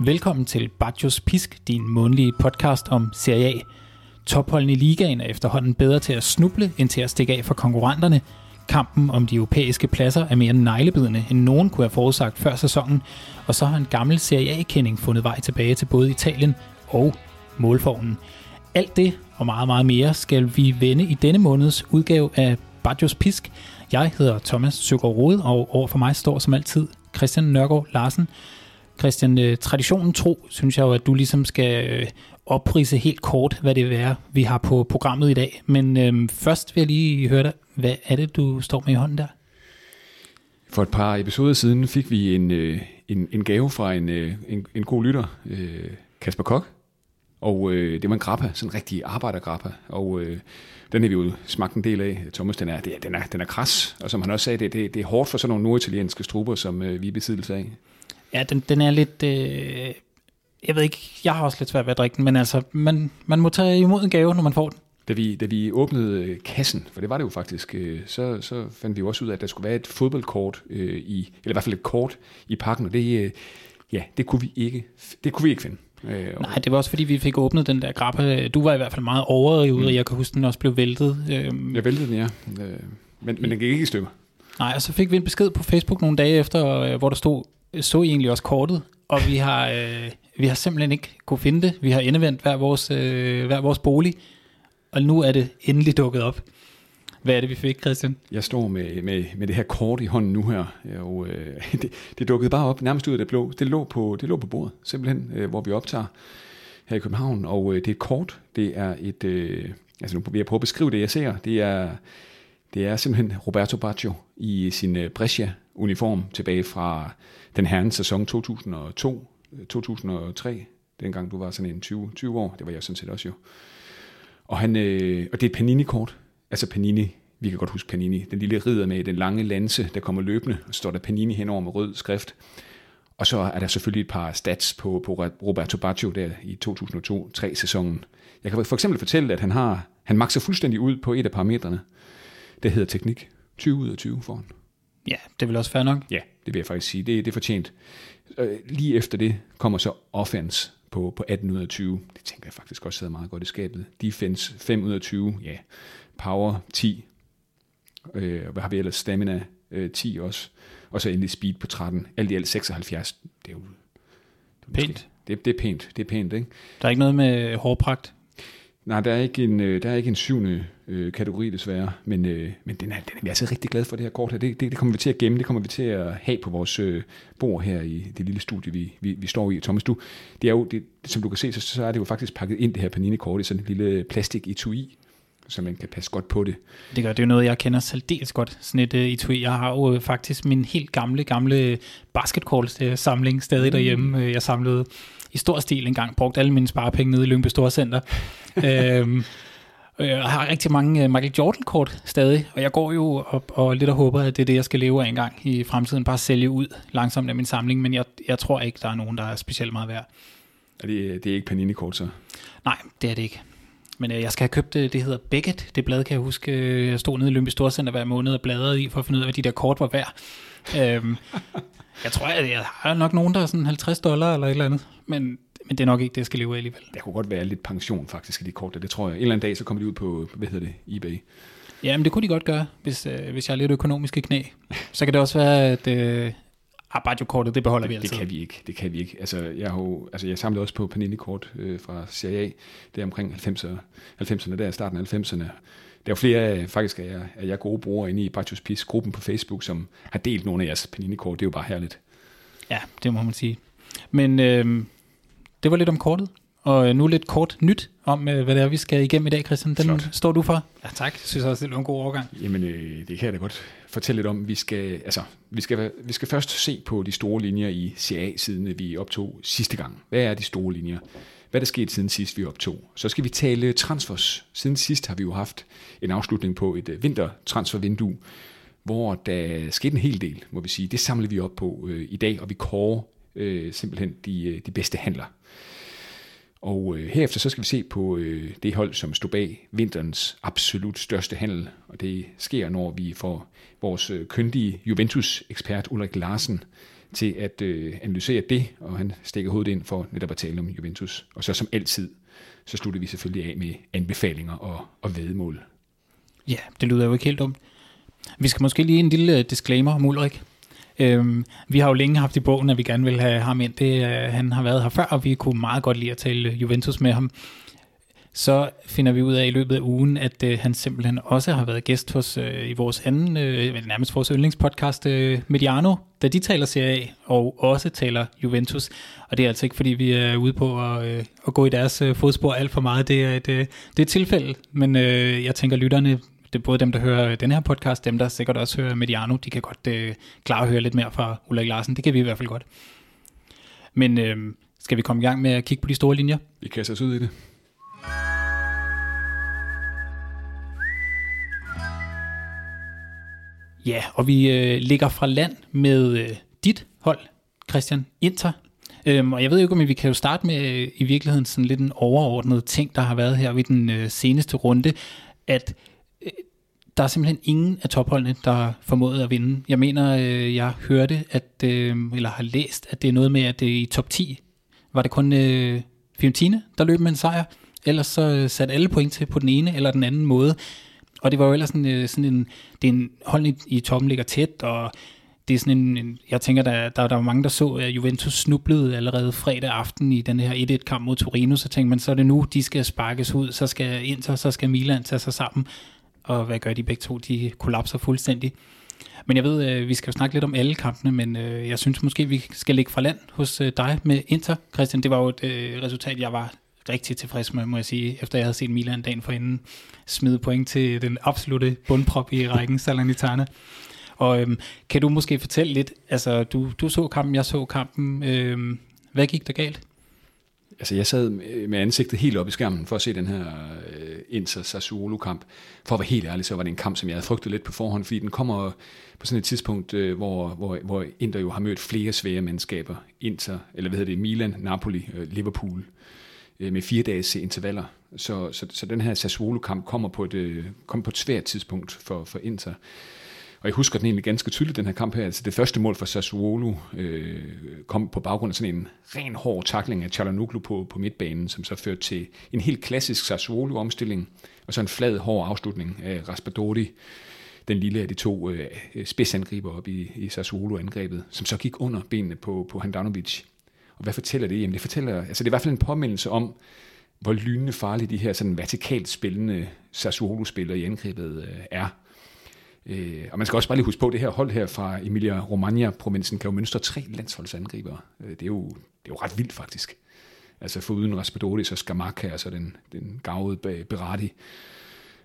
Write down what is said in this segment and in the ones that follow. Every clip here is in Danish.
Velkommen til Bajos Pisk, din månedlige podcast om Serie A. Topholdene i ligaen er efterhånden bedre til at snuble end til at stikke af for konkurrenterne. Kampen om de europæiske pladser er mere neglebidende, end nogen kunne have forudsagt før sæsonen. Og så har en gammel Serie A-kending fundet vej tilbage til både Italien og målformen. Alt det og meget, meget mere skal vi vende i denne måneds udgave af Bajos Pisk. Jeg hedder Thomas Søgaard Rode, og over for mig står som altid Christian Nørgaard Larsen. Christian, øh, traditionen tro, synes jeg jo, at du ligesom skal øh, oprise helt kort, hvad det er, vi har på programmet i dag. Men øhm, først vil jeg lige høre dig, hvad er det, du står med i hånden der? For et par episoder siden fik vi en, øh, en, en gave fra en, øh, en, en god lytter, øh, Kasper Kok. Og øh, det var en grappa, sådan en rigtig arbejdergrappa. Og øh, den har vi jo smagt en del af. Thomas, den er, det, den er, den er kras. Og som han også sagde, det, det, det er hårdt for sådan nogle norditalienske struber, som øh, vi er besiddelse af. Ja, den, den er lidt... Øh, jeg ved ikke, jeg har også lidt svært ved at drikke den, men altså, man, man må tage imod en gave, når man får den. Da vi, da vi åbnede øh, kassen, for det var det jo faktisk, øh, så, så fandt vi jo også ud af, at der skulle være et fodboldkort øh, i, eller i hvert fald et kort i pakken, og det, øh, ja, det kunne vi ikke, det kunne vi ikke finde. Øh, Nej, det var også fordi, vi fik åbnet den der grappe. Du var i hvert fald meget overivet, mm. og jeg kan huske, den også blev væltet. Øh, jeg væltede den, ja. Øh, men, men den gik ikke i stykker. Nej, og så fik vi en besked på Facebook nogle dage efter, øh, hvor der stod, så egentlig også kortet, og vi har, øh, vi har simpelthen ikke kunne finde det. Vi har endevendt hver vores, øh, hver vores bolig, og nu er det endelig dukket op. Hvad er det, vi fik, Christian? Jeg står med, med, med det her kort i hånden nu her, og øh, det, det dukkede bare op nærmest ud af det blå. Det lå på, det lå på bordet, simpelthen, øh, hvor vi optager her i København, og øh, det er et kort. Det er et, øh, altså nu vil jeg prøve at beskrive det, jeg ser. Det er, det er simpelthen Roberto Baggio i sin øh, Brescia-uniform tilbage fra den herrens sæson 2002, 2003, dengang du var sådan en 20, 20 år. Det var jeg sådan set også jo. Og, han, øh, og det er et Panini-kort. Altså Panini, vi kan godt huske Panini. Den lille ridder med den lange lanse, der kommer løbende. Og så står der Panini henover med rød skrift. Og så er der selvfølgelig et par stats på, på Roberto Baggio der i 2002-3 sæsonen. Jeg kan for eksempel fortælle, at han har han makser fuldstændig ud på et af parametrene. Det hedder teknik. 20 ud af 20 for han. Ja, det vil også fair nok. Ja, det vil jeg faktisk sige. Det, det er fortjent. Øh, lige efter det kommer så offense på, på 18 ud af 20. Det tænker jeg faktisk også sidder meget godt i skabet. Defense 5 ud af 20. Ja. Power 10. Øh, hvad har vi ellers? Stamina øh, 10 også. Og så endelig speed på 13. Alt i alt 76. Det er jo... Det er pænt. Det, det er pænt. Det er pænt, ikke? Der er ikke noget med hårpragt? Nej, der er ikke en, øh, der er ikke en syvende øh, kategori desværre, men, øh, men den er, den er vi altså rigtig glade for det her kort her. Det, det, det kommer vi til at gemme, det kommer vi til at have på vores øh, bord her i det lille studie, vi, vi, vi står i. Thomas, du, det er jo, det, som du kan se, så, så er det jo faktisk pakket ind det her Panini-kort i sådan et lille plastik etui, så man kan passe godt på det. Det gør det er jo noget, jeg kender særdeles godt, sådan et uh, etui. Jeg har jo faktisk min helt gamle, gamle basketball-samling stadig mm. derhjemme. Jeg samlede i stor stil engang, brugt alle mine sparepenge nede i Lyngby Storcenter. øhm, jeg har rigtig mange øh, Michael Jordan-kort stadig, og jeg går jo op og lidt og håber, at det er det, jeg skal leve af en gang i fremtiden. Bare sælge ud langsomt af min samling, men jeg, jeg tror ikke, der er nogen, der er specielt meget værd. Er det, det er ikke Panini-kort så? Nej, det er det ikke. Men øh, jeg skal have købt det, det hedder Beckett. Det blad kan jeg huske, øh, jeg stod nede i Lønby Storcenter hver måned og bladrede i, for at finde ud af, hvad de der kort var værd. øhm, jeg tror, at jeg har nok nogen, der er sådan 50 dollar eller et eller andet. Men, men det er nok ikke det, jeg skal leve af alligevel. Der kunne godt være lidt pension faktisk i de kort, det tror jeg. En eller anden dag, så kommer de ud på, hvad hedder det, eBay. Ja, men det kunne de godt gøre, hvis, øh, hvis jeg har lidt økonomiske knæ. Så kan det også være, at øh, Abadio-kortet, det beholder det, vi altid. Det kan vi ikke, det kan vi ikke. Altså, jeg, har jo, altså, jeg samlede også på Panini-kort øh, fra Serie A, det er omkring 90'erne, 90'erne der, starten af 90'erne. Der er flere faktisk af jer, af jer gode brugere inde i Bajos Pis gruppen på Facebook, som har delt nogle af jeres Panini-kort. Det er jo bare herligt. Ja, det må man sige. Men øh, det var lidt om kortet. Og nu lidt kort nyt om, øh, hvad det er, vi skal igennem i dag, Christian. Den Flot. står du for. Ja, tak. Jeg synes også, det er en god overgang. Jamen, øh, det kan jeg da godt fortælle lidt om. Vi skal, altså, vi, skal, vi skal først se på de store linjer i CA, siden vi optog sidste gang. Hvad er de store linjer? Hvad der skete siden sidst, vi optog? Så skal vi tale transfers. Siden sidst har vi jo haft en afslutning på et øh, vintertransfervindue, hvor der skete en hel del, må vi sige. Det samler vi op på øh, i dag, og vi kårer øh, simpelthen de, øh, de bedste handler. Og øh, herefter så skal vi se på øh, det hold, som stod bag vinterens absolut største handel, og det sker, når vi får vores øh, køndige Juventus-ekspert Ulrik Larsen til at øh, analysere det, og han stikker hovedet ind for netop at tale om Juventus. Og så som altid, så slutter vi selvfølgelig af med anbefalinger og, og vedmål. Ja, det lyder jo ikke helt dumt. Vi skal måske lige en lille øh, disclaimer om Ulrik. Øhm, vi har jo længe haft i bogen, at vi gerne vil have ham ind. Det, øh, han har været her før, og vi kunne meget godt lide at tale Juventus med ham. Så finder vi ud af i løbet af ugen, at øh, han simpelthen også har været gæst hos øh, i vores anden, øh, nærmest vores yndlingspodcast, øh, Mediano, da de taler Serie A, og også taler Juventus. Og det er altså ikke, fordi vi er ude på at, øh, at gå i deres øh, fodspor alt for meget. Det er et, øh, det er et tilfælde, men øh, jeg tænker, lytterne det er både dem, der hører den her podcast, dem, der sikkert også hører Mediano, de kan godt øh, klare at høre lidt mere fra Ulrik Larsen. Det kan vi i hvert fald godt. Men øh, skal vi komme i gang med at kigge på de store linjer? Vi kaster os ud i det. Ja, og vi øh, ligger fra land med øh, dit hold, Christian Inter. Øhm, og jeg ved ikke, om vi kan jo starte med øh, i virkeligheden sådan lidt en overordnet ting, der har været her ved den øh, seneste runde, at øh, der er simpelthen ingen af topholdene, der har formået at vinde. Jeg mener, øh, jeg hørte, at, øh, eller har læst, at det er noget med, at det i top 10 var det kun øh, Fiorentina, der løb med en sejr. Ellers så øh, satte alle point til på den ene eller den anden måde. Og det var jo ellers sådan, øh, sådan en, det er en hold i, i toppen ligger tæt, og det er sådan en, en jeg tænker, der, der, der var mange, der så, at Juventus snublede allerede fredag aften i den her 1-1-kamp mod Torino, så tænkte man, så er det nu, de skal sparkes ud, så skal Inter, så skal Milan tage sig sammen, og hvad gør de begge to? De kollapser fuldstændig. Men jeg ved, øh, vi skal jo snakke lidt om alle kampene, men jeg synes måske, vi skal ligge fra land hos dig med Inter. Christian, det var jo et resultat, jeg var rigtig tilfreds med, må jeg sige, efter jeg havde set Milan dagen for inden smide point til den absolute bundprop i rækken, Salernitana. Og øhm, kan du måske fortælle lidt, altså du, du så kampen, jeg så kampen, øhm, hvad gik der galt? Altså jeg sad med ansigtet helt op i skærmen for at se den her uh, Inter Sassuolo-kamp. For at være helt ærlig, så var det en kamp, som jeg havde frygtet lidt på forhånd, fordi den kommer på sådan et tidspunkt, uh, hvor, hvor, hvor Inter jo har mødt flere svære mandskaber. Inter, eller hvad hedder det, Milan, Napoli, uh, Liverpool. Øh, Øh, med fire dages intervaller. Så, så, så den her Sassuolo-kamp kommer på et, øh, kommer på et svært tidspunkt for, for Inter. Og jeg husker den egentlig ganske tydeligt, den her kamp her. Altså det første mål for Sassuolo øh, kom på baggrund af sådan en ren hård takling af Cialanoglu på, på midtbanen, som så førte til en helt klassisk Sassuolo-omstilling, og så en flad, hård afslutning af Raspadori, den lille af de to øh, spidsangriber op i, i Sassuolo-angrebet, som så gik under benene på, på Handanovic. Og hvad fortæller det? Jamen det fortæller, altså det er i hvert fald en påmindelse om, hvor lynende farlige de her sådan vertikalt spillende Sassuolo-spillere i angrebet øh, er. Øh, og man skal også bare lige huske på, at det her hold her fra Emilia Romagna provinsen kan jo mønstre tre landsholdsangriber. Øh, det, er jo, det er jo ret vildt faktisk. Altså foruden Raspadori, så Skamaka, altså den, den gavede Berardi.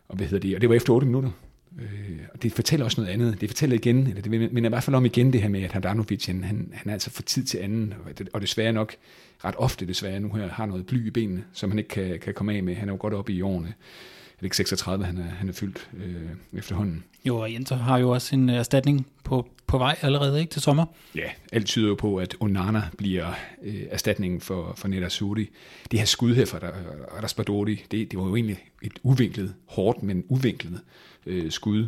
Og hvad hedder det? Og det var efter 8 minutter. Øh, og det fortæller også noget andet. Det fortæller igen, eller det minder i hvert fald om igen det her med, at Handanovic, han, han, han er altså for tid til anden, og desværre nok, ret ofte desværre nu her, har noget bly i benene, som han ikke kan, kan komme af med. Han er jo godt oppe i årene. Er det ikke 36, han er, han er fyldt øh, efterhånden? Jo, og Inter har jo også en erstatning på, på vej allerede ikke til sommer. Ja, alt tyder jo på, at Onana bliver øh, erstatningen for, for Nerazzurri. Det her skud her fra Raspadori, det, det var jo egentlig et uvinklet, hårdt, men uvinklet øh, skud,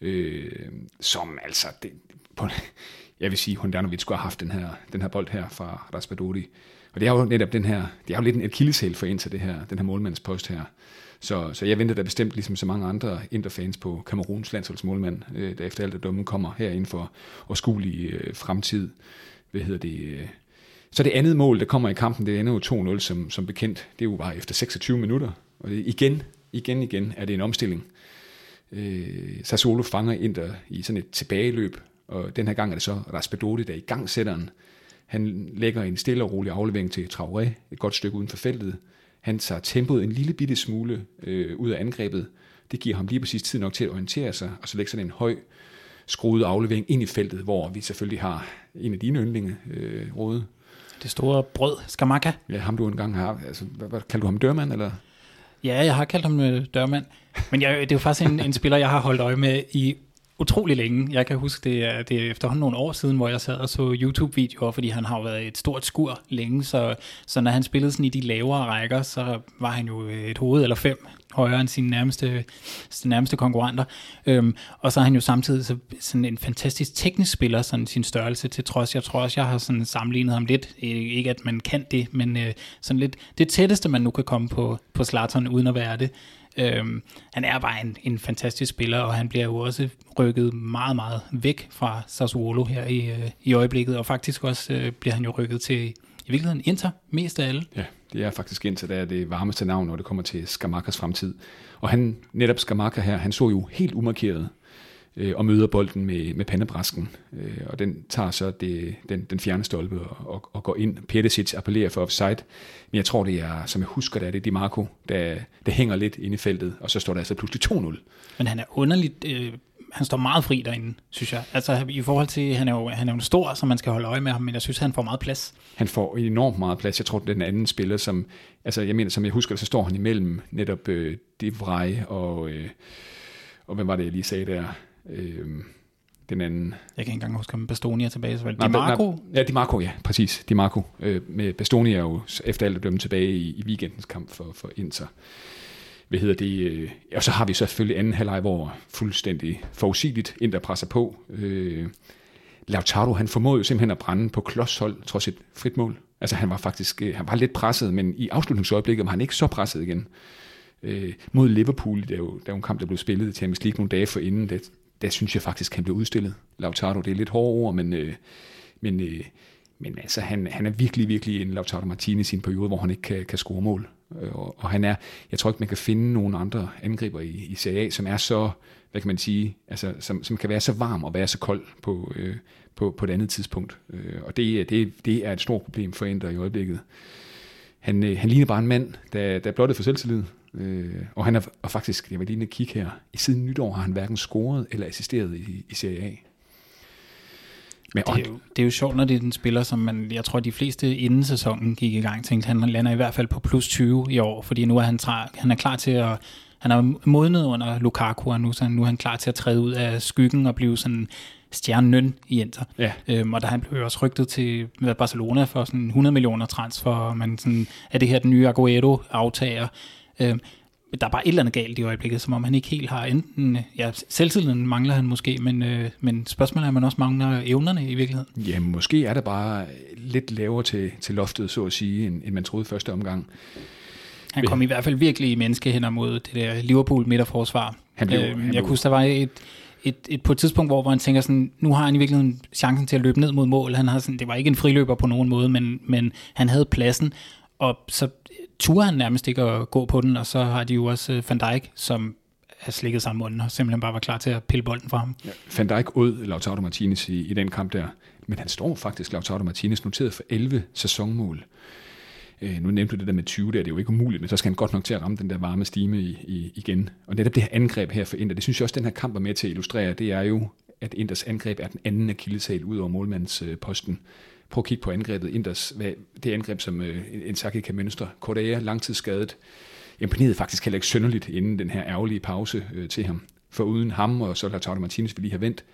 øh, som altså, det, på, jeg vil sige, Hondanovic skulle have haft den her, den her bold her fra Raspadori. Og det er jo netop den her, det er jo lidt en akilleshæl for ind til det her, den her målmandspost her. Så, så jeg venter da bestemt, ligesom så mange andre interfans på Kameruns landsholdsmålmand, øh, der efter alt det dumme kommer her inden for årskuelig øh, fremtid. Hvad hedder det? Øh. Så det andet mål, der kommer i kampen, det ender jo 2-0 som, som bekendt. Det er jo bare efter 26 minutter. Og det, igen, igen, igen er det en omstilling. Øh, Sassuolo fanger Inter i sådan et tilbageløb, og den her gang er det så Raspadori, der er i gang sætteren. Han lægger en stille og rolig aflevering til Traoré, et godt stykke uden for feltet. Han tager tempoet en lille bitte smule øh, ud af angrebet. Det giver ham lige præcis tid nok til at orientere sig, og så lægger sådan en høj skruet aflevering ind i feltet, hvor vi selvfølgelig har en af dine yndlinge, øh, Rode. Det store brød, Skamaka. Ja, ham du engang har. Altså, hvad, hvad kalder du ham, dørmand, eller? Ja, jeg har kaldt ham øh, dørmand. Men jeg, det er jo faktisk en, en spiller, jeg har holdt øje med i utrolig længe. Jeg kan huske, det er, det er efterhånden nogle år siden, hvor jeg sad og så YouTube-videoer, fordi han har været et stort skur længe, så, så når han spillede sådan i de lavere rækker, så var han jo et hoved eller fem højere end sine nærmeste, sine nærmeste konkurrenter. Øhm, og så er han jo samtidig så, sådan en fantastisk teknisk spiller, sådan sin størrelse til trods. Jeg tror også, jeg har sådan sammenlignet ham lidt. Øh, ikke at man kan det, men øh, sådan lidt det tætteste, man nu kan komme på, på Zlatan, uden at være det. Øhm, han er bare en, en fantastisk spiller, og han bliver jo også rykket meget, meget væk fra Sassuolo her i, øh, i øjeblikket, og faktisk også øh, bliver han jo rykket til i virkeligheden Inter mest af alle. Ja, det er faktisk Inter, der er det varmeste navn, når det kommer til Skamakas fremtid. Og han, netop Skamaka her, han så jo helt umarkeret øh, og møder bolden med, med pandebrasken. Øh, og den tager så det, den, den fjerne stolpe og, og, og går ind. Perisic appellerer for offside, men jeg tror, det er, som jeg husker det, er det Di Marco, der, der hænger lidt inde i feltet, og så står der altså pludselig 2-0. Men han er underligt... Øh han står meget fri derinde, synes jeg. Altså i forhold til, han er jo, han er jo stor, så man skal holde øje med ham, men jeg synes, han får meget plads. Han får enormt meget plads. Jeg tror, den anden spiller, som, altså jeg mener, som jeg husker så står han imellem netop øh, Devray og, øh, og hvad var det, jeg lige sagde der? Øh, den anden. Jeg kan ikke engang huske, om Bastoni er tilbage. Så Di Marco? Nej, ja, Di Marco, ja, præcis. Di Marco. Øh, med Bastoni er jo efter alt dømt tilbage i, i weekendens kamp for, for Inter. Hvad hedder det? Øh, og så har vi selvfølgelig anden halvleg, hvor fuldstændig forudsigeligt Inter presser på. Øh, Lautaro, han formåede jo simpelthen at brænde på klodshold, trods et frit mål. Altså han var faktisk, øh, han var lidt presset, men i afslutningsøjeblikket var han ikke så presset igen. Øh, mod Liverpool, der er, jo, der er jo en kamp, der blev spillet til Champions League nogle dage for inden, der, synes jeg faktisk, han blev udstillet. Lautaro, det er lidt hårde ord, men, øh, men, øh, men altså, han, han er virkelig, virkelig en Lautaro Martinez i en periode, hvor han ikke kan, kan score mål. Øh, og, og han er, jeg tror ikke, man kan finde nogen andre angriber i, i Serie A, som er så, hvad kan man sige, altså, som, som kan være så varm og være så kold på, øh, på, på et andet tidspunkt. Øh, og det, det, det er et stort problem for Inter i øjeblikket. Han, øh, han ligner bare en mand, der, der er blottet for selvtillid. Øh, og han er og faktisk, jeg vil lige kigge her, i siden nytår har han hverken scoret eller assisteret i, i Serie A. Men det, er jo, det er jo sjovt, når det er den spiller, som man, jeg tror, de fleste inden sæsonen gik i gang, tænkte, han lander i hvert fald på plus 20 i år, fordi nu er han, tra- han er klar til at, han er modnet under Lukaku, og nu, så nu er han klar til at træde ud af skyggen og blive sådan stjernen i Inter. Ja. Øhm, og der han blev også rygtet til Barcelona for sådan 100 millioner transfer, man sådan, er det her den nye Aguero-aftager. Øhm, der er bare et eller andet galt i øjeblikket, som om han ikke helt har enten, ja, selvtilliden mangler han måske, men, øh, men spørgsmålet er, om man også mangler evnerne i virkeligheden. Ja, måske er det bare lidt lavere til, til loftet, så at sige, end, end man troede første omgang. Han kom i hvert fald virkelig i menneskehænder mod det der Liverpool midterforsvar. Han blev, øh, han jeg kunne huske, der var et, et, et, på et tidspunkt, hvor, hvor han tænker sådan, nu har han i virkeligheden chancen til at løbe ned mod mål. Han havde sådan, det var ikke en friløber på nogen måde, men, men han havde pladsen, og så turde han nærmest ikke at gå på den, og så har de jo også øh, Van Dijk, som har slikket sammen munden, og simpelthen bare var klar til at pille bolden fra ham. Ja, Van Dijk ud Lautaro Martinez i, i den kamp der, men han står faktisk, Lautaro Martinez, noteret for 11 sæsonmål. Øh, nu nævnte du det der med 20, der det er jo ikke umuligt, men så skal han godt nok til at ramme den der varme stime i, i, igen. Og netop det her angreb her for Inter, det synes jeg også, den her kamp er med til at illustrere, det er jo, at Inters angreb er den anden akilleshæl ud over målmandsposten. Øh, posten. Prøv at kigge på angrebet. Inders, hvad, det angreb, som øh, Inzaghi kan mønstre. Correa, langtidsskadet. Imponerede faktisk heller ikke sønderligt inden den her ærgerlige pause øh, til ham. For uden ham, og så Lautaro Martinez vi lige har vendt,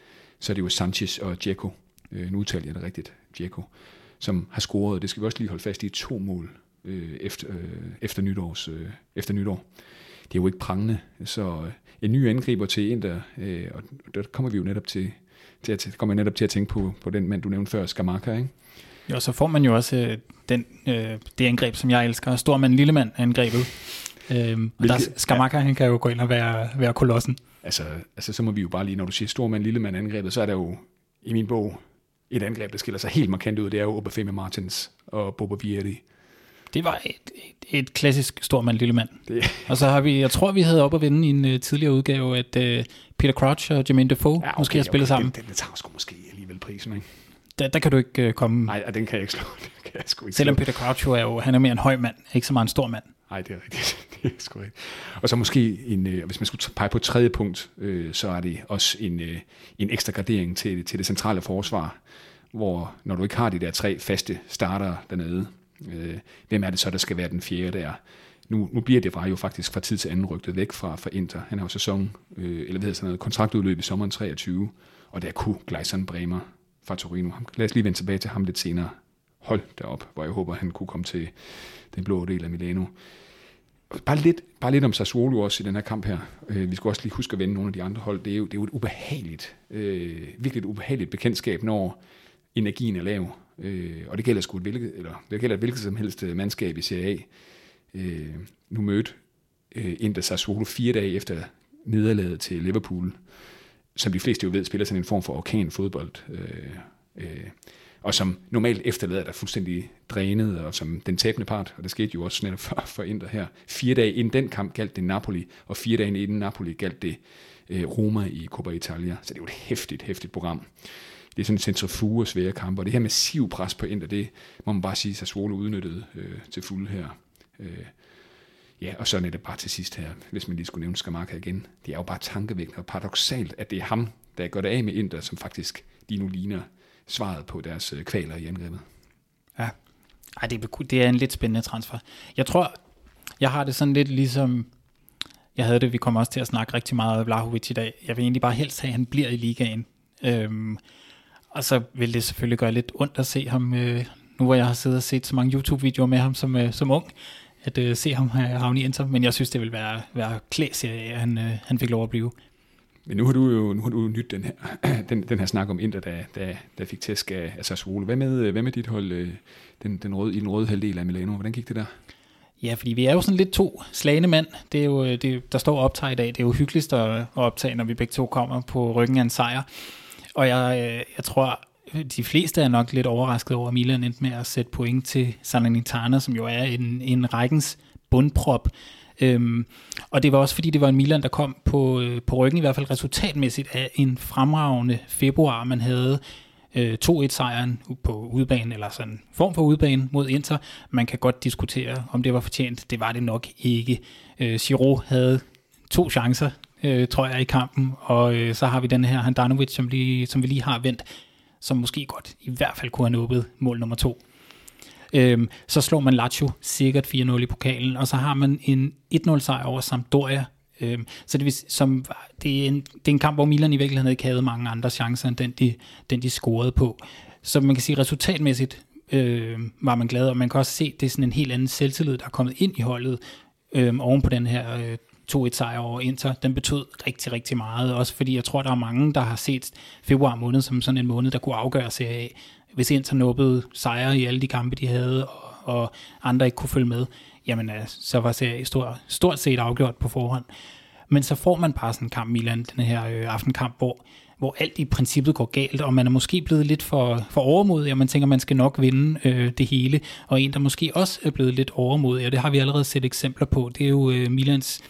så er det jo Sanchez og Dzeko. Øh, nu udtaler jeg det rigtigt, Dzeko, som har scoret, det skal vi også lige holde fast i, to mål øh, efter, øh, efter, nytårs, øh, efter nytår. Det er jo ikke prangende, så øh, en ny angriber til Inter, øh, og der kommer vi jo netop til, at, kommer jeg netop til at tænke på, på den mand, du nævnte før, Skamaka, ikke? Jo, så får man jo også øh, den, øh, det angreb, som jeg elsker. Stor mand, lille mand angrebet. Øhm, og der Skamaka, ja. han kan jo gå ind og være, være kolossen. Altså, altså, så må vi jo bare lige, når du siger stor mand, lille mand angrebet, så er der jo i min bog et angreb, der skiller sig helt markant ud. Det er jo Obafemi Martins og Bobo Vieri. Det var et, et, et klassisk stor mand, lille mand. Det. Og så har vi, jeg tror, vi havde op at vinde i en uh, tidligere udgave, at uh, Peter Crouch og Jermaine Defoe ja, okay, måske har spillet okay, sammen. Den, den, tager sgu måske alligevel prisen, ikke? Der, der kan du ikke uh, komme... Nej, den kan jeg ikke slå. Den kan jeg sgu ikke Selvom. Peter Crouch er jo, han er mere en høj mand, ikke så meget en stor mand. Nej, det er rigtigt. det er sgu rigtigt. Og så måske, en, øh, hvis man skulle pege på et tredje punkt, øh, så er det også en, øh, en ekstra gradering til, til det centrale forsvar, hvor når du ikke har de der tre faste starter dernede, øh, hvem er det så, der skal være den fjerde der? Nu, nu bliver det bare jo faktisk fra tid til anden rygtet væk fra, fra Inter. Han har jo sæson, øh, eller hvad hedder sådan noget, kontraktudløb i sommeren 23, og der kunne Gleison Bremer fra Torino. Lad os lige vende tilbage til ham lidt senere. Hold derop, hvor jeg håber, han kunne komme til den blå del af Milano. bare lidt, bare lidt om Sassuolo også i den her kamp her. Øh, vi skal også lige huske at vende nogle af de andre hold. Det er jo, det er jo et ubehageligt, øh, virkelig et ubehageligt bekendtskab, når energien er lav. Øh, og det gælder sgu et hvilket, eller det gælder et hvilket som helst øh, mandskab i Serie A. Øh, nu mødte øh, Inter Sassuolo fire dage efter nederlaget til Liverpool, som de fleste jo ved, spiller sådan en form for orkan fodbold. Øh, øh, og som normalt efterlader dig fuldstændig drænet, og som den tabende part, og det skete jo også netop for, for Inter her. Fire dage inden den kamp galt det Napoli, og fire dage inden Napoli galt det øh, Roma i Coppa Italia. Så det er jo et hæftigt, hæftigt program. Det er sådan en centrifuge svære kampe, og det her massiv pres på Inter, det må man bare sige, at Sassuolo udnyttede øh, til fuld her. Øh, ja, og så netop bare til sidst her, hvis man lige skulle nævne Skamaka igen. Det er jo bare tankevækkende og paradoxalt, at det er ham, der gør det af med Inter, som faktisk lige nu ligner svaret på deres øh, kvaler i angrebet. Ja, Ej, det, er, det er en lidt spændende transfer. Jeg tror, jeg har det sådan lidt ligesom, jeg havde det, vi kommer også til at snakke rigtig meget om Vlahovic i dag. Jeg vil egentlig bare helst have, at han bliver i ligaen. Øhm, og så vil det selvfølgelig gøre lidt ondt at se ham, øh, nu hvor jeg har siddet og set så mange YouTube-videoer med ham som, øh, som ung, at øh, se ham havne i Inter, men jeg synes, det vil være, være klæserie, at han, øh, han fik lov at blive. Men nu har du jo nu har du nyt den her, den, den her snak om Inter, der, der, der fik tæsk af, af Sassuolo. Hvad med, øh, hvad med dit hold øh, den, den røde, i den røde halvdel af Milano? Hvordan gik det der? Ja, fordi vi er jo sådan lidt to slagende mænd. Det er jo, øh, det, der står optag i dag. Det er jo hyggeligst at, at optage, når vi begge to kommer på ryggen af en sejr. Og jeg, øh, jeg tror, de fleste er nok lidt overrasket over, at Milan endte med at sætte point til Salernitana, som jo er en, en rækkens bundprop. Øhm, og det var også fordi, det var en Milan, der kom på, øh, på ryggen, i hvert fald resultatmæssigt, af en fremragende februar. Man havde øh, 2-1-sejren på udbanen, eller sådan en form for udbane mod Inter. Man kan godt diskutere, om det var fortjent. Det var det nok ikke. Øh, Giroud havde to chancer, øh, tror jeg, i kampen, og øh, så har vi den her Handanovic, som, lige, som vi lige har vendt, som måske godt i hvert fald kunne have nåbet mål nummer to. Øhm, så slår man Lazio sikkert 4-0 i pokalen, og så har man en 1-0 sejr over Sampdoria. Øh, så det, som, det, er en, det er en kamp, hvor Milan i virkeligheden ikke havde mange andre chancer, end den de, den, de scorede på. Så man kan sige, resultatmæssigt øh, var man glad, og man kan også se, at det er sådan en helt anden selvtillid, der er kommet ind i holdet øh, oven på den her øh, 2-1 sejr over Inter. Den betød rigtig, rigtig meget, også fordi jeg tror, der er mange, der har set februar måned som sådan en måned, der kunne afgøre sig af, hvis Inter nåbede sejre i alle de kampe, de havde, og, og andre ikke kunne følge med, jamen øh, så var serien stort, stort set afgjort på forhånd. Men så får man bare sådan en kamp, Milan, den her øh, aftenkamp, hvor, hvor alt i princippet går galt, og man er måske blevet lidt for, for overmodig, og man tænker, man skal nok vinde øh, det hele. Og en, der måske også er blevet lidt overmodig, og det har vi allerede set eksempler på, det er jo øh, Milans,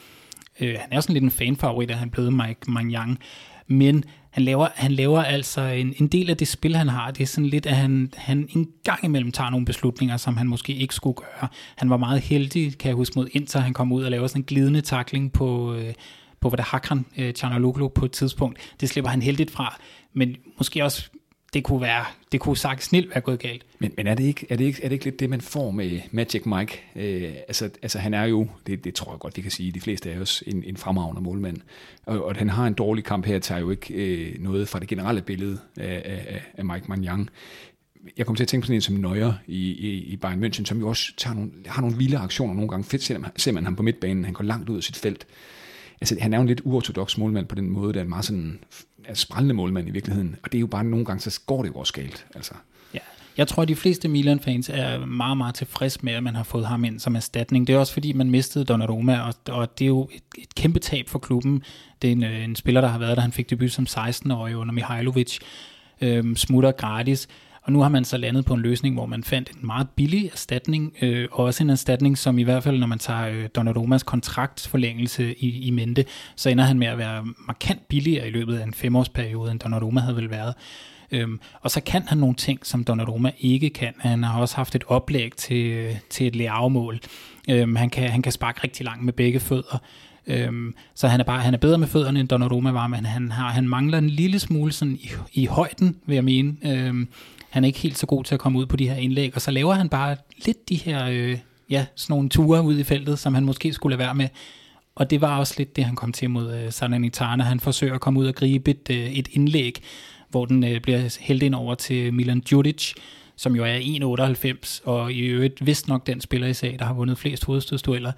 øh, han er sådan lidt en fanfavorit, at han er blevet Mike Manjang, men han laver, han laver altså en, en del af det spil, han har, det er sådan lidt, at han, han en gang imellem tager nogle beslutninger, som han måske ikke skulle gøre. Han var meget heldig, kan jeg huske, mod Inter. Han kom ud og lavede sådan en glidende takling på, øh, på hvad der Hakran øh, Chanaloglu på et tidspunkt. Det slipper han heldigt fra, men måske også det kunne være, det kunne sagt snilt være gået galt. Men, men er, det ikke, er, det ikke, er det ikke lidt det, man får med Magic Mike? Øh, altså, altså han er jo, det, det tror jeg godt, vi kan sige, de fleste af os, en, en fremragende målmand. Og, og at han har en dårlig kamp her, tager jo ikke øh, noget fra det generelle billede af, af, af Mike Manjang. Jeg kommer til at tænke på sådan en som Neuer i, i, i Bayern München, som jo også tager nogle, har nogle vilde aktioner nogle gange. Fedt ser ser man ham på midtbanen, han går langt ud af sit felt. Altså, han er jo en lidt uortodox målmand på den måde, der er en meget sådan er sprællende målmand i virkeligheden. Og det er jo bare nogle gange, så går det jo også galt. Altså. Ja. Jeg tror, at de fleste Milan-fans er meget, meget tilfreds med, at man har fået ham ind som erstatning. Det er også fordi, man mistede Donnarumma, og, og det er jo et, et kæmpe tab for klubben. Det er en, øh, en spiller, der har været der. Han fik debut som 16-årig under Mihailovic. Øhm, smutter gratis. Og nu har man så landet på en løsning, hvor man fandt en meget billig erstatning, øh, og også en erstatning, som i hvert fald, når man tager øh, Donnarummas kontraktforlængelse i, i mente, så ender han med at være markant billigere i løbet af en femårsperiode, end Donnarumma havde vel været. Øhm, og så kan han nogle ting, som Donnarumma ikke kan. Han har også haft et oplæg til, til et lærgemål. Øhm, han, kan, han kan sparke rigtig langt med begge fødder. Øhm, så han er bare han er bedre med fødderne end Donnarumma var, men han, har, han mangler en lille smule sådan i, i højden, vil jeg mene. Øhm, han er ikke helt så god til at komme ud på de her indlæg, og så laver han bare lidt de her, øh, ja, sådan nogle ture ud i feltet, som han måske skulle lade være med. Og det var også lidt det, han kom til mod øh, Salernitana. Han forsøger at komme ud og gribe et, øh, et indlæg, hvor den øh, bliver hældt ind over til Milan Djuric, som jo er 1,98, og i øvrigt vist nok den spiller i sag, der har vundet flest hovedstødstueller.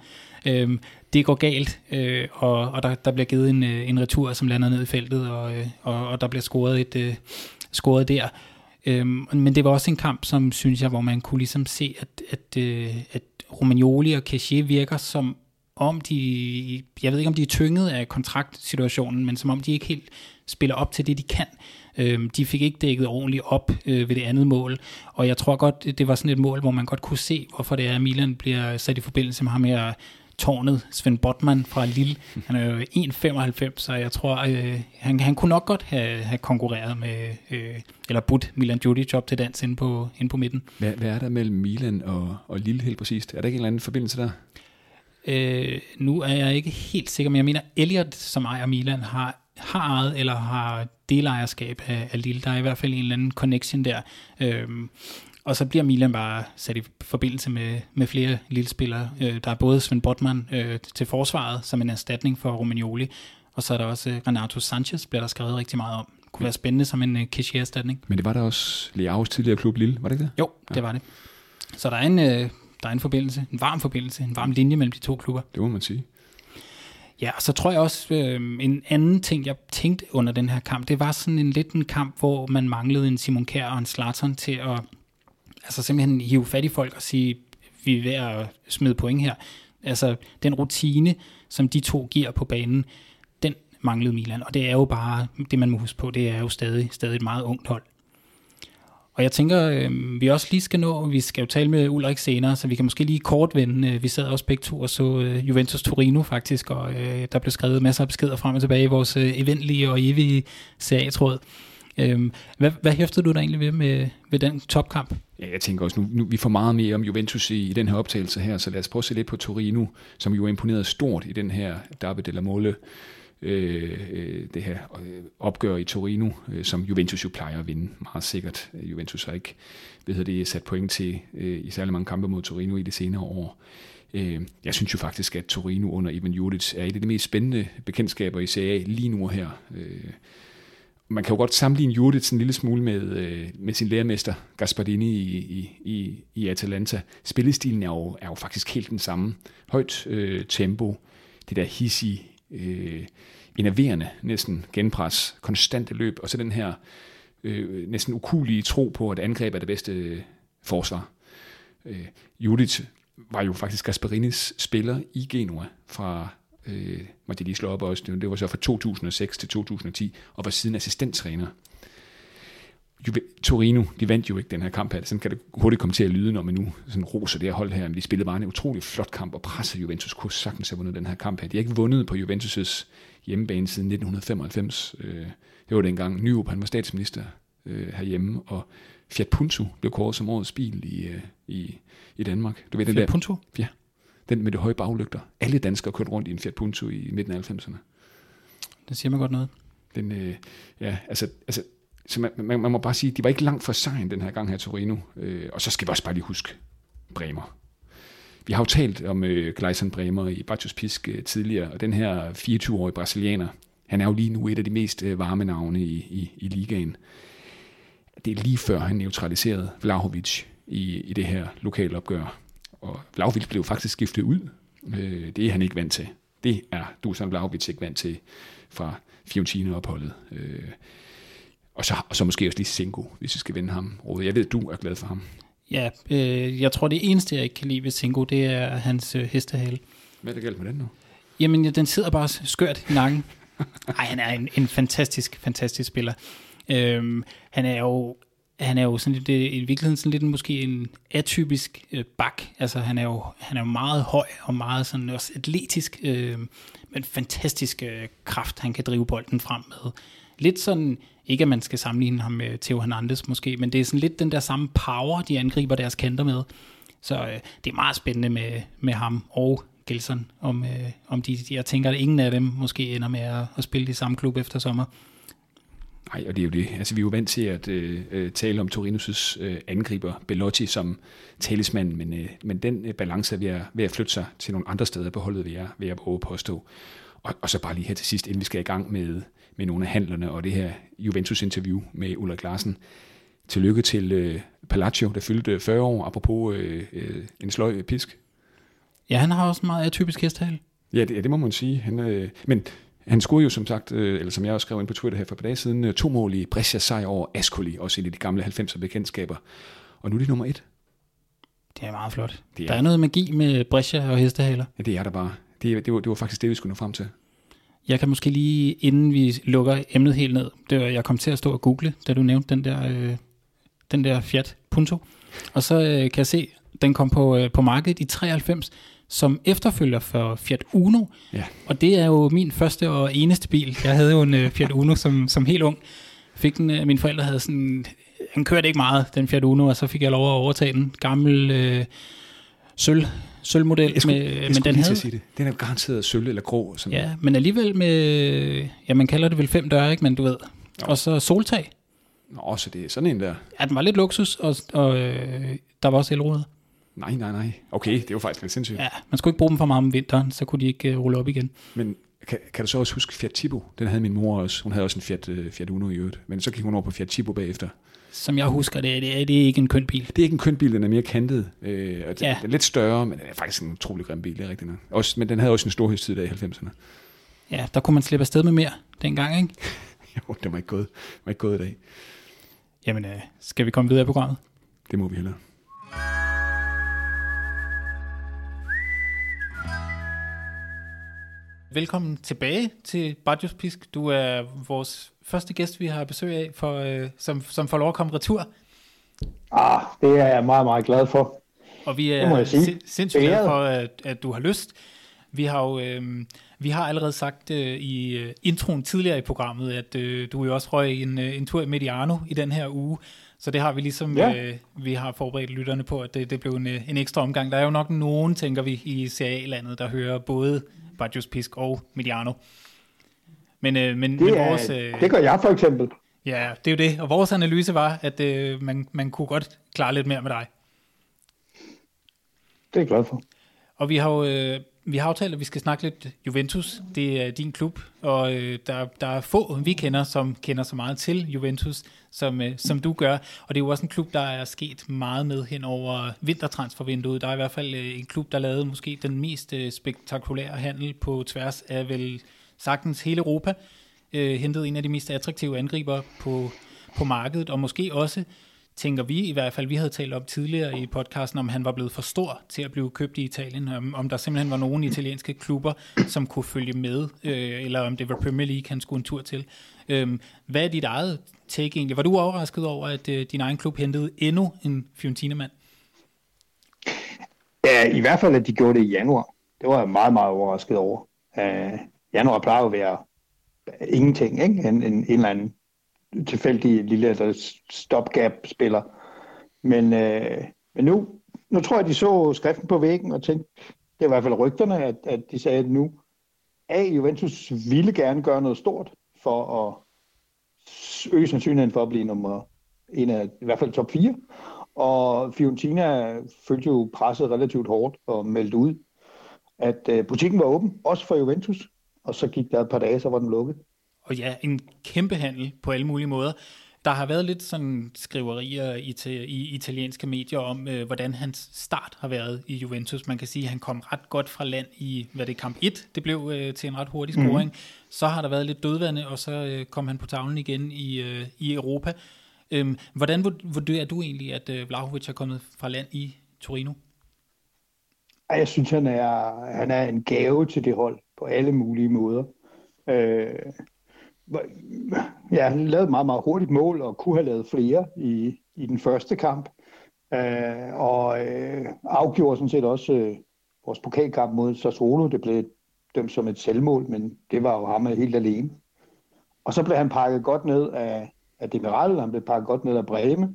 Øhm, det går galt, øh, og, og der, der bliver givet en, øh, en retur, som lander ned i feltet, og, øh, og, og der bliver scoret, et, øh, scoret der. Øhm, men det var også en kamp, som synes jeg, hvor man kunne ligesom se, at, at, øh, at Romagnoli og Caché virker som om de, jeg ved ikke om de er tynget af kontraktsituationen, men som om de ikke helt spiller op til det, de kan. Øhm, de fik ikke dækket ordentligt op øh, ved det andet mål, og jeg tror godt, det var sådan et mål, hvor man godt kunne se, hvorfor det er, at Milan bliver sat i forbindelse med ham her tårnet, Svend Botman fra Lille. Han er jo 1,95, så jeg tror, øh, han, han kunne nok godt have, have konkurreret med, øh, eller budt Milan Djurdjic op til dans inde på, inde på midten. Hvad, hvad er der mellem Milan og, og Lille helt præcist? Er der ikke en eller anden forbindelse der? Øh, nu er jeg ikke helt sikker, men jeg mener, Elliot, som ejer Milan, har, har ejet eller har delejerskab af, af Lille. Der er i hvert fald en eller anden connection der. Øh, og så bliver Milan bare sat i forbindelse med, med flere lille spillere. Øh, der er både Svend Botman øh, til forsvaret som en erstatning for Romagnoli, og så er der også øh, Renato Sanchez, bliver der skrevet rigtig meget om. Det kunne være spændende som en øh, erstatning Men det var der også Leaus tidligere klub Lille, var det ikke det? Jo, ja. det var det. Så der er en, øh, der er en forbindelse, en varm forbindelse, en varm linje mellem de to klubber. Det må man sige. Ja, og så tror jeg også, øh, en anden ting, jeg tænkte under den her kamp, det var sådan en lidt en kamp, hvor man manglede en Simon Kjær og en Slatern til at altså simpelthen hive fat i folk og sige, vi er ved at smide point her. Altså den rutine, som de to giver på banen, den manglede Milan, og det er jo bare, det man må huske på, det er jo stadig, stadig et meget ungt hold. Og jeg tænker, øh, vi også lige skal nå, vi skal jo tale med Ulrik senere, så vi kan måske lige kort vende. Øh, vi sad også begge to og så øh, Juventus Torino faktisk, og øh, der blev skrevet masser af beskeder frem og tilbage i vores øh, eventlige og evige serietråd. Øhm, hvad, hvad hæftede du der egentlig ved med, ved den topkamp? Ja, jeg tænker også, nu, nu vi får meget mere om Juventus i, i den her optagelse her, så lad os prøve at se lidt på Torino, som jo imponeret stort i den her Derby della Mole, øh, øh, det her øh, opgør i Torino, øh, som Juventus jo plejer at vinde meget sikkert. Øh, Juventus har ikke hvad hedder det, sat point til øh, i særlig mange kampe mod Torino i de senere år. Øh, jeg synes jo faktisk, at Torino under Ivan Juric er et af de mest spændende bekendtskaber i Serie A lige nu her. Øh, man kan jo godt sammenligne Judith en lille smule med, øh, med sin lærermester Gasparini i, i, i, i Atalanta. Spillestilen er jo, er jo faktisk helt den samme. Højt øh, tempo, det der hissige, øh, enerverende næsten genpres, konstante løb, og så den her øh, næsten ukulige tro på, at angreb er det bedste øh, forsvar. Øh, Judith var jo faktisk Gasparinis spiller i Genua fra øh, må de lige slå op også. Det var så fra 2006 til 2010, og var siden assistenttræner. Torino, de vandt jo ikke den her kamp her. Sådan kan det hurtigt komme til at lyde, når man nu sådan roser det her hold her. Men de spillede bare en utrolig flot kamp og pressede Juventus kunne sagtens have vundet den her kamp her. De har ikke vundet på Juventus' hjemmebane siden 1995. Øh, det var dengang Nyrup, han var statsminister øh, herhjemme, og Fiat Punto blev kåret som årets bil i, øh, i, i Danmark. Du ved, Fiat den der, Punto? Ja, den med de høje baglygter. Alle danskere kørte rundt i en Fiat Punto i midten af 90'erne. Det siger man godt noget. Den, øh, ja, altså, altså så man, man, man, må bare sige, de var ikke langt fra sejren den her gang her Torino. Øh, og så skal vi også bare lige huske Bremer. Vi har jo talt om øh, Gleison Bremer i Bartos Pisk øh, tidligere, og den her 24-årige brasilianer, han er jo lige nu et af de mest øh, varme navne i, i, i ligaen. Det er lige før han neutraliserede Vlahovic i, i det her lokale opgør. Og Vlaovic blev faktisk skiftet ud. Øh, det er han ikke vant til. Det er Dusan Vlaovic ikke vant til fra Fiorentina-opholdet. Øh, og, så, og så måske også lige Sengo, hvis vi skal vinde ham. Rode. Jeg ved, du er glad for ham. Ja, øh, jeg tror det eneste, jeg ikke kan lide ved Sengo, det er hans øh, hestehale. Hvad er det galt med den nu? Jamen, ja, den sidder bare skørt i nakken. Nej, han er en, en fantastisk, fantastisk spiller. Øhm, han er jo han er jo sådan lidt, i virkeligheden sådan lidt måske en atypisk øh, bak. Altså han er jo han er jo meget høj og meget sådan også atletisk, øh, men fantastisk øh, kraft, han kan drive bolden frem med. Lidt sådan, ikke at man skal sammenligne ham med Theo Hernandez måske, men det er sådan lidt den der samme power, de angriber deres kanter med. Så øh, det er meget spændende med, med ham og Gelson, om, øh, om de, jeg tænker, at ingen af dem måske ender med at, at spille i samme klub efter sommer. Nej, og det er jo det. Altså, vi er jo vant til at øh, øh, tale om Torinos' øh, angriber Bellotti som talismand, men, øh, men den øh, balance er ved at, ved at flytte sig til nogle andre steder på holdet, vil jeg, vil jeg våge påstå. Og, og så bare lige her til sidst, inden vi skal i gang med, med nogle af handlerne og det her Juventus-interview med Ulrik Larsen. tillykke til øh, Palacio, der fyldte 40 år, apropos øh, øh, en sløj pisk. Ja, han har også en meget atypisk hestehale. Ja, det, ja, det må man sige. Han, øh, men han scorede jo som sagt, øh, eller som jeg også skrev ind på Twitter her for et par dage siden, øh, to mål i Brescia sejr over Ascoli, også i de gamle 90'er bekendtskaber. Og nu er det nummer et. Det er meget flot. Det er- Der er noget magi med Brescia og hestehaler. Ja, det er der bare. Det, det, var, det var faktisk det, vi skulle nå frem til. Jeg kan måske lige, inden vi lukker emnet helt ned, det var, jeg kom til at stå og google, da du nævnte den der, øh, den der Fiat Punto. Og så øh, kan jeg se, den kom på, øh, på markedet i 93 som efterfølger for Fiat Uno. Ja. Og det er jo min første og eneste bil. Jeg havde jo en øh, Fiat Uno som, som helt ung. Fik den, øh, mine forældre havde sådan, han kørte ikke meget, den Fiat Uno, og så fik jeg lov at overtage den. Gammel øh, sølv, sølvmodel, Jeg skulle, med, jeg men den lige havde, sige det. Den er garanteret sølv eller grå. Sådan. Ja, men alligevel med, ja, man kalder det vel fem døre, ikke? Men du ved. Og så soltag. Nå, så det er sådan en der. Ja, den var lidt luksus, og, og øh, der var også elruder. Nej, nej, nej. Okay, det er jo faktisk lidt sindssygt. Ja, man skulle ikke bruge dem for meget om vinteren, så kunne de ikke øh, rulle op igen. Men kan, kan du så også huske Fiat Tipo? Den havde min mor også. Hun havde også en Fiat, uh, Fiat Uno i øvrigt. Men så gik hun over på Fiat Tipo bagefter. Som jeg husker det, det er, det er ikke en køn bil. Det er ikke en køn bil, den er mere kantet. Øh, og Ja. ja. Den er lidt større, men den er faktisk en utrolig grim bil, det er rigtigt nok. Også, men den havde også en storhedstid der i 90'erne. Ja, der kunne man slippe afsted med mere dengang, ikke? Jo, det var ikke gået, det var ikke gået i dag. Jamen, øh, skal vi komme videre i programmet? Det må vi hellere. Velkommen tilbage til Bajos Pisk. Du er vores første gæst, vi har besøg af, for, øh, som, som får lov at komme retur. Ah, det er jeg meget, meget glad for. Og vi er sin- sindssygt glade for, at, at du har lyst. Vi har jo øh, vi har allerede sagt øh, i øh, introen tidligere i programmet, at øh, du jo også røg en, øh, en tur i Mediano i den her uge. Så det har vi ligesom, Ja. øh, vi har forberedt lytterne på, at det, det blev en, øh, en ekstra omgang. Der er jo nok nogen, tænker vi, i CA-landet, der hører både Bajos Pisk og Mediano. Men, øh, men, men Det, er, vores, øh, det gør jeg for eksempel. ja, det er jo det. Og vores analyse var, at øh, man, man kunne godt klare lidt mere med dig. Det er jeg glad for. Og vi har jo øh, vi har aftalt, at vi skal snakke lidt Juventus. Det er din klub, og øh, der, der er få, vi kender, som kender så meget til Juventus, som, øh, som du gør. Og det er jo også en klub, der er sket meget med hen over vintertransfervinduet. Der er i hvert fald øh, en klub, der lavede måske den mest øh, spektakulære handel på tværs af vel sagtens hele Europa. Øh, hentede en af de mest attraktive angriber på, på markedet, og måske også tænker vi i hvert fald, vi havde talt om tidligere i podcasten, om han var blevet for stor til at blive købt i Italien, om, om der simpelthen var nogle italienske klubber, som kunne følge med, øh, eller om det var Premier League, han skulle en tur til. Øhm, hvad er dit eget take egentlig? Var du overrasket over, at øh, din egen klub hentede endnu en Fiorentina-mand? Ja, i hvert fald, at de gjorde det i januar. Det var jeg meget, meget overrasket over. Øh, januar plejer jo at være ingenting, ikke? En, en, en eller anden tilfældig lille eller stopgap-spiller. Men, øh, men nu, nu tror jeg, de så skriften på væggen og tænkte, det var i hvert fald rygterne, at, at de sagde, at nu A, Juventus ville gerne gøre noget stort for at øge sandsynligheden for at blive nummer en af i hvert fald top 4. Og Fiorentina følte jo presset relativt hårdt og meldte ud, at øh, butikken var åben, også for Juventus. Og så gik der et par dage, så var den lukket. Og ja, en kæmpe handel på alle mulige måder. Der har været lidt sådan skriverier i, til, i italienske medier om, øh, hvordan hans start har været i Juventus. Man kan sige, at han kom ret godt fra land i, hvad det er, kamp 1. Det blev øh, til en ret hurtig scoring. Mm. Så har der været lidt dødvande, og så øh, kom han på tavlen igen i, øh, i Europa. Øhm, hvordan vurd- vurderer du egentlig, at øh, Vlahovic er kommet fra land i Torino? Ej, Jeg synes, han er, han er en gave til det hold på alle mulige måder. Øh, ja, han lavede meget, meget hurtigt mål og kunne have lavet flere i, i den første kamp. Øh, og øh, afgjorde sådan set også øh, vores pokalkamp mod Sassuolo. Det blev dømt som et selvmål, men det var jo ham helt alene. Og så blev han pakket godt ned af, af Demiral, han blev pakket godt ned af Breme.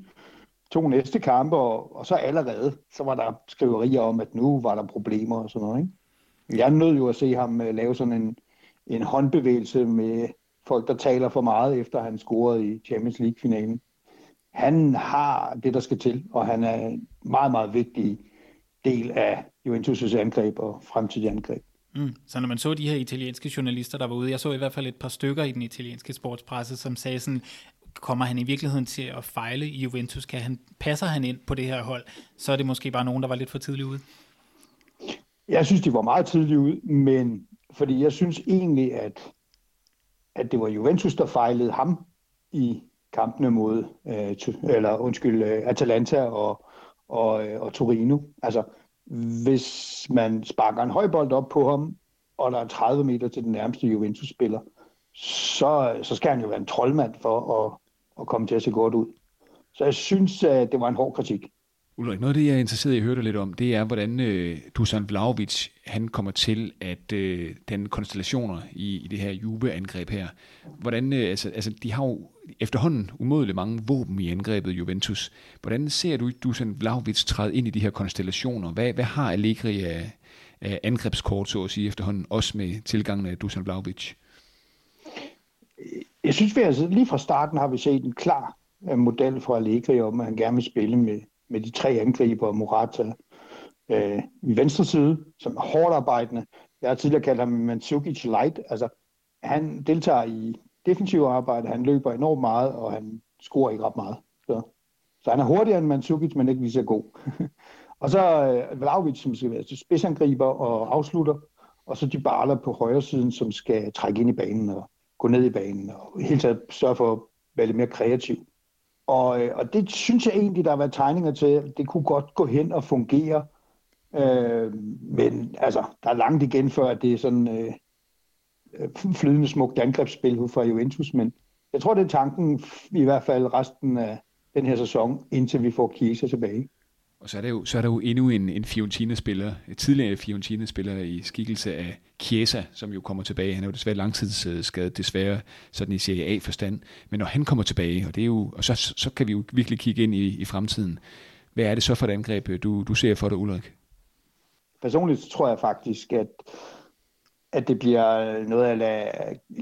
To næste kampe, og, og så allerede, så var der skriverier om, at nu var der problemer og sådan noget. Ikke? Jeg nød jo at se ham øh, lave sådan en, en håndbevægelse med folk, der taler for meget, efter han scorede i Champions League-finalen. Han har det, der skal til, og han er en meget, meget vigtig del af Juventus' angreb og fremtidige angreb. Mm. Så når man så de her italienske journalister, der var ude, jeg så i hvert fald et par stykker i den italienske sportspresse, som sagde sådan, kommer han i virkeligheden til at fejle i Juventus? Kan han, passer han ind på det her hold? Så er det måske bare nogen, der var lidt for tidligt ude. Jeg synes, de var meget tidligt ude, men fordi jeg synes egentlig, at, at det var Juventus, der fejlede ham i kampene mod, øh, eller undskyld, øh, Atalanta og, og, øh, og Torino. Altså, hvis man sparker en højbold op på ham, og der er 30 meter til den nærmeste Juventus-spiller, så, så skal han jo være en troldmand for at, at komme til at se godt ud. Så jeg synes, at det var en hård kritik. Ulrik, noget af det, jeg er interesseret i at høre dig lidt om, det er, hvordan øh, Dusan Vlaovic, han kommer til at øh, den konstellationer i, i det her Juve-angreb her. Hvordan, øh, altså, altså, de har jo efterhånden umådeligt mange våben i angrebet Juventus. Hvordan ser du Dusan Vlaovic træde ind i de her konstellationer? Hvad, hvad har Allegri af, af angrebskort, så at sige, efterhånden, også med tilgangen af Dusan Vlaovic? Jeg synes, vi altså, lige fra starten har vi set en klar øh, model for Allegri om, at han gerne vil spille med med de tre angriber, Morata øh, i venstre side, som er hårdt arbejdende. Jeg har tidligere kaldt ham Mandzukic Light. Altså, han deltager i defensiv arbejde, han løber enormt meget, og han scorer ikke ret meget. Så, så han er hurtigere end Mandzukic, men ikke lige så god. og så øh, Vlaovic, som skal være spidsangriber og afslutter, og så de på højre siden, som skal trække ind i banen og gå ned i banen, og helt taget sørge for at være lidt mere kreativ. Og, øh, og det synes jeg egentlig, der har været tegninger til. Det kunne godt gå hen og fungere. Øh, men altså, der er langt igen før, at det er sådan øh, øh flydende smukt angrebsspil fra Juventus. Men jeg tror, det er tanken i hvert fald resten af den her sæson, indtil vi får Kiesa tilbage. Og så er der jo, så er der jo endnu en, en Fiorentina-spiller, en tidligere Fiorentina-spiller i skikkelse af Chiesa, som jo kommer tilbage. Han er jo desværre langtidsskadet, desværre sådan i Serie A-forstand. Men når han kommer tilbage, og, det er jo, og så, så kan vi jo virkelig kigge ind i, i fremtiden. Hvad er det så for et angreb, du, du ser for dig, Ulrik? Personligt tror jeg faktisk, at, at det bliver noget af lade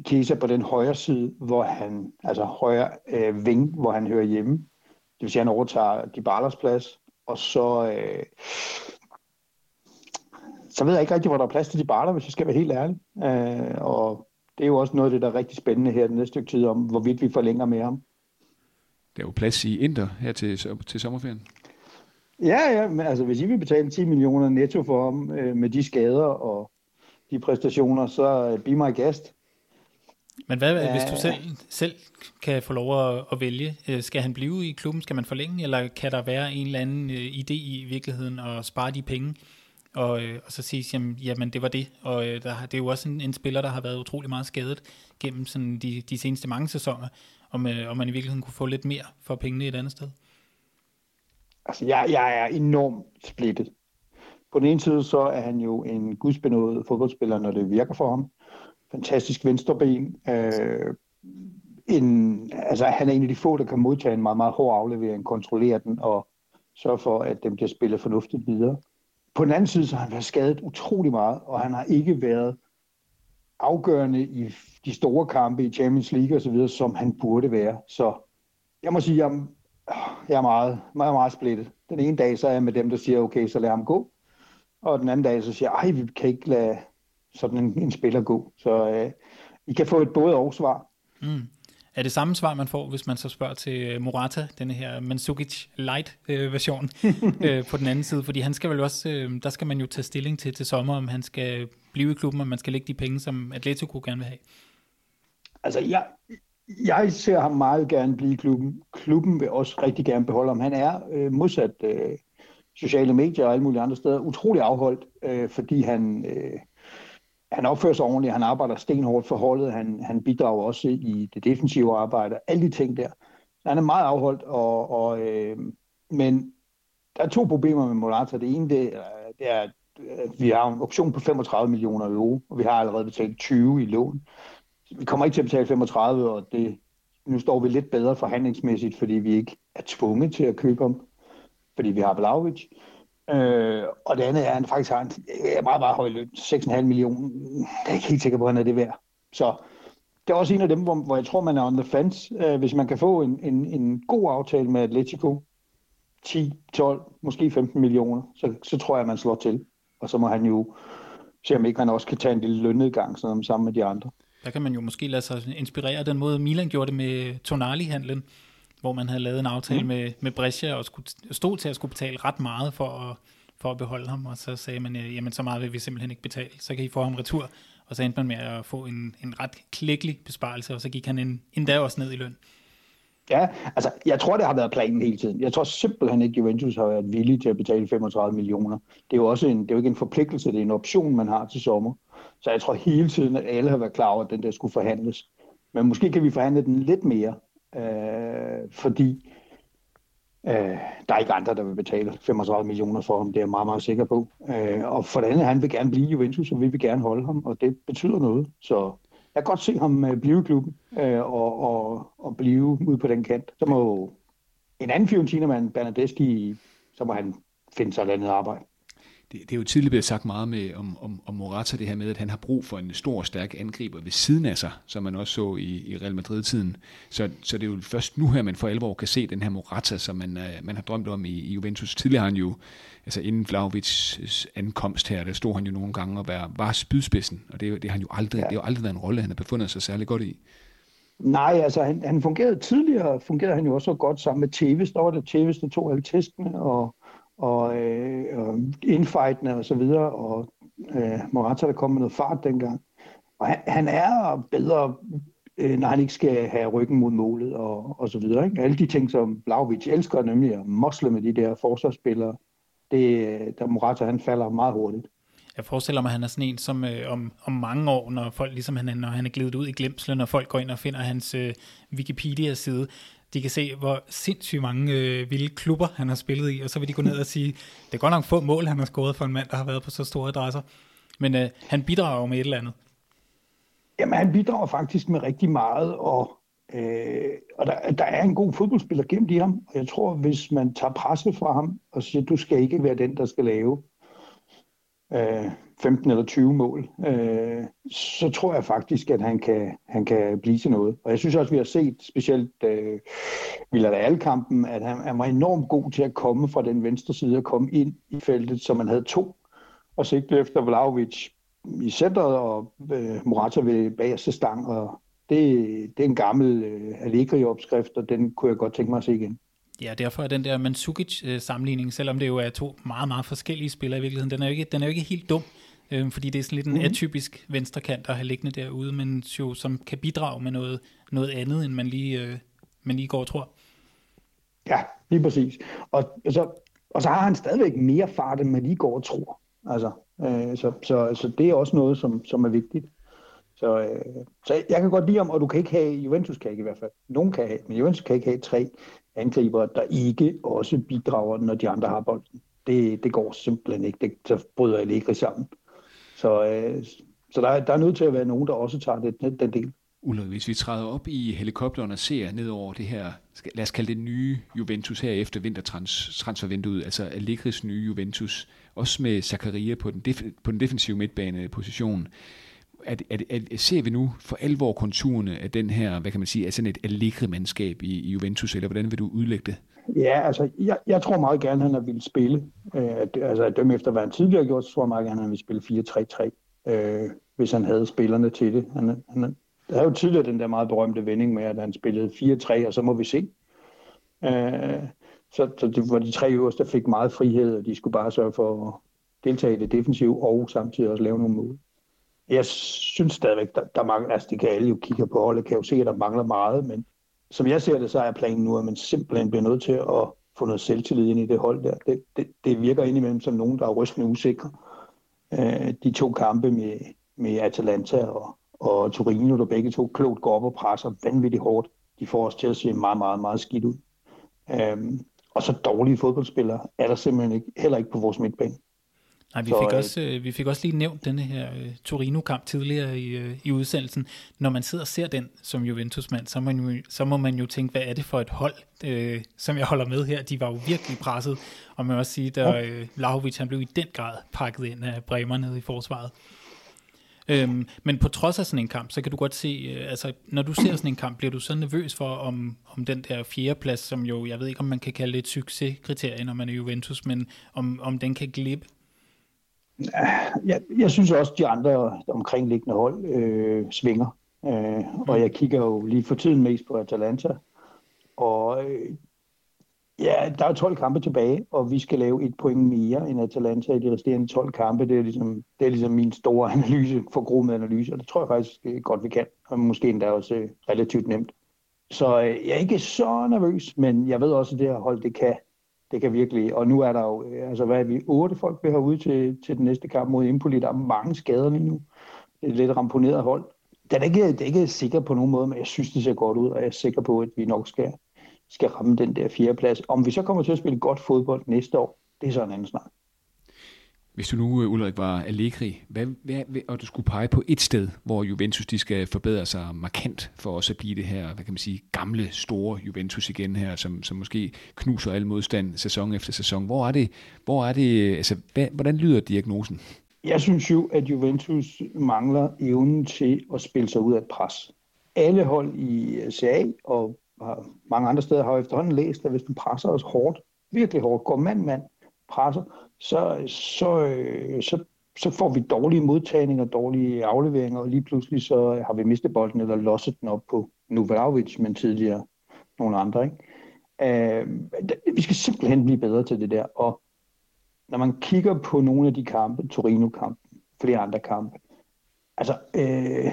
Chiesa på den højre side, hvor han, altså højre øh, ving, hvor han hører hjemme. Det vil sige, at han overtager Dybalas plads, og så, øh, så ved jeg ikke rigtig, hvor der er plads til de barter, hvis jeg skal være helt ærlig. Øh, og det er jo også noget af det, der er rigtig spændende her den næste stykke tid, om hvorvidt vi forlænger med ham. Der er jo plads i Inter her til, til sommerferien. Ja, ja, men altså hvis I vil betale 10 millioner netto for ham øh, med de skader og de præstationer, så øh, be my guest. Men hvad, ja. hvis du selv, selv kan få lov at, at vælge, øh, skal han blive i klubben, skal man forlænge, eller kan der være en eller anden øh, idé i virkeligheden at spare de penge, og, øh, og så sige, jamen, jamen det var det, og der, det er jo også en, en spiller, der har været utrolig meget skadet gennem sådan de, de seneste mange sæsoner, om, om man i virkeligheden kunne få lidt mere for pengene et andet sted. Altså, jeg, jeg er enormt splittet. På den ene side, så er han jo en gudsbenået fodboldspiller, når det virker for ham fantastisk venstreben. Øh, en, altså, han er en af de få, der kan modtage en meget, meget hård aflevering, kontrollere den og sørge for, at dem bliver spillet fornuftigt videre. På den anden side, så har han været skadet utrolig meget, og han har ikke været afgørende i de store kampe i Champions League osv., som han burde være. Så jeg må sige, jeg, jeg er meget, meget, meget splittet. Den ene dag, så er jeg med dem, der siger, okay, så lad ham gå. Og den anden dag, så siger jeg, ej, vi kan ikke lade, sådan en, en spiller gå. Så øh, I kan få et både og svar. Mm. Er det samme svar, man får, hvis man så spørger til øh, Morata, den her Mandzukic Light-version øh, øh, på den anden side? Fordi han skal vel også, øh, der skal man jo tage stilling til til sommer, om han skal blive i klubben, om man skal lægge de penge, som Atletico gerne vil have. Altså, jeg, jeg ser ham meget gerne blive i klubben. Klubben vil også rigtig gerne beholde ham. Han er øh, modsat øh, sociale medier og alle mulige andre steder utrolig afholdt, øh, fordi han... Øh, han opfører sig ordentligt, han arbejder stenhårdt for holdet, han, han bidrager også i det defensive arbejde, alle de ting der. Han er meget afholdt, og, og, øh, men der er to problemer med Morata. Det ene, det, det er, at vi har en option på 35 millioner euro, og vi har allerede betalt 20 i lån. Vi kommer ikke til at betale 35, og det, nu står vi lidt bedre forhandlingsmæssigt, fordi vi ikke er tvunget til at købe ham, fordi vi har Vlaovic. Øh, og det andet er, at han faktisk har en øh, meget, meget høj løn, 6,5 millioner. Jeg er ikke helt sikker på, at han er det værd. Så det er også en af dem, hvor, hvor jeg tror, man er on the fence. Øh, hvis man kan få en, en, en god aftale med Atletico, 10, 12, måske 15 millioner, så, så tror jeg, man slår til. Og så må han jo se, om ikke han også kan tage en lille lønnedgang sådan sammen med de andre. Der kan man jo måske lade sig inspirere den måde, Milan gjorde det med Tonali-handlen, hvor man havde lavet en aftale mm. med, med Brescia og skulle, stod til at skulle betale ret meget for at, for at beholde ham, og så sagde man, jamen så meget vil vi simpelthen ikke betale, så kan I få ham retur, og så endte man med at få en, en ret klækkelig besparelse, og så gik han en, endda også ned i løn. Ja, altså jeg tror, det har været planen hele tiden. Jeg tror simpelthen ikke, Juventus har været villig til at betale 35 millioner. Det er jo også en, det er jo ikke en forpligtelse, det er en option, man har til sommer. Så jeg tror hele tiden, at alle har været klar over, at den der skulle forhandles. Men måske kan vi forhandle den lidt mere, øh, fordi øh, der er ikke andre, der vil betale 35 millioner for ham. Det er jeg meget, meget sikker på. Øh, og for det andet, han vil gerne blive Juventus, og vi vil gerne holde ham, og det betyder noget. Så jeg kan godt se ham øh, blive i klubben øh, og, og, og blive ude på den kant. Så må en anden Fiorentina-mand, Bernadeschi, så må han finde sig et andet arbejde det, det er jo tidligere blevet sagt meget med om, om, om Morata, det her med, at han har brug for en stor og stærk angriber ved siden af sig, som man også så i, i Real Madrid-tiden. Så, så det er jo først nu her, man for alvor kan se den her Morata, som man, uh, man har drømt om i, i Juventus. Tidligere har han jo, altså inden Vlaovics ankomst her, der stod han jo nogle gange og var, var spydspidsen, og det, det har han jo aldrig, ja. det har jo aldrig været en rolle, han har befundet sig særlig godt i. Nej, altså han, han fungerede tidligere, fungerede han jo også godt sammen med Tevez. Der var det Tevez, der tog alle testene, og og, øh, og og så videre, og øh, Morata, der kom med noget fart dengang. Og han, han er bedre, øh, når han ikke skal have ryggen mod målet og, og så videre. Ikke? Alle de ting, som Blaovic elsker, nemlig at mosle med de der forsvarsspillere, det, der Morata, han falder meget hurtigt. Jeg forestiller mig, at han er sådan en, som øh, om, om mange år, når folk ligesom han, når han er glidet ud i glemslen, når folk går ind og finder hans øh, Wikipedia-side, de kan se, hvor sindssygt mange øh, vilde klubber han har spillet i, og så vil de gå ned og sige, det er godt nok få mål, han har scoret for en mand, der har været på så store adresser. Men øh, han bidrager med et eller andet. Jamen, han bidrager faktisk med rigtig meget, og, øh, og der, der er en god fodboldspiller gemt i ham. Og jeg tror, hvis man tager presset fra ham og siger, du skal ikke være den, der skal lave øh, 15 eller 20 mål, øh, så tror jeg faktisk, at han kan, han kan blive til noget. Og jeg synes også, vi har set specielt øh, Villarreal-kampen, at han, han var enormt god til at komme fra den venstre side og komme ind i feltet, så man havde to og sigte efter Vlaovic i centret og øh, Morata ved bagerste stang. Og det, det er en gammel øh, Allegri-opskrift, og den kunne jeg godt tænke mig at se igen. Ja, derfor er den der Mandzukic-sammenligning, selvom det jo er to meget, meget forskellige spillere i virkeligheden, den er jo ikke, den er jo ikke helt dum, øh, fordi det er sådan lidt en mm-hmm. atypisk venstrekant at have liggende derude, men jo som kan bidrage med noget, noget andet, end man lige, øh, man lige går og tror. Ja, lige præcis. Og så, og så har han stadigvæk mere fart, end man lige går og tror. Altså, øh, så, så, så det er også noget, som, som er vigtigt. Så, øh, så jeg kan godt lide ham, og du kan ikke have, Juventus kan ikke i hvert fald, nogen kan have, men Juventus kan ikke have tre angriber, der ikke også bidrager, når de andre har bolden. Det, det går simpelthen ikke. Det, så bryder Allegri sammen. Så, øh, så der, der er nødt til at være nogen, der også tager det, den del. Ulrik, hvis vi træder op i helikopteren og ser ned over det her, lad os kalde det nye Juventus her efter vintertransfervinduet, altså Allegris nye Juventus, også med Zakaria på den, def, på den defensive midtbane position. At, at, at, ser vi nu for alvor konturerne af den her, hvad kan man sige, af sådan et Allegri-mandskab i, i Juventus, eller hvordan vil du udlægge det? Ja, altså, jeg, jeg tror meget gerne, han har ville spille. Øh, altså, at dømme efter, hvad han tidligere har gjort, så tror jeg meget gerne, han ville spille 4-3-3, øh, hvis han havde spillerne til det. Han, han, der er jo tidligere den der meget berømte vending med, at han spillede 4-3, og så må vi se. Øh, så, så det var de tre øverste, der fik meget frihed, og de skulle bare sørge for at deltage i det defensive, og samtidig også lave nogle mål. Jeg synes stadigvæk, der, der mangler, altså det kan alle jo kigge på holdet, kan jo se, at der mangler meget, men som jeg ser det, så er planen nu, at man simpelthen bliver nødt til at få noget selvtillid ind i det hold der. Det, det, det virker indimellem som nogen, der er rystende usikre. Øh, de to kampe med, med Atalanta og, og Torino, der begge to klogt går op og presser vanvittigt hårdt, de får os til at se meget, meget, meget skidt ud. Øh, og så dårlige fodboldspillere er der simpelthen ikke, heller ikke på vores midtbane. Nej, vi fik, så, også, øh, vi fik også lige nævnt denne her uh, Torino-kamp tidligere i, uh, i udsendelsen. Når man sidder og ser den som Juventus-mand, så, man så må man jo tænke, hvad er det for et hold, uh, som jeg holder med her? De var jo virkelig presset, og man må også sige, at uh, Lahovic han blev i den grad pakket ind af Bremer nede i forsvaret. Øhm, men på trods af sådan en kamp, så kan du godt se, uh, altså når du ser sådan en kamp, bliver du så nervøs for, om, om den der fjerdeplads, som jo, jeg ved ikke, om man kan kalde det et succeskriterie, når man er Juventus, men om, om den kan glippe jeg, jeg synes også, de andre omkringliggende hold øh, svinger. Øh, og jeg kigger jo lige for tiden mest på Atalanta. Og øh, ja, der er 12 kampe tilbage, og vi skal lave et point mere end Atalanta i de resterende 12 kampe. Det er ligesom, det er ligesom min store analyse, for med analyse, og det tror jeg faktisk øh, godt, vi kan. Og måske endda også øh, relativt nemt. Så øh, jeg er ikke så nervøs, men jeg ved også, at det her hold, det kan, det kan virkelig. Og nu er der jo, øh, altså hvad er vi, otte folk, vi har ude til, til den næste kamp mod Impoli. Der er mange skader lige nu. Et lidt ramponeret hold. Det er ikke, det er ikke sikker på nogen måde, men jeg synes, det ser godt ud, og jeg er sikker på, at vi nok skal, skal ramme den der fjerdeplads. Om vi så kommer til at spille godt fodbold næste år, det er så en anden snak. Hvis du nu, øh, Ulrik, var Allegri, hvad, hvad, og du skulle pege på et sted, hvor Juventus de skal forbedre sig markant for også at blive det her, hvad kan man sige, gamle, store Juventus igen her, som, som måske knuser al modstand sæson efter sæson. Hvor er det, hvor er det altså, hvad, hvordan lyder diagnosen? Jeg synes jo, at Juventus mangler evnen til at spille sig ud af et pres. Alle hold i øh, CA og mange andre steder har efterhånden læst, at hvis du presser os hårdt, virkelig hårdt, går mand-mand, presser, så, så, øh, så, så får vi dårlige modtagninger, dårlige afleveringer, og lige pludselig så øh, har vi mistet bolden eller losset den op på Nuvravic, men tidligere nogle andre. Ikke? Øh, vi skal simpelthen blive bedre til det der, og når man kigger på nogle af de kampe, Torino-kampen, flere andre kampe, altså øh,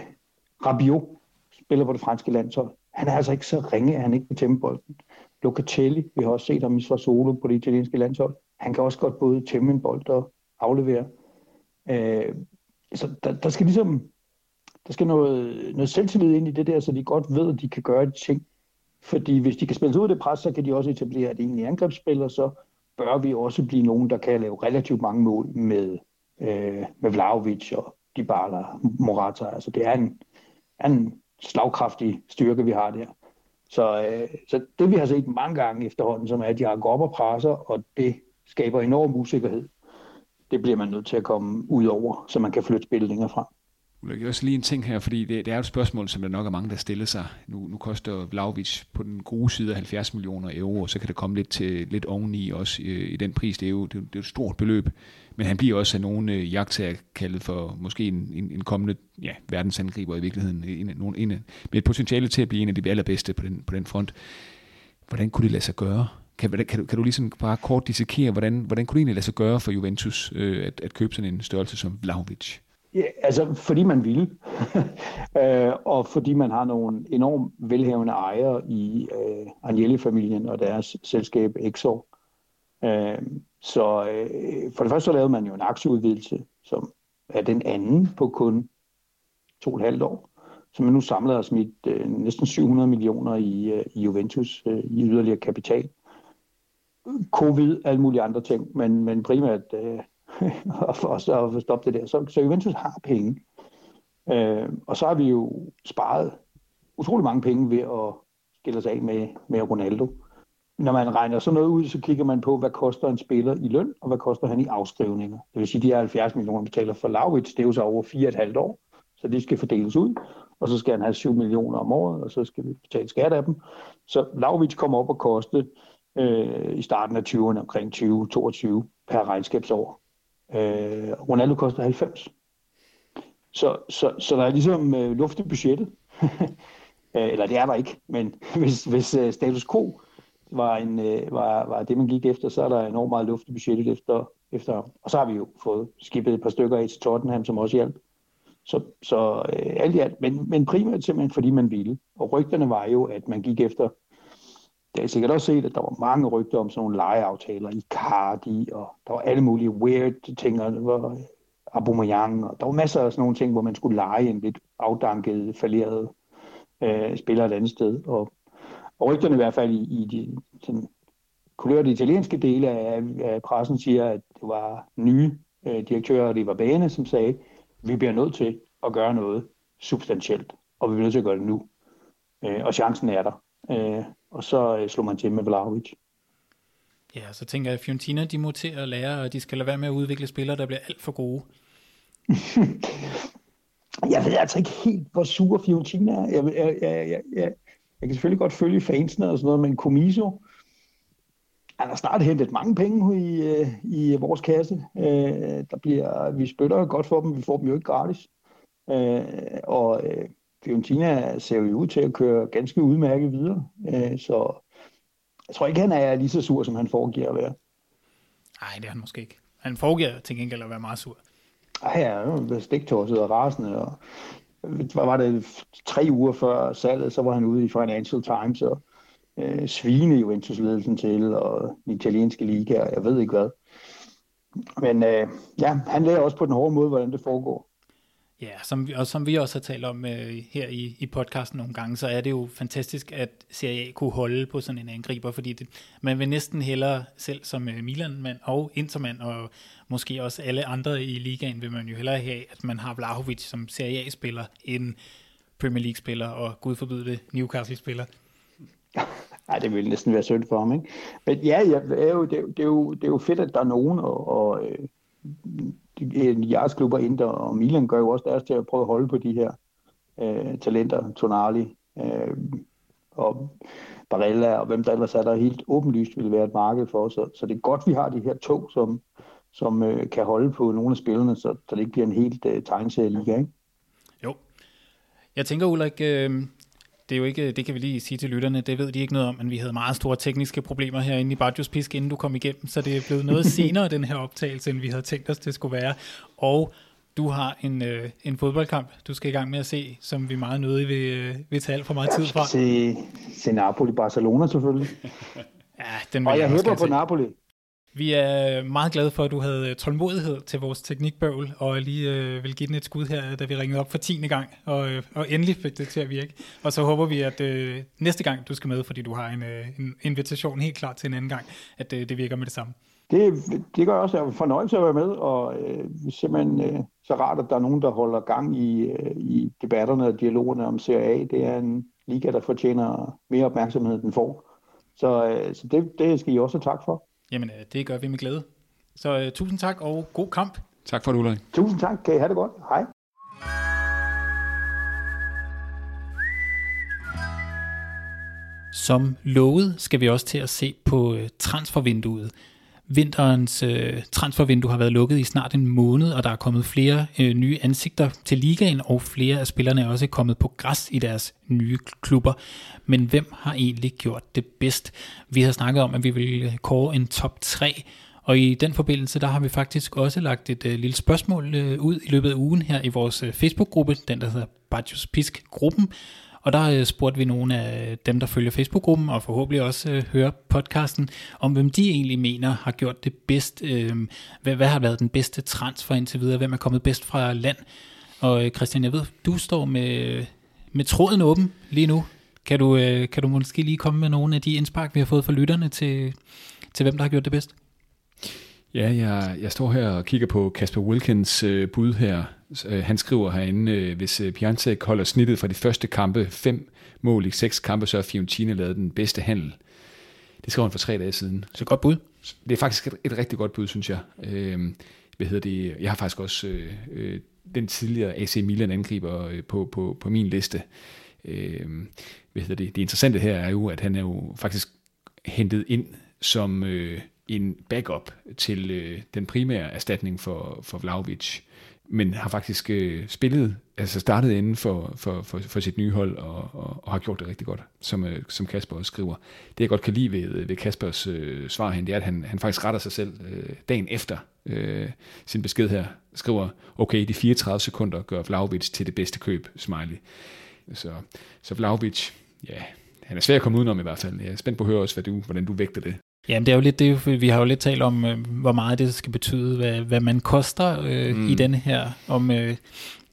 Rabiot spiller på det franske landshold, han er altså ikke så ringe, at han ikke kan tæmme bolden. Locatelli, vi har også set ham i Solo på det italienske landshold, han kan også godt både tæmme en bold og aflevere. Øh, så der, der skal ligesom der skal noget, noget selvtillid ind i det der, så de godt ved, at de kan gøre de ting. Fordi hvis de kan spille sig ud af det pres, så kan de også etablere et egentlig angrebsspil, så bør vi også blive nogen, der kan lave relativt mange mål med, øh, med Vlaovic og Dybala, Morata. Altså det er en, en slagkraftig styrke, vi har der. Så, øh, så det vi har set mange gange efterhånden, som er, at de har gået op og presser, og det skaber enorm usikkerhed. Det bliver man nødt til at komme ud over, så man kan flytte spillet længere frem. Jeg vil også lige en ting her, fordi det, det er et spørgsmål, som der nok er mange, der stiller sig. Nu, nu koster Vlaovic på den gode side af 70 millioner euro, og så kan det komme lidt, til, lidt oveni også i, i den pris. Det er, jo, det, det er et stort beløb, men han bliver også af nogle øh, kaldet for måske en, en, en kommende ja, verdensangriber i virkeligheden, en, en, en, med et potentiale til at blive en af de allerbedste på den, på den front. Hvordan kunne det lade sig gøre? Kan, kan, kan, du, kan du ligesom bare kort dissekere, hvordan, hvordan kunne det egentlig lade sig gøre for Juventus øh, at, at købe sådan en størrelse som Vlaovic? Ja, altså fordi man vil, øh, og fordi man har nogle enormt velhavende ejere i øh, Agnelli-familien og deres selskab Exor. Øh, så øh, for det første så lavede man jo en aktieudvidelse, som er den anden på kun to og et halvt år, som man nu samler os med øh, næsten 700 millioner i, øh, i Juventus øh, i yderligere kapital covid, alle mulige andre ting, men, men primært øh, for os at stoppe det der. Så, så Juventus har penge. Øh, og så har vi jo sparet utrolig mange penge ved at skille os af med, med Ronaldo. Når man regner sådan noget ud, så kigger man på, hvad koster en spiller i løn, og hvad koster han i afskrivninger. Det vil sige, de her 70 millioner betaler for Laurits, det er jo så over 4,5 år, så det skal fordeles ud, og så skal han have 7 millioner om året, og så skal vi betale skat af dem. Så Laurits kommer op og koste øh, i starten af 20'erne, omkring 2022 per regnskabsår. Øh, Ronaldo koster 90. Så, så, så der er ligesom øh, luft i budgettet. Øh, eller det er der ikke, men hvis, hvis øh, status quo var, en, øh, var, var det, man gik efter, så er der enormt meget luft i budgettet efter, efter og så har vi jo fået skibet et par stykker af til Tottenham, som også hjalp. Så, så øh, alt i alt, men, men primært simpelthen fordi man ville. Og rygterne var jo, at man gik efter jeg har sikkert også set, at der var mange rygter om sådan nogle legeaftaler i Cardi, og der var alle mulige weird ting, og der var Aubameyang, og der var masser af sådan nogle ting, hvor man skulle lege en lidt afdanket, falderet øh, spiller et andet sted. Og, og rygterne i hvert fald i, i de sådan, kulørte italienske dele af, af pressen siger, at det var nye øh, direktører, det var bane, som sagde, vi bliver nødt til at gøre noget substantielt, og vi bliver nødt til at gøre det nu. Øh, og chancen er der. Øh, og så øh, slog man til med Vlahovic. Ja, så tænker jeg, at Fiorentina, de må til at lære, og de skal lade være med at udvikle spillere, der bliver alt for gode. jeg ved altså ikke helt, hvor sur Fiorentina er. Jeg, jeg, jeg, jeg, jeg, jeg kan selvfølgelig godt følge fansene og sådan noget, men Comiso, han har snart hentet mange penge i, øh, i vores kasse. Øh, der bliver, vi spytter godt for dem, vi får dem jo ikke gratis. Og Fiorentina ser jo ud til at køre ganske udmærket videre. Øh, så jeg tror ikke, han er lige så sur, som han foregiver at være. Nej, det er han måske ikke. Han foregiver til gengæld at være meget sur. Ej, ja, han var stiktorset og rasende, og hvad var det, tre uger før salget, så var han ude i Financial Times og øh, svine Juventus-ledelsen til, og den italienske liga, og jeg ved ikke hvad. Men øh, ja, han lærer også på den hårde måde, hvordan det foregår. Ja, som vi, og som vi også har talt om øh, her i, i podcasten nogle gange, så er det jo fantastisk, at Serie A kunne holde på sådan en angriber, fordi det, man vil næsten hellere selv som øh, Milan-mand og Intermand, og måske også alle andre i ligaen, vil man jo hellere have, at man har Vlahovic som Serie A-spiller, end Premier League-spiller, og gud forbyde det, Newcastle-spiller. Nej, det ville næsten være synd for ham, ikke? Men ja, ja det, er jo, det, er jo, det, er jo, det er jo fedt, at der er nogen, og, og øh, Øh, jeres klubber, Inter og Milan, gør jo også deres til at prøve at holde på de her øh, talenter, Tonali øh, og Barella, og hvem der ellers er der helt åbenlyst vil være et marked for. Så, så det er godt, vi har de her to, som, som øh, kan holde på nogle af spillerne, så, så det ikke bliver en helt øh, tegneserie-liga, ikke? Jo. Jeg tænker, Ulrik, øh, det er jo ikke, det kan vi lige sige til lytterne, det ved de ikke noget om, men vi havde meget store tekniske problemer herinde i Bardios Pisk, inden du kom igennem, så det er blevet noget senere, den her optagelse, end vi havde tænkt os, det skulle være. Og du har en, øh, en fodboldkamp, du skal i gang med at se, som vi meget nødig vil, øh, vil tage alt for meget tid fra. Se, se Napoli-Barcelona selvfølgelig. ja, den og jeg håber på Napoli. Vi er meget glade for, at du havde tålmodighed til vores teknikbøvl, og lige øh, vil give den et skud her, da vi ringede op for tiende gang, og, øh, og endelig fik det til at virke. Og så håber vi, at øh, næste gang du skal med, fordi du har en, øh, en invitation helt klar til en anden gang, at øh, det virker med det samme. Det, det gør også en fornøjelse at være med, og øh, simpelthen øh, så rart, at der er nogen, der holder gang i, øh, i debatterne og dialogerne om Serie Det er en liga, der fortjener mere opmærksomhed, end den får. Så, øh, så det, det skal I også have tak for. Jamen, øh, det gør vi med glæde. Så uh, tusind tak, og god kamp. Tak for det, Ulrik. Tusind tak. Kan I have det godt. Hej. Som lovet skal vi også til at se på uh, transfervinduet. Vinterens øh, transfervindue har været lukket i snart en måned, og der er kommet flere øh, nye ansigter til ligaen, og flere af spillerne er også kommet på græs i deres nye klubber. Men hvem har egentlig gjort det bedst? Vi har snakket om, at vi vil øh, kåre en top 3, og i den forbindelse, der har vi faktisk også lagt et øh, lille spørgsmål øh, ud i løbet af ugen her i vores øh, Facebook-gruppe, den der hedder Bajos Pisk-gruppen, og der øh, spurgte vi nogle af dem, der følger Facebook-gruppen, og forhåbentlig også øh, hører podcasten, om hvem de egentlig mener har gjort det bedst. Øh, hvad, hvad har været den bedste transfer indtil videre? Hvem er kommet bedst fra land? Og øh, Christian, jeg ved, du står med, med tråden åben lige nu. Kan du, øh, kan du måske lige komme med nogle af de indspark, vi har fået fra lytterne til, til hvem, der har gjort det bedst? Ja, jeg, jeg står her og kigger på Kasper Wilkins øh, bud her. Øh, han skriver herinde, øh, hvis øh, Piantek holder snittet fra de første kampe, fem mål i seks kampe, så har Fiorentina lavet den bedste handel. Det skrev han for tre dage siden. Så godt bud. Det er faktisk et, et rigtig godt bud, synes jeg. Øh, hvad hedder det? Jeg har faktisk også øh, øh, den tidligere AC Milan angriber øh, på, på, på min liste. Øh, hvad hedder det? Det interessante her er jo, at han er jo faktisk hentet ind som... Øh, en backup til øh, den primære erstatning for, for Vlaovic, men har faktisk øh, spillet, altså startet inden for, for, for, for sit nye hold, og, og, og har gjort det rigtig godt, som, øh, som Kasper også skriver. Det jeg godt kan lide ved, ved Kaspers øh, svar hen, det er, at han, han faktisk retter sig selv øh, dagen efter øh, sin besked her, skriver, okay, de 34 sekunder gør Vlaovic til det bedste køb, smiley. Så, så Vlaovic, ja, han er svær at komme udenom i hvert fald. Jeg er spændt på at høre også, hvad du, hvordan du vægter det. Jamen det er jo lidt det, vi har jo lidt talt om, øh, hvor meget det skal betyde, hvad, hvad man koster øh, mm. i den her, om, øh,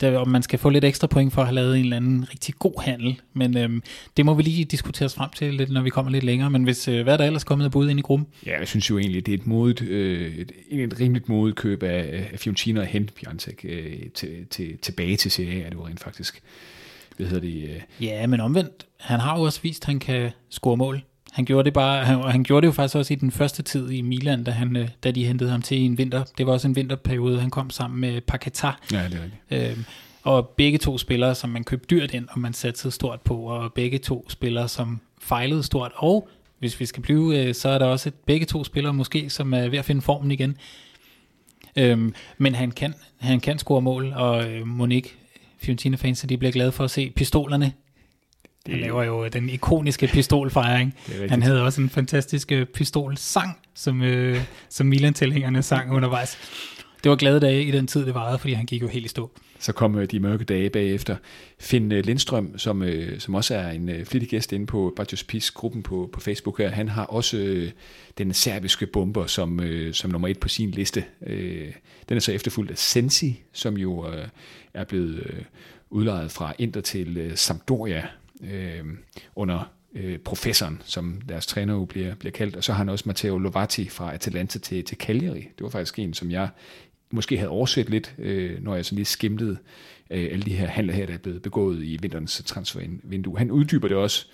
der, om man skal få lidt ekstra point for at have lavet en eller anden rigtig god handel. Men øh, det må vi lige diskutere os frem til, lidt, når vi kommer lidt længere. Men hvis, øh, hvad er der ellers kommet af bud ind i gruppen? Ja, jeg synes jo egentlig, det er et, modigt, øh, et, et rimeligt modigt køb af, af Fiorentina og hente Piontek øh, til, til, tilbage til Serie A, er det jo rent faktisk. Hvad hedder det? Øh... Ja, men omvendt, han har jo også vist, at han kan score mål. Han gjorde det bare, han, han gjorde det jo faktisk også i den første tid i Milan, da, han, øh, da de hentede ham til i en vinter. Det var også en vinterperiode, han kom sammen med Paquetá. Ja, det er rigtigt. Øhm, og begge to spillere, som man købte dyrt ind, og man satte stort på, og begge to spillere, som fejlede stort. Og hvis vi skal blive, øh, så er der også et, begge to spillere måske, som er ved at finde formen igen. Øhm, men han kan, han kan score mål, og øh, Monique Fiorentina-fans, så de bliver glade for at se pistolerne. Det... Han laver jo den ikoniske pistolfejring. Han havde også en fantastisk øh, pistolsang, som, øh, som Milan-tilhængerne sang undervejs. Det var glade dage i den tid, det varede, fordi han gik jo helt i stå. Så kom øh, de mørke dage bagefter. Finn øh, Lindstrøm, som, øh, som også er en flittig gæst inde på Bajos Peace-gruppen på, på Facebook her, han har også øh, den serbiske bomber som, øh, som nummer et på sin liste. Øh, den er så efterfulgt af Sensi, som jo øh, er blevet øh, udlejet fra Inter til øh, Sampdoria øh, under øh, professoren, som deres træner jo bliver, bliver kaldt. Og så har han også Matteo Lovati fra Atalanta til, til Cagliari. Det var faktisk en, som jeg måske havde overset lidt, øh, når jeg sådan lige skimlede øh, alle de her handler her, der er blevet begået i vinterens transfervindue. Han uddyber det også.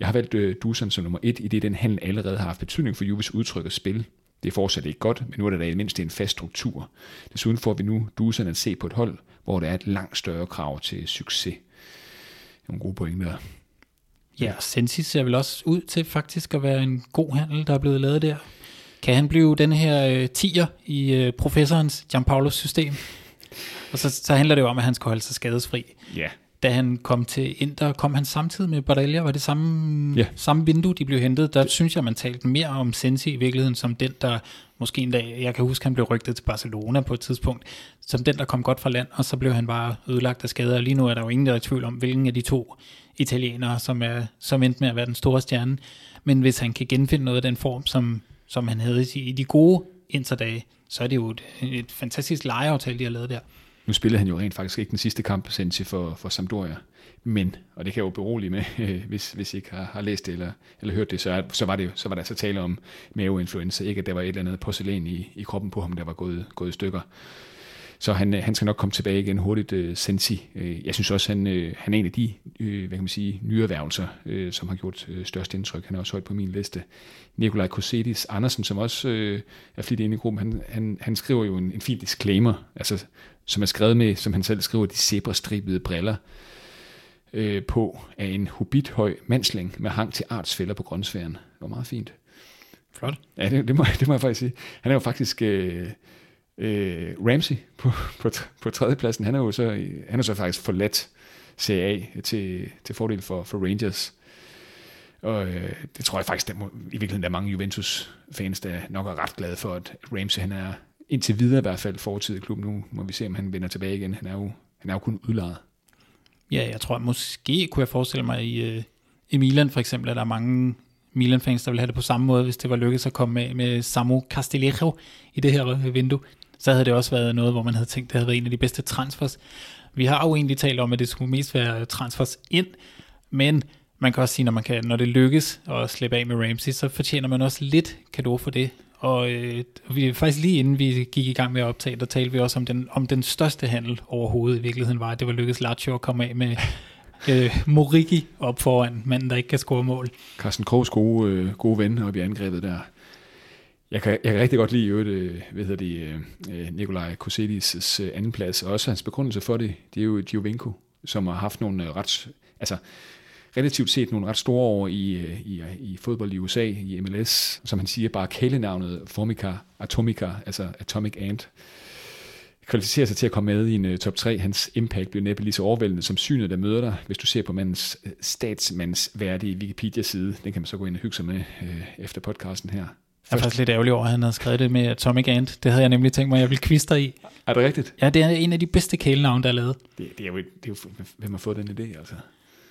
Jeg har valgt øh, Dusan som nummer et, i det den handel allerede har haft betydning for Juves udtryk og spil. Det er fortsat ikke godt, men nu er der da i mindst en fast struktur. Desuden får vi nu Dusan at se på et hold, hvor der er et langt større krav til succes. Nogle gode pointer. Ja, Sensi ser vel også ud til faktisk at være en god handel, der er blevet lavet der. Kan han blive den her øh, tiger i øh, professorens Gianpaulos system? Og så, så handler det jo om, at han skal holde sig skadesfri. Ja. Da han kom til Inter, kom han samtidig med Barella, var det samme, ja. samme vindue, de blev hentet. Der det. synes jeg, man talte mere om Sensi i virkeligheden, som den, der måske en dag, jeg kan huske, han blev rygtet til Barcelona på et tidspunkt, som den, der kom godt fra land, og så blev han bare ødelagt af skader. Og lige nu er der jo ingen, der er i tvivl om, hvilken af de to italienere, som, er, som endte med at være den store stjerne. Men hvis han kan genfinde noget af den form, som som han havde i de gode interdage, så er det jo et, et fantastisk lejeaftale, de har lavet der. Nu spillede han jo rent faktisk ikke den sidste kamp, Sensi, for, for Sampdoria. Men, og det kan jeg jo berolige med, øh, hvis, hvis I ikke har, har læst det eller, eller hørt det, så, er, så, var det, så var der så altså tale om maveinfluenza. Ikke at der var et eller andet porcelæn i, i kroppen på ham, der var gået, gået i stykker. Så han, øh, han skal nok komme tilbage igen hurtigt, uh, Sensi. Uh, jeg synes også, han, uh, han er en af de uh, hvad kan man sige, nye erhvervelser, uh, som har gjort uh, størst indtryk. Han er også højt på min liste. Nikolaj Kosedis Andersen, som også uh, er flittig inde i gruppen, han, han, han skriver jo en, en fin disclaimer, altså, som er skrevet med, som han selv skriver, de zebrastribede briller uh, på af en hobithøj mandsling med hang til artsfælder på grønsfæren. Det var meget fint. Flot. Ja, det, det, må, det må jeg faktisk sige. Han er jo faktisk... Uh, øh, Ramsey på, på, på tredjepladsen, han er jo så, han er så faktisk forladt CA til, til fordel for, for Rangers. Og øh, det tror jeg faktisk, der må, i virkeligheden der er mange Juventus-fans, der nok er ret glade for, at Ramsey han er indtil videre i hvert fald fortid i klubben. Nu må vi se, om han vender tilbage igen. Han er jo, han er jo kun udlejet. Ja, jeg tror måske kunne jeg forestille mig i, øh, i Milan for eksempel, at der er mange Milan-fans, der vil have det på samme måde, hvis det var lykkedes at komme med, med Samu Castillejo i det her vindue så havde det også været noget, hvor man havde tænkt, det havde været en af de bedste transfers. Vi har jo egentlig talt om, at det skulle mest være transfers ind, men man kan også sige, når, man kan, når det lykkes at slippe af med Ramsey, så fortjener man også lidt kado for det. Og øh, vi, faktisk lige inden vi gik i gang med at optage, der talte vi også om den, om den største handel overhovedet i virkeligheden var, at det var lykkedes Lazio at komme af med øh, Morigi op foran, manden der ikke kan score mål. Carsten Krogs gode, øh, gode ven op i angrebet der. Jeg kan, jeg kan rigtig godt lide øh, hvad hedder det, øh, Nikolaj Kosedis' øh, anden plads, og også hans begrundelse for det, det er jo Giovinco, som har haft nogle ret, altså relativt set nogle ret store år i, i, i fodbold i USA, i MLS, som han siger, bare kælenavnet Formica Atomica, altså Atomic Ant, kvalificerer sig til at komme med i en uh, top 3. Hans impact bliver næppe lige så overvældende som synet, der møder dig, hvis du ser på mandens statsmandsværdige Wikipedia-side. Den kan man så gå ind og hygge sig med uh, efter podcasten her. Jeg er faktisk lidt ærgerlig over, at han havde skrevet det med Atomic Ant. Det havde jeg nemlig tænkt mig, at jeg ville kviste i. Er det rigtigt? Ja, det er en af de bedste kælenavne, der er lavet. Det, det, er jo, det er jo, hvem har fået den idé, altså?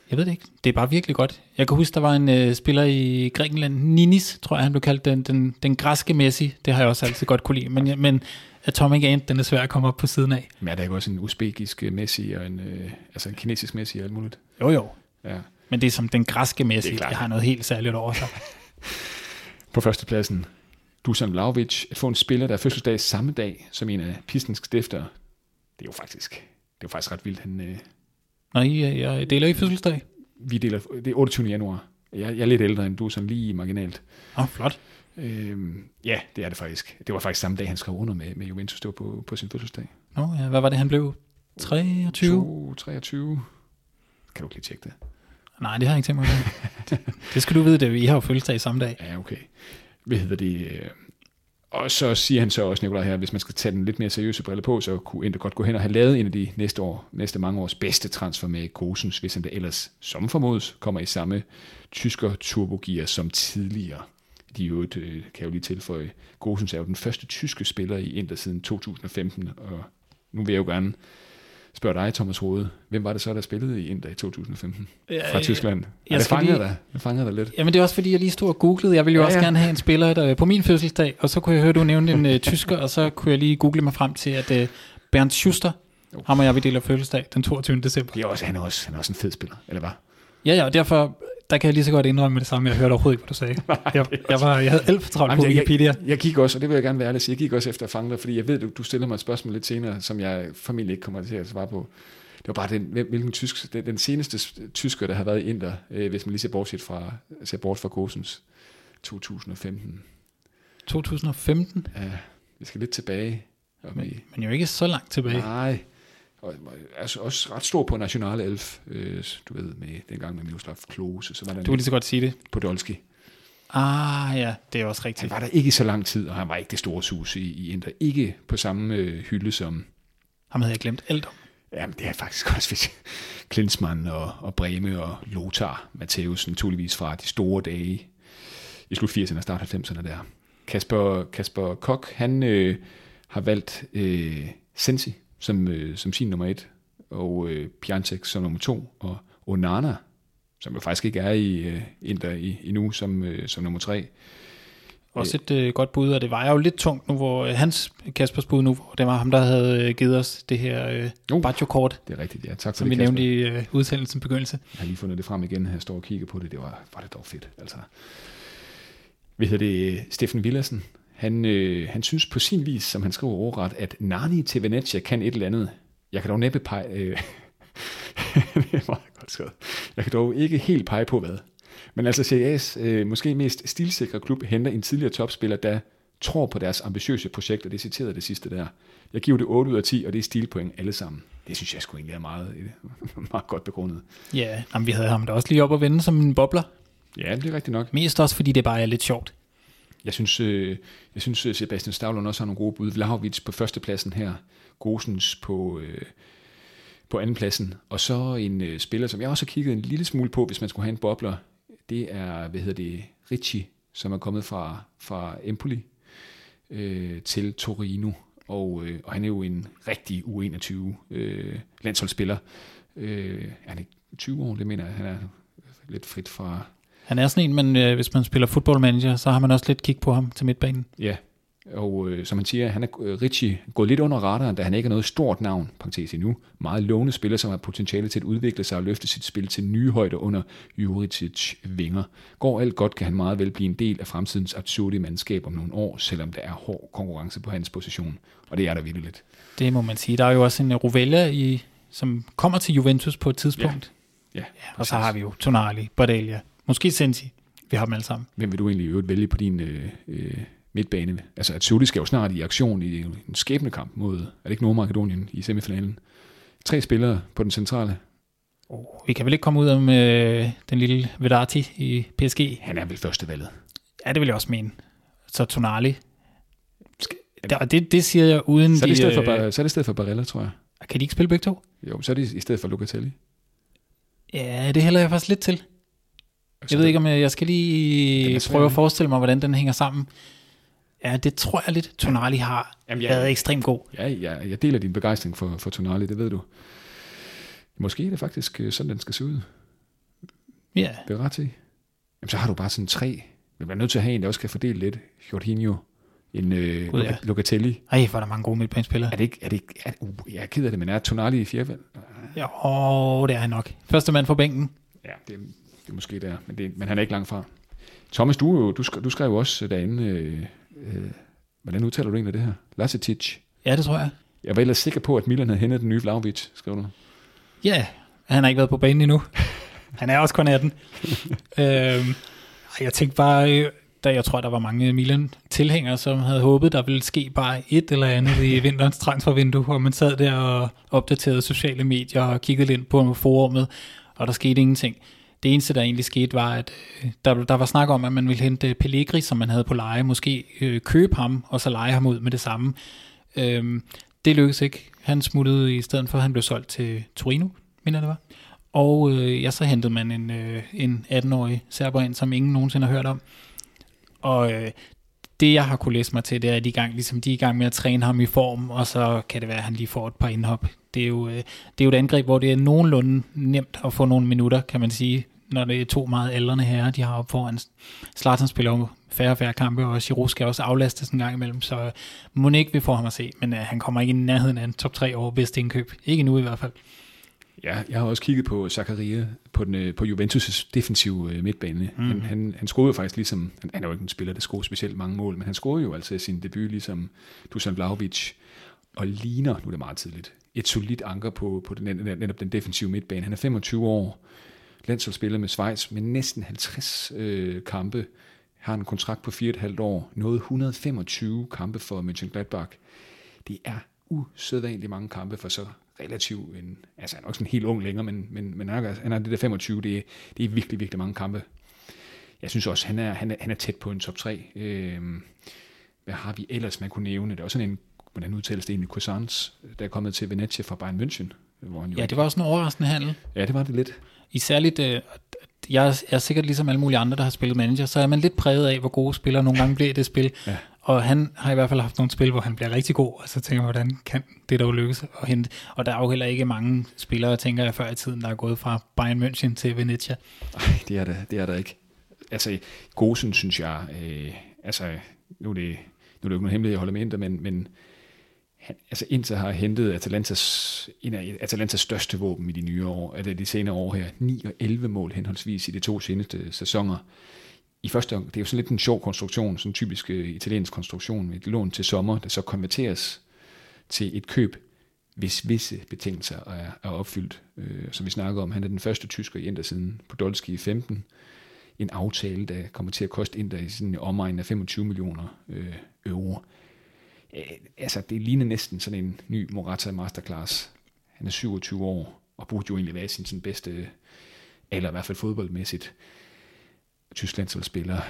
Jeg ved det ikke. Det er bare virkelig godt. Jeg kan huske, der var en uh, spiller i Grækenland, Ninis, tror jeg, han blev kaldt den, den, den græske Messi. Det har jeg også altid godt kunne lide. Men, men Atomic Ant, den er svær at komme op på siden af. Men er der ikke også en usbekisk Messi og en, uh, altså en kinesisk Messi og alt muligt? Jo, jo. Ja. Men det er som den græske Messi. Det, det har noget helt særligt over sig. på førstepladsen, Dusan Vlaovic, at få en spiller, der er fødselsdag samme dag som en af Pistons stifter, det er jo faktisk, det er jo faktisk ret vildt. Han, øh... Nej, jeg, jeg deler i fødselsdag. Vi deler, det er 28. januar. Jeg, jeg er lidt ældre end du, sådan lige marginalt. Åh, oh, flot. Øhm, ja, det er det faktisk. Det var faktisk samme dag, han skrev under med, med Juventus. Det var på, på sin fødselsdag. Nå ja, hvad var det, han blev? 23? 2, 23. Kan du ikke lige tjekke det? Nej, det har jeg ikke tænkt mig. det, det skal du vide, det. vi har jo fødselsdag samme dag. Ja, okay hvad hedder det, øh, og så siger han så også, Nikolaj her, hvis man skal tage den lidt mere seriøse brille på, så kunne Inter godt gå hen og have lavet en af de næste, år, næste mange års bedste transfer med Gosens, hvis han da ellers, som formodes, kommer i samme tysker turbogear som tidligere. De jo et, øh, kan jo lige tilføje, Gosens er jo den første tyske spiller i Inter siden 2015, og nu vil jeg jo gerne spørger dig, Thomas Rode, hvem var det så, der spillede i Inter i 2015 ja, fra Tyskland? Jeg det fanger dig? Det fanger dig lidt. Jamen det er også fordi, jeg lige stod og googlede. Jeg ville jo ja, også ja. gerne have en spiller der, på min fødselsdag, og så kunne jeg høre, du nævnte en uh, tysker, og så kunne jeg lige google mig frem til, at uh, Bernd Schuster, oh. ham og jeg, vi deler fødselsdag den 22. december. Det er også, han, er også, han er også en fed spiller, eller hvad? Ja, ja, og derfor der kan jeg lige så godt indrømme det samme. Jeg hørte overhovedet ikke, hvad du sagde. Jeg, jeg, var, jeg havde alt for travlt på Wikipedia. Jeg, jeg, jeg gik også, og det vil jeg gerne være ærlig jeg gik også efter at fange dig, fordi jeg ved, du, du stiller mig et spørgsmål lidt senere, som jeg formentlig ikke kommer til at svare på det var bare den, hvilken tysk, den, den seneste tysker, der har været i Inter, øh, hvis man lige ser bort, fra, ser bort fra Gosens 2015. 2015? Ja, vi skal lidt tilbage. Men, i, men jo ikke så langt tilbage. Nej, og altså også ret stor på National Elf, øh, du ved, med dengang med Miroslav Klose. Så var der du vil lige så godt sige det. Podolski. Ah ja, det er også rigtigt. Han var der ikke så lang tid, og han var ikke det store sus i, i Inter. Ikke på samme øh, hylde som... Ham havde jeg glemt alt om. Jamen, det er faktisk også hvis Klinsmann og, og Breme og Lothar Matthäus, naturligvis fra de store dage i slut 80'erne og start 90'erne der. Kasper, Kasper Kok, han øh, har valgt øh, Sensi som, øh, som sin nummer et, og øh, Piantek som nummer to, og Onana, som jo faktisk ikke er i øh, Inter i, endnu, som, øh, som nummer tre. Også et øh, godt bud, og det var jo lidt tungt nu, hvor øh, hans Kaspers bud nu, hvor det var ham, der havde øh, givet os det her øh, uh, Baggio-kort. Det er rigtigt, ja. Tak for som det, vi nævnte i øh, udsendelsens begyndelse. Jeg har lige fundet det frem igen, her står og kigger på det. Det var, var det dog fedt, altså. Vi hedder det Steffen Villassen. Han, øh, han synes på sin vis, som han skriver overret, at Nani til Venezia kan et eller andet. Jeg kan dog næppe pege... Øh, det er meget godt skrevet. Jeg kan dog ikke helt pege på hvad. Men altså Serie øh, måske mest stilsikre klub henter en tidligere topspiller, der tror på deres ambitiøse projekt, og det citerede det sidste der. Jeg giver det 8 ud af 10, og det er stilpoint alle sammen. Det synes jeg sgu egentlig er meget, meget godt begrundet. Ja, jamen, vi havde ham da også lige op at vende som en bobler. Ja, det er rigtigt nok. Mest også, fordi det bare er lidt sjovt. Jeg synes, øh, jeg synes øh, Sebastian Stavlund også har nogle gode bud. Vlahovic på førstepladsen her. Gosens på, øh, på andenpladsen. Og så en øh, spiller, som jeg også har kigget en lille smule på, hvis man skulle have en bobler det er, hvad hedder det, Ricci, som er kommet fra, fra Empoli øh, til Torino. Og, øh, og han er jo en rigtig U21 øh, landsholdsspiller. Øh, er han ikke 20 år? Det mener jeg, han er lidt frit fra... Han er sådan en, men øh, hvis man spiller fodboldmanager, så har man også lidt kig på ham til midtbanen. Ja, og øh, som han siger, han er øh, Richie gået lidt under radaren, da han ikke er noget stort navn, parentes endnu. Meget lovende spiller, som har potentiale til at udvikle sig og løfte sit spil til nye højder under Juricic vinger. Går alt godt, kan han meget vel blive en del af fremtidens absurde mandskab om nogle år, selvom der er hård konkurrence på hans position. Og det er der virkelig lidt. Det må man sige. Der er jo også en uh, Rovella, i, som kommer til Juventus på et tidspunkt. Ja, ja, ja og så har vi jo Tonali, Bardelia, måske Sensi. Vi har dem alle sammen. Hvem vil du egentlig øvrigt vælge på din øh, øh, midtbane. Altså, at Suli skal jo snart i aktion i en skæbnekamp mod, er det ikke Nordmakedonien i semifinalen? Tre spillere på den centrale. Oh, vi kan vel ikke komme ud om øh, den lille Vedati i PSG? Han er vel første valget. Ja, det vil jeg også mene. Så Tonali. Og det, det siger jeg uden... Så er det, de, for, øh, så er det i stedet for Barella, tror jeg. Kan de ikke spille begge to? Jo, så er det i stedet for Locatelli. Ja, det hælder jeg faktisk lidt til. Jeg ved ikke, om jeg, jeg skal lige prøve at forestille mig, hvordan den hænger sammen. Ja, det tror jeg lidt, Tonali har Jamen, jeg, været ekstremt god. Ja, ja, jeg deler din begejstring for, for Tonali, det ved du. Måske er det faktisk øh, sådan, den skal se ud. Ja. Det er ret i. Jamen, så har du bare sådan tre. Vi bliver nødt til at have en, der også kan fordele lidt. Jorginho, en øh, God, ja. Locatelli. Ej, hvor er der mange gode midtbanespillere. Er det ikke, er det ikke, er, uh, jeg er ked af det, men er Tonali i fjerde Ja, åh, det er han nok. Første mand for bænken. Ja, det, det er måske der, men, det, men han er ikke langt fra. Thomas, du, du, du skrev jo også derinde, øh, øh, hvordan udtaler du egentlig det her? Lasetic. Ja, det tror jeg. Jeg var ellers sikker på, at Milan havde hentet den nye Vlaovic, skrev du. Ja, han har ikke været på banen endnu. han er også kun 18. øhm, jeg tænkte bare, øh, da jeg tror, der var mange Milan-tilhængere, som havde håbet, der ville ske bare et eller andet i vinterens transfervindue, hvor man sad der og opdaterede sociale medier og kiggede lidt på forummet, og der skete ingenting det eneste, der egentlig skete, var, at øh, der, der var snak om, at man ville hente Pellegri, som man havde på leje, måske øh, købe ham, og så lege ham ud med det samme. Øhm, det lykkedes ikke. Han smuttede i stedet for, at han blev solgt til Torino, mener det var. Og øh, ja, så hentede man en, øh, en 18-årig serber ind, som ingen nogensinde har hørt om. Og øh, det, jeg har kunne læse mig til, det er, at de, gang, ligesom, de er i gang med at træne ham i form, og så kan det være, at han lige får et par indhop. Det er jo, øh, det er jo et angreb, hvor det er nogenlunde nemt at få nogle minutter, kan man sige, når det er to meget aldrende herrer, de har op foran. Zlatan spiller jo færre og færre kampe, og Giroud skal også aflastes en gang imellem, så må ikke vi får ham at se, men uh, han kommer ikke i nærheden af en top 3 over bedste indkøb. Ikke nu i hvert fald. Ja, jeg har også kigget på Zakaria på, den, øh, på Juventus' defensive øh, midtbane. Mm. Han, han, han scorede jo faktisk ligesom, han, han er jo ikke en spiller, der scorer specielt mange mål, men han scorede jo altså sin debut ligesom Dusan Vlahovic, og ligner, nu er det meget tidligt, et solidt anker på, på den, netop den defensive midtbane. Han er 25 år, landsholdsspiller med Schweiz, med næsten 50 øh, kampe, har en kontrakt på 4,5 år, nåede 125 kampe for Mönchengladbach. Det er usædvanligt mange kampe for så relativt en, altså han er også en helt ung længere, men, men, men han er det der 25, det er, det er virkelig, virkelig mange kampe. Jeg synes også, han er, han er, han er tæt på en top 3. Øh, hvad har vi ellers, man kunne nævne? Det er også sådan en, hvordan udtales det egentlig, Cousins, der er kommet til Venezia fra Bayern München. Hvor han jo ja, det var også en overraskende handel. Ja, det var det lidt. I særligt, øh, jeg er sikkert ligesom alle mulige andre, der har spillet manager, så er man lidt præget af, hvor gode spillere nogle gange bliver i det spil. Ja. Og han har i hvert fald haft nogle spil, hvor han bliver rigtig god, og så tænker jeg, hvordan kan det dog lykkes at hente. Og der er jo heller ikke mange spillere, tænker jeg, før i tiden, der er gået fra Bayern München til Venezia. Nej, det er der, det er der ikke. Altså, Gosen, synes jeg, øh, altså, nu er det, nu er det jo ikke nogen hemmelighed, jeg holder med Inter, men, men han, altså Inter har hentet Atalantas, en af Atalantas største våben i de nye år, eller de senere år her, 9 og 11 mål henholdsvis i de to seneste sæsoner. I første det er jo sådan lidt en sjov konstruktion, sådan en typisk øh, italiensk konstruktion, med et lån til sommer, der så konverteres til et køb, hvis visse betingelser er, er opfyldt. Øh, som vi snakker om, han er den første tysker i Inter siden Podolski i 15. En aftale, der kommer til at koste Inter i sådan en omegn af 25 millioner øh, euro øh, altså det ligner næsten sådan en ny Morata Masterclass. Han er 27 år, og burde jo egentlig være sin sådan bedste, eller i hvert fald fodboldmæssigt, Tyskland spiller.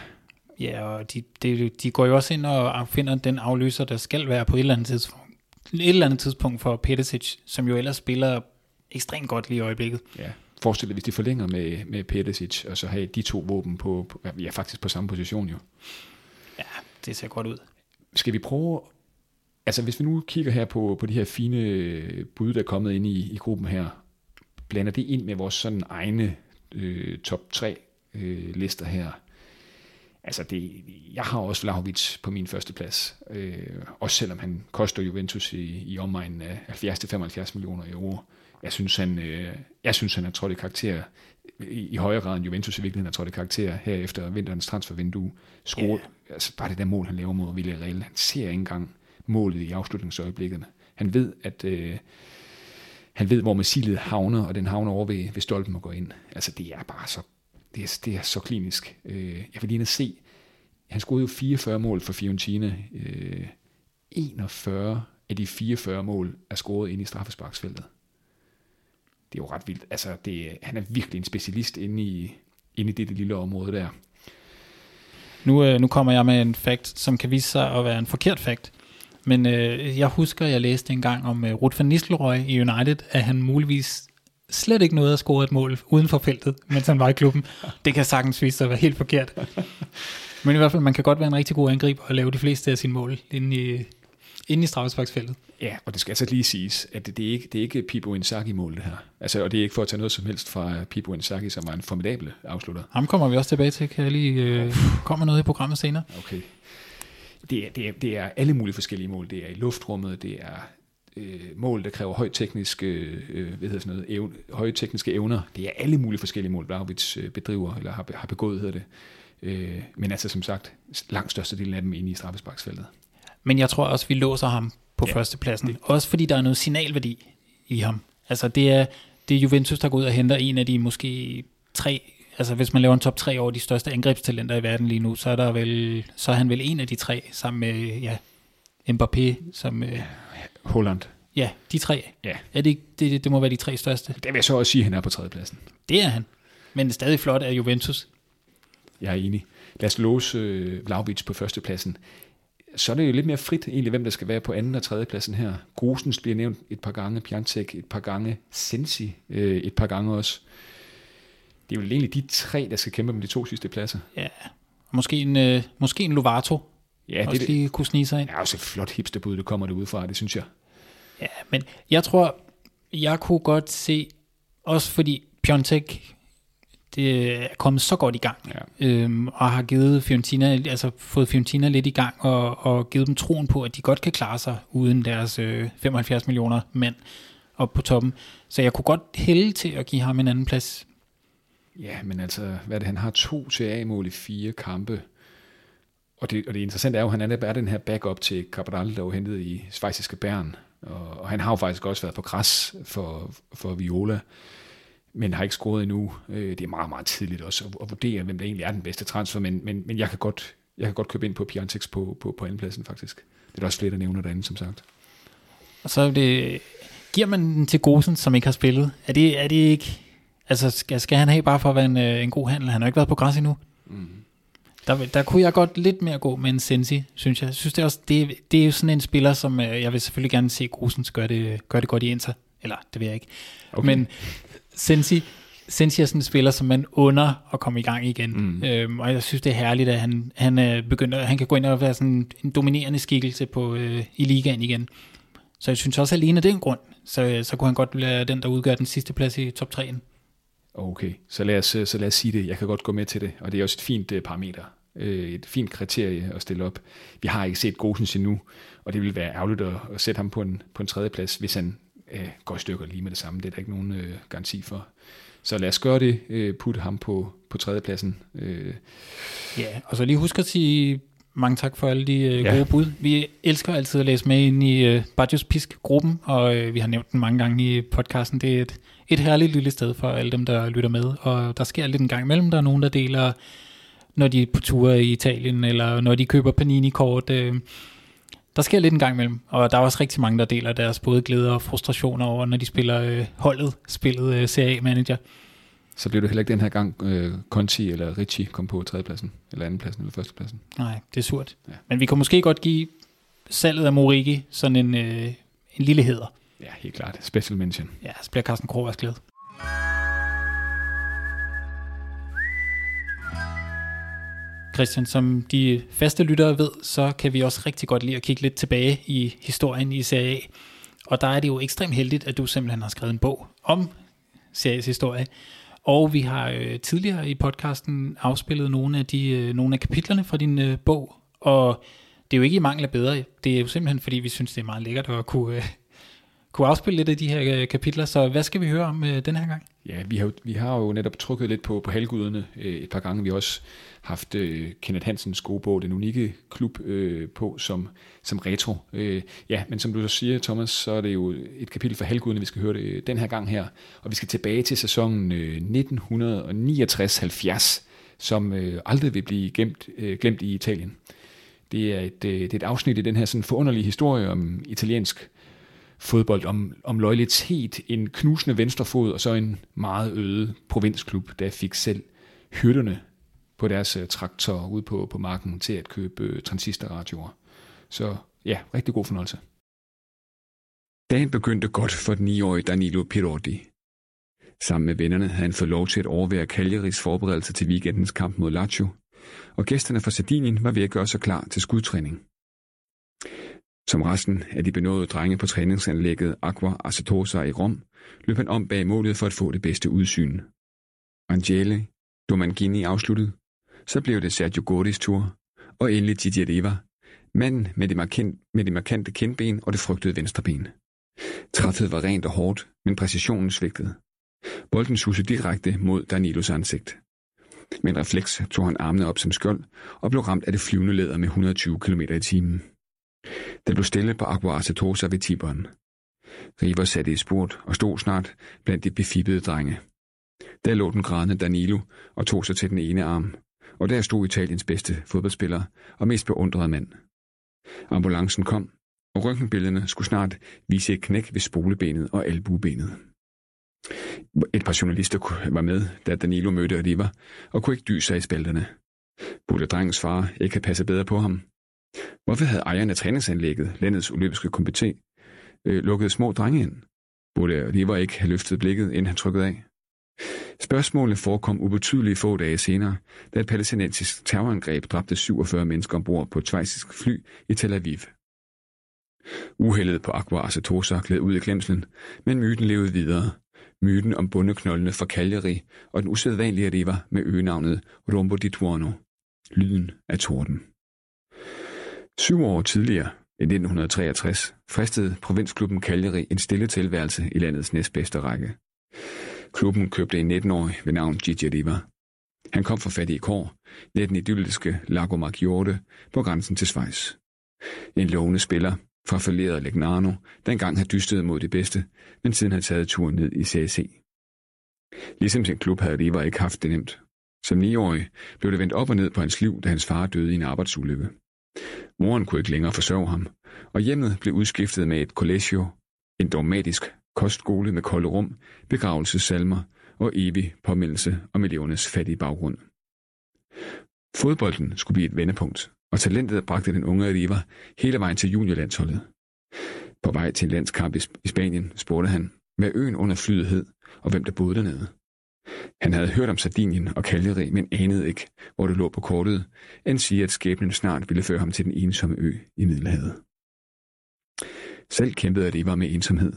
Ja, og de, de, de går jo også ind og finder den afløser, der skal være på et eller andet tidspunkt, et eller andet tidspunkt for Peticic, som jo ellers spiller ekstremt godt lige i øjeblikket. Ja, forestil dig, hvis de forlænger med, med Peticic, og så have de to våben på, på, ja, faktisk på samme position jo. Ja, det ser godt ud. Skal vi prøve Altså hvis vi nu kigger her på, på de her fine bud, der er kommet ind i, i gruppen her, blander det ind med vores sådan egne øh, top 3 øh, lister her. Altså det, jeg har også Vlahovic på min første plads, øh, også selvom han koster Juventus i, i omegnen af 70-75 millioner euro. Jeg synes, han, øh, jeg synes, han har trådt i karakter i, i højere grad end Juventus i virkeligheden har trådt i karakter her efter vinterens transfervindue. Skole, yeah. altså bare det der mål, han laver mod Villarreal, han ser ikke engang målet i afslutningsøjeblikkerne. Han ved, at øh, han ved, hvor missilet havner, og den havner over ved, ved stolpen og går ind. Altså, det er bare så, det er, det er så klinisk. Øh, jeg vil lige se, han scorede jo 44 mål for Fiorentina. Øh, 41 af de 44 mål er scoret ind i straffesparksfeltet. Det er jo ret vildt. Altså, det, han er virkelig en specialist inde i, inde i det, det lille område der. Nu, øh, nu kommer jeg med en fact, som kan vise sig at være en forkert fact. Men øh, jeg husker, jeg læste en gang om øh, Ruth van Nistelrooy i United, at han muligvis slet ikke nåede at score et mål uden for feltet, mens han var i klubben. Det kan sagtens vise sig at være helt forkert. Men i hvert fald, man kan godt være en rigtig god angriber og lave de fleste af sine mål inde i, inde i straffesparksfeltet. Ja, og det skal altså lige siges, at det, det, er, ikke, det er ikke Pipo Inzaghi-mål, det her. Altså, og det er ikke for at tage noget som helst fra Pipo Inzaghi, som var en formidabel afslutter. Ham kommer vi også tilbage til. Kan jeg lige øh, komme noget i programmet senere? Okay det er, det, er, det er alle mulige forskellige mål. Det er i luftrummet, det er øh, mål, der kræver højtekniske, øh, hvad hedder sådan noget, evne, højtekniske evner. Det er alle mulige forskellige mål, Vlahovic øh, bedriver, eller har, har begået, hedder det. Øh, men altså som sagt, langt størstedelen af dem inde i straffesparksfeltet. Men jeg tror også, vi låser ham på ja, førstepladsen. Det. Også fordi der er noget signalværdi i ham. Altså det er, det er Juventus, der går ud og henter en af de måske tre altså hvis man laver en top 3 over de største angrebstalenter i verden lige nu, så er, der vel, så er han vel en af de tre, sammen med ja, Mbappé, som... Øh, Holland. Ja, de tre. Ja. Er det, det, det må være de tre største. Det vil jeg så også sige, at han er på tredjepladsen. Det er han. Men stadig flot af Juventus. Jeg er enig. Lad os låse øh, Vlaovic på førstepladsen. Så er det jo lidt mere frit egentlig, hvem der skal være på anden og tredje pladsen her. Grusens bliver nævnt et par gange, Piantek et par gange, Sensi øh, et par gange også. Det er jo egentlig de tre, der skal kæmpe om de to sidste pladser. Ja, måske en, øh, måske en Lovato. Ja, også det, lige kunne snige sig ind. det er også et flot hipsterbud, det kommer det fra, det synes jeg. Ja, men jeg tror, jeg kunne godt se, også fordi Piontek det er kommet så godt i gang, Ja. øhm, og har givet Fiorentina, altså fået Fiorentina lidt i gang, og, og givet dem troen på, at de godt kan klare sig uden deres øh, 75 millioner mænd op på toppen. Så jeg kunne godt hælde til at give ham en anden plads. Ja, men altså, hvad er det, han har to til A-mål i fire kampe. Og det, og det interessante er jo, at han er den her backup til Cabral, der var hentet i svejsiske Bern. Og, og han har jo faktisk også været på græs for, for Viola, men har ikke scoret endnu. Øh, det er meget, meget tidligt også at, at vurdere, hvem der egentlig er den bedste transfer, men, men, men jeg, kan godt, jeg kan godt købe ind på Piantex på, på, på andenpladsen faktisk. Det er der også flere, der nævner derinde, som sagt. Og så er det, giver man den til Gosen, som ikke har spillet? Er det, er det ikke... Altså, skal, skal han have bare for at være en, øh, en god handel? Han har ikke været på græs endnu. Mm. Der, der kunne jeg godt lidt mere gå med en Sensi, synes jeg. Synes det er også, det, det er jo sådan en spiller, som øh, jeg vil selvfølgelig gerne se Grusens gøre det, gøre det godt i Inter. Eller, det vil jeg ikke. Okay. Men Sensi, Sensi er sådan en spiller, som man under at komme i gang igen. Mm. Øhm, og jeg synes, det er herligt, at han, han, er begyndt, at- han kan gå ind og være sådan en dominerende skikkelse på, øh, i ligaen igen. Så jeg synes også alene af den grund, så, så kunne han godt være den, der udgør den sidste plads i top 3'en. Okay, så lad, os, så lad os sige det. Jeg kan godt gå med til det, og det er også et fint øh, parameter. Øh, et fint kriterie at stille op. Vi har ikke set Gosens endnu, og det vil være ærgerligt at, at sætte ham på en, på en tredje plads, hvis han øh, går i stykker lige med det samme. Det er der ikke nogen øh, garanti for. Så lad os gøre det. øh, putte ham på, på tredjepladsen. Øh. Ja, og så lige husk at sige mange tak for alle de øh, Ja. gode bud. Vi elsker altid at læse med ind i øh, Badjus Pisk-gruppen, og øh, vi har nævnt den mange gange i podcasten. Det er et, et herligt lille sted for alle dem, der lytter med, og der sker lidt en gang imellem. Der er nogen, der deler, når de er på ture i Italien, eller når de køber Panini-kort. Øh, der sker lidt en gang imellem, og der er også rigtig mange, der deler deres både glæder og frustrationer over, når de spiller øh, holdet, spillet øh, Serie A-manager. Så bliver det heller ikke den her gang uh, Conti eller Ricci kom på tredjepladsen, eller andenpladsen eller førstepladsen. Nej, det er surt. Ja. Men vi kan måske godt give salget af Morigi sådan en, øh, en lille heder. Ja, helt klart. Special mention. Ja, så bliver Carsten Kroh også glad. Christian, som de faste lyttere ved, så kan vi også rigtig godt lide at kigge lidt tilbage i historien i Serie A. Og der er det jo ekstremt heldigt, at du simpelthen har skrevet en bog om Series historie. Og vi har øh, tidligere i podcasten afspillet nogle af, de, øh, nogle af kapitlerne fra din øh, bog. Og det er jo ikke i mangel af bedre. Det er jo simpelthen, fordi vi synes, det er meget lækkert at kunne, øh, kunne afspille lidt af de her øh, kapitler. Så hvad skal vi høre om øh, den her gang? Ja, vi har, jo- vi har jo netop trukket lidt på, på halvguderne øh, et par gange. Vi har også haft øh, Kenneth Hansens gode bog, Den Unikke Klub, øh, på som, som retro. Øh, ja, men som du så siger, Thomas, så er det jo et kapitel for halvguderne, vi skal høre det den her gang her. Og vi skal tilbage til sæsonen øh, 1969-70, som øh, aldrig vil blive gemt, øh, glemt i Italien. Det er, et, øh, det er et afsnit i den her sådan forunderlige historie om italiensk fodbold, om, om loyalitet, en knusende venstrefod og så en meget øde provinsklub, der fik selv hyrderne på deres øh, traktor ude på, på marken til at købe øh, transistorradioer. Så ja, rigtig god fornøjelse. Dagen begyndte godt for den 9-årige Danilo Pirotti. Sammen med vennerne havde han fået lov til at overvære Cagliaris forberedelse til weekendens kamp mod Lazio, og gæsterne fra Sardinien var ved at gøre sig klar til skudtræning. Som resten af de benåede drenge på træningsanlægget Aqua Acetosa i Rom, løb han om bag målet for at få det bedste udsyn. Angele Domangini afsluttede, så blev det Sergio Gordis tur, og endelig Gigi Riva, manden med det, markant, med det markante kindben og det frygtede venstreben. Træffet var rent og hårdt, men præcisionen svigtede. Bolden susede direkte mod Danilos ansigt. Med en refleks tog han armene op som skjold og blev ramt af det flyvende læder med 120 km i timen. Der blev stille på Aqua ved Tiberen. River satte i spurt og stod snart blandt de befippede drenge. Der lå den grædende Danilo og tog sig til den ene arm, og der stod Italiens bedste fodboldspiller og mest beundrede mand. Ambulancen kom, og røntgenbillederne skulle snart vise et knæk ved spolebenet og albuebenet. Et par journalister var med, da Danilo mødte Riva, og kunne ikke dyse sig i spalterne. Burde drengens far ikke have passet bedre på ham? Hvorfor havde ejeren af træningsanlægget, landets olympiske komité, øh, lukket små drenge ind? Burde var ikke have løftet blikket, inden han trykkede af? Spørgsmålet forekom ubetydelige få dage senere, da et palæstinensisk terrorangreb dræbte 47 mennesker ombord på et svejsisk fly i Tel Aviv. Uheldet på Aqua Acetosa gled ud i glemslen, men myten levede videre. Myten om bundeknoldene fra Cagliari og den usædvanlige river med øgenavnet Rombo di Tuono. Lyden af torden. Syv år tidligere, i 1963, fristede provinsklubben Cagliari en stille tilværelse i landets næstbedste række. Klubben købte en 19-årig ved navn Gigi Riva. Han kom fra fattige kår, ned den idylliske Lago Maggiore på grænsen til Schweiz. En lovende spiller fra forleret Legnano, dengang havde dystet mod det bedste, men siden havde taget turen ned i CSC. Ligesom sin klub havde Riva ikke haft det nemt. Som 9-årig blev det vendt op og ned på hans liv, da hans far døde i en arbejdsulykke. Moren kunne ikke længere forsørge ham, og hjemmet blev udskiftet med et collegio, en dogmatisk kostskole med kolde rum, begravelsessalmer og evig påmindelse om elevernes fattige baggrund. Fodbolden skulle blive et vendepunkt, og talentet bragte den unge Riva hele vejen til juniorlandsholdet. På vej til en landskamp i Spanien spurgte han, hvad øen under flyet hed, og hvem der boede dernede. Han havde hørt om Sardinien og Kaljeri, men anede ikke, hvor det lå på kortet, end sige, at skæbnen snart ville føre ham til den ensomme ø i Middelhavet. Selv kæmpede var med ensomhed.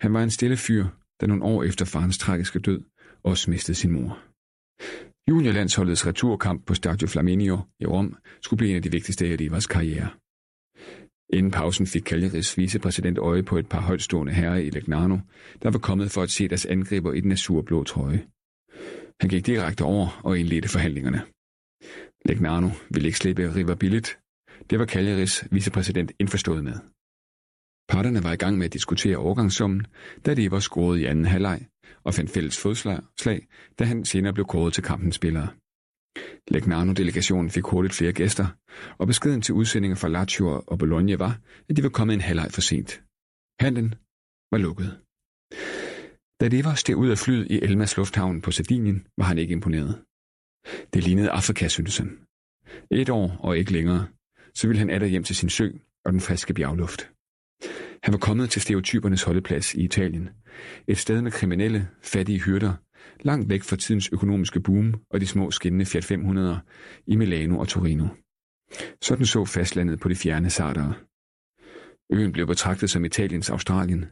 Han var en stille fyr, der nogle år efter farens tragiske død også mistede sin mor. Juniorlandsholdets returkamp på Stadio Flaminio i Rom skulle blive en af de vigtigste i Rivas karriere. Inden pausen fik Cagliaris vicepræsident øje på et par højtstående herrer i Legnano, der var kommet for at se deres angriber i den azurblå trøje. Han gik direkte over og indledte forhandlingerne. Legnano ville ikke slippe Riva. Det var Cagliaris vicepræsident indforstået med. Parterne var i gang med at diskutere overgangssummen, da de var scoret i anden halvleg, og fandt fælles fodslag, da han senere blev kåret til kampens spillere. Legnano-delegationen fik hurtigt flere gæster, og beskeden til udsendinger fra Lazio og Bologna var, at de var kommet en halvleg for sent. Handlen var lukket. Da det var steg ud af flyet i Elmas lufthavn på Sardinien, var han ikke imponeret. Det lignede Afrika, syntes han. Et år og ikke længere, så ville han atter hjem til sin sø og den friske bjergluft. Han var kommet til stereotypernes holdeplads i Italien. Et sted med kriminelle, fattige hyrder, langt væk fra tidens økonomiske boom og de små skinnende Fiat 500 i Milano og Torino. Sådan så fastlandet på de fjerne sardere. Øen blev betragtet som Italiens Australien,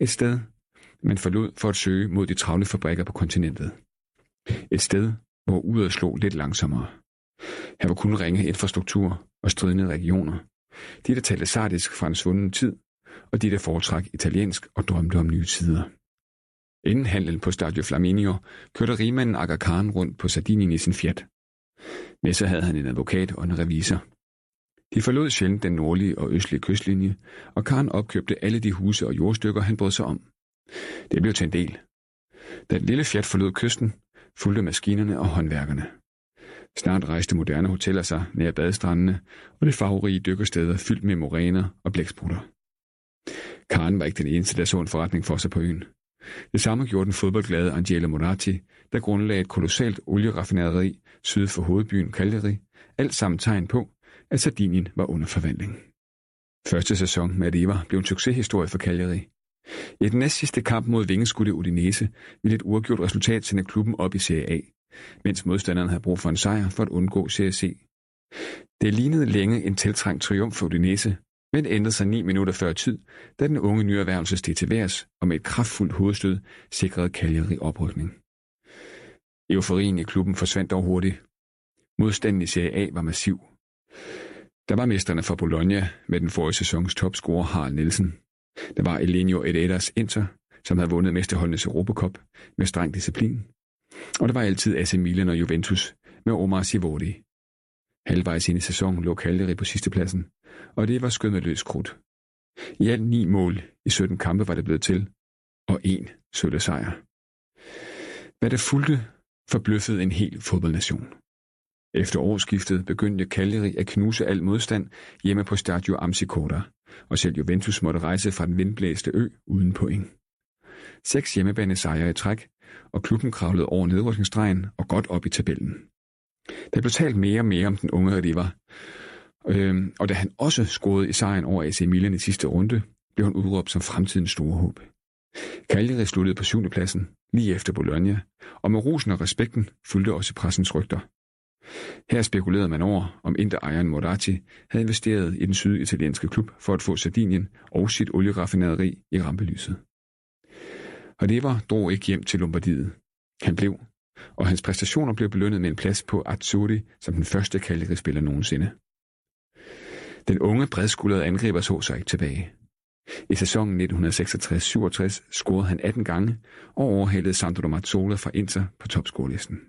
et sted, man forlod for at søge mod de travle fabrikker på kontinentet. Et sted, hvor uret slog lidt langsommere. Her var kun ringe infrastruktur og stridende regioner. De, der talte sardisk fra en svunden tid, og de, der foretræk italiensk og drømte om nye tider. Inden handlen på Stadio Flaminio kørte rigmanden Aga Khan rundt på Sardinien i sin Fiat. Med sig havde han en advokat og en revisor. De forlod sjældent den nordlige og østlige kystlinje, og Khan opkøbte alle de huse og jordstykker, han brød sig om. Det blev til en del. Da den lille Fiat forlod kysten, fulgte maskinerne og håndværkerne. Snart rejste moderne hoteller sig nær badestrandene og det farverige dykkersteder fyldt med moræner og blæksprutter. Karen var ikke den eneste, der så en forretning for sig på øen. Det samme gjorde den fodboldglade Angela Monati, der grundlagde et kolossalt olieraffinaderi syd for hovedbyen Cagliari, alt sammen tegn på, at Sardinien var under forvandling. Første sæson med Riva blev en succeshistorie for Cagliari. I den næstsidste kamp mod vingeskudte Udinese ville et uafgjort resultat sende klubben op i Serie A, mens modstanderen havde brug for en sejr for at undgå Serie C. Det lignede længe en tiltrængt triumf for Udinese, men ændrede sig ni minutter før tid, da den unge nyerhvervelse steg til værs og med et kraftfuldt hovedstød sikrede Cagliari oprykning. Euforien i klubben forsvandt dog hurtigt. Modstanden i Serie A var massiv. Der var mesterne fra Bologna med den forrige sæsons topscorer Harald Nielsen. Der var Elenio Ededas Inter, som havde vundet mesterholdenes Europacup med streng disciplin. Og der var altid AC Milan og Juventus med Omar Sivordi. Halvvejs ind i sæsonen lå Cagliari på sidstepladsen, og det var skød med løs krudt. I alt ni mål i 17 kampe var det blevet til, og en sølle sejr. Hvad det fulgte, forbløffede en hel fodboldnation. Efter årsskiftet begyndte Cagliari at knuse al modstand hjemme på Stadio Amsicota, og selv Juventus måtte rejse fra den vindblæste ø uden point. seks hjemmebane sejre i træk, og klubben kravlede over nedrykningsstregen og godt op i tabellen. Der blev talt mere og mere om den unge Riva, øhm, og da han også scorede i sejren over AC Milan i sidste runde, blev han udråbt som fremtidens store håb. Cagliari sluttede på syvende pladsen, lige efter Bologna, og med rosen og respekten fulgte også pressens rygter. Her spekulerede man over, om Inter-ejeren Moratti havde investeret i den syditalienske klub for at få Sardinien og sit olieraffinaderi i rampelyset. Og det var drog ikke hjem til Lombardiet. Han blev, og hans præstationer blev belønnet med en plads på Atsuri som den første Calgary-spiller nogensinde. Den unge bredskuldrede angriber så sig ikke tilbage. I sæsonen 1966-67 scorede han 18 gange og overhalede Sandro Mazzola fra Inter på topscorelisten.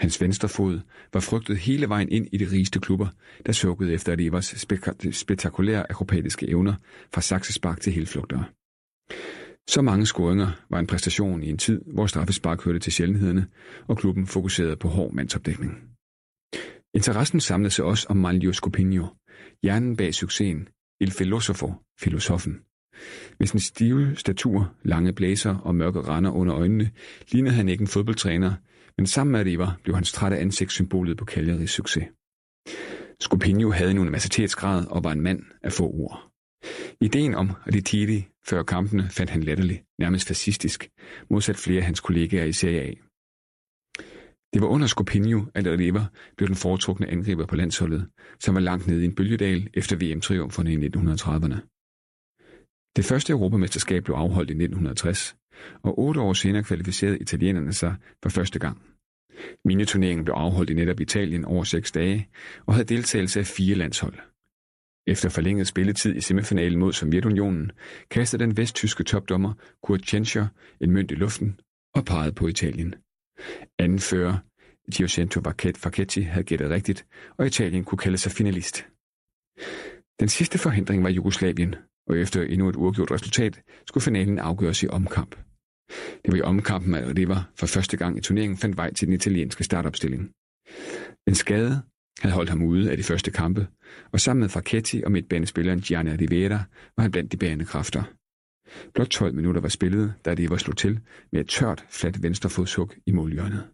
Hans venstre fod var frygtet hele vejen ind i de rigeste klubber, der sukkede efter Rivers spektakulære akrobatiske evner fra saksespark til helflugtere. Så mange scoringer var en præstation i en tid, hvor straffespark hørte til sjældenhederne, og klubben fokuserede på hård mandsopdækning. Interessen samlede sig også om Manlio Scopinio, hjernen bag succesen, Il Filosofo, filosofen. Med sin stive statur, lange blæser og mørke render under øjnene, lignede han ikke en fodboldtræner, men sammen med Riva blev hans trætte ansigt symbolet på Cagliaris succes. Scopinio havde en universitetsgrad og var en mand af få ord. Ideen om Ritiri før kampene fandt han latterlig, nærmest fascistisk, modsat flere af hans kollegaer i Serie A. Det var under Scopinio, at Riva blev den foretrukne angriber på landsholdet, som var langt nede i en bølgedal efter VM-triumferne i 1930'erne. Det første europamesterskab blev afholdt i 1960, og otte år senere kvalificerede italienerne sig for første gang. Miniturneringen blev afholdt i netop Italien over seks dage, og havde deltagelse af fire landshold. Efter forlænget spilletid i semifinalen mod Sovjetunionen, kastede den vesttyske topdommer Kurt Tschentscher en mønt i luften og pegede på Italien. Anfører fører, Giocento Facchetti, havde gættet rigtigt, og Italien kunne kalde sig finalist. Den sidste forhindring var Jugoslavien, og efter endnu et uafgjort resultat skulle finalen afgøres i omkamp. Det var i omkampen, at River for første gang i turneringen fandt vej til den italienske startopstilling. En skade havde holdt ham ude af de første kampe, og sammen med Facchetti og midtbanespilleren Gianni Rivera var han blandt de bærende kræfter. Blot 12 minutter var spillet, da det var slået til med et tørt, fladt venstrefodshug i målhjørnet.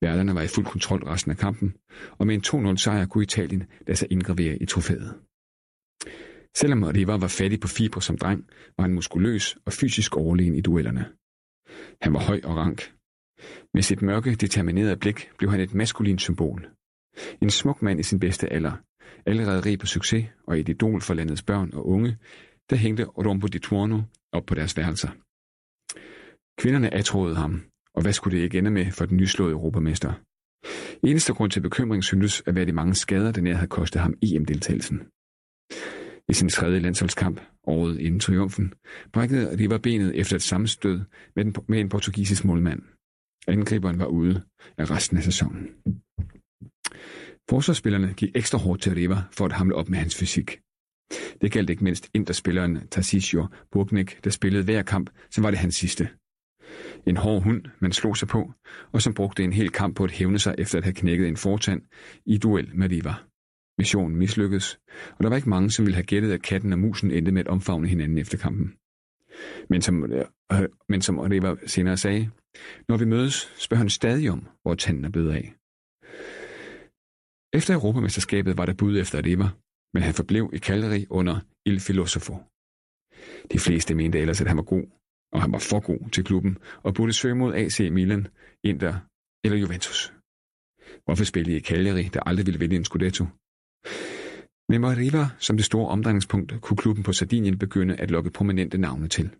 Værterne var i fuld kontrol resten af kampen, og med en 2-0 sejr kunne Italien lade sig indgravere i trofæet. Selvom Riva var fattig på fibre som dreng, var han muskuløs og fysisk overlegen i duellerne. Han var høj og rank. Med sit mørke, determinerede blik blev han et maskulint symbol. En smuk mand i sin bedste alder, allerede rig på succes og et idol for landets børn og unge, der hængte Rombo di Tuono op på deres værelser. Kvinderne atrådede ham, og hvad skulle det ikke ende med for den nyslåede europamester? Eneste grund til bekymring syntes at være de mange skader, den nær havde kostet ham EM-deltagelsen. I sin tredje landsholdskamp, året inden triumfen, brækkede Riva benet efter et sammenstød med, den, med en portugisisk målmand. Angriberen var ude af resten af sæsonen. Forsvarsspillerne gik ekstra hårdt til Riva for at hamle op med hans fysik. Det galt ikke mindst interspilleren Tarcisio Burgnik, der spillede hver kamp, som var det hans sidste. En hård hund, man slog sig på, og som brugte en hel kamp på at hævne sig efter at have knækket en fortand i duel med Riva. Missionen mislykkedes, og der var ikke mange, som ville have gættet, at katten og musen endte med at omfavne hinanden efter kampen. Men som, øh, men som Riva senere sagde, når vi mødes, spørger han stadig om, hvor tanden er blevet af. Efter Europamesterskabet var der bud efter Riva, men han forblev i Cagliari under Il Filosofo. De fleste mente ellers, at han var god, og han var for god til klubben, og burde søge mod AC Milan, Inter eller Juventus. Hvorfor spille i Cagliari, der aldrig ville vinde en Scudetto? Med Mariva som det store omdrejningspunkt kunne klubben på Sardinien begynde at lokke prominente navne til.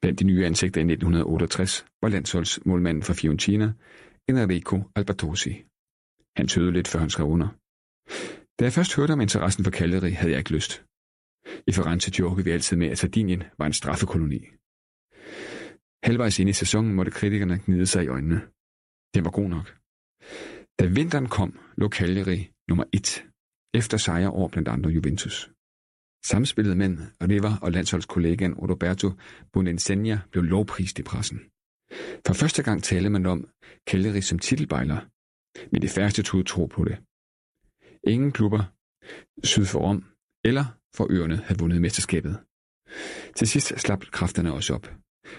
Blandt de nye ansigter i 1968 var landsholdsmålmanden for Fiorentina, Enrico Albertosi. Han tøvede lidt, før han skrev under. Da jeg først hørte om interessen for Cagliari, havde jeg ikke lyst. I Firenze jokede vi altid med, at Sardinien var en straffekoloni. Halvvejs ind i sæsonen måtte kritikerne gnide sig i øjnene. Det var god nok. Da vinteren kom, lå Cagliari nummer et, efter sejre over blandt andre Juventus. Samspillet mellem River og landsholdskollegaen Roberto Bonensenia blev lovprist i pressen. For første gang talte man om Cagliari som titelbejler, men de færreste tog tro på det. Ingen klubber syd for Rom eller for øerne havde vundet mesterskabet. Til sidst slap kræfterne også op.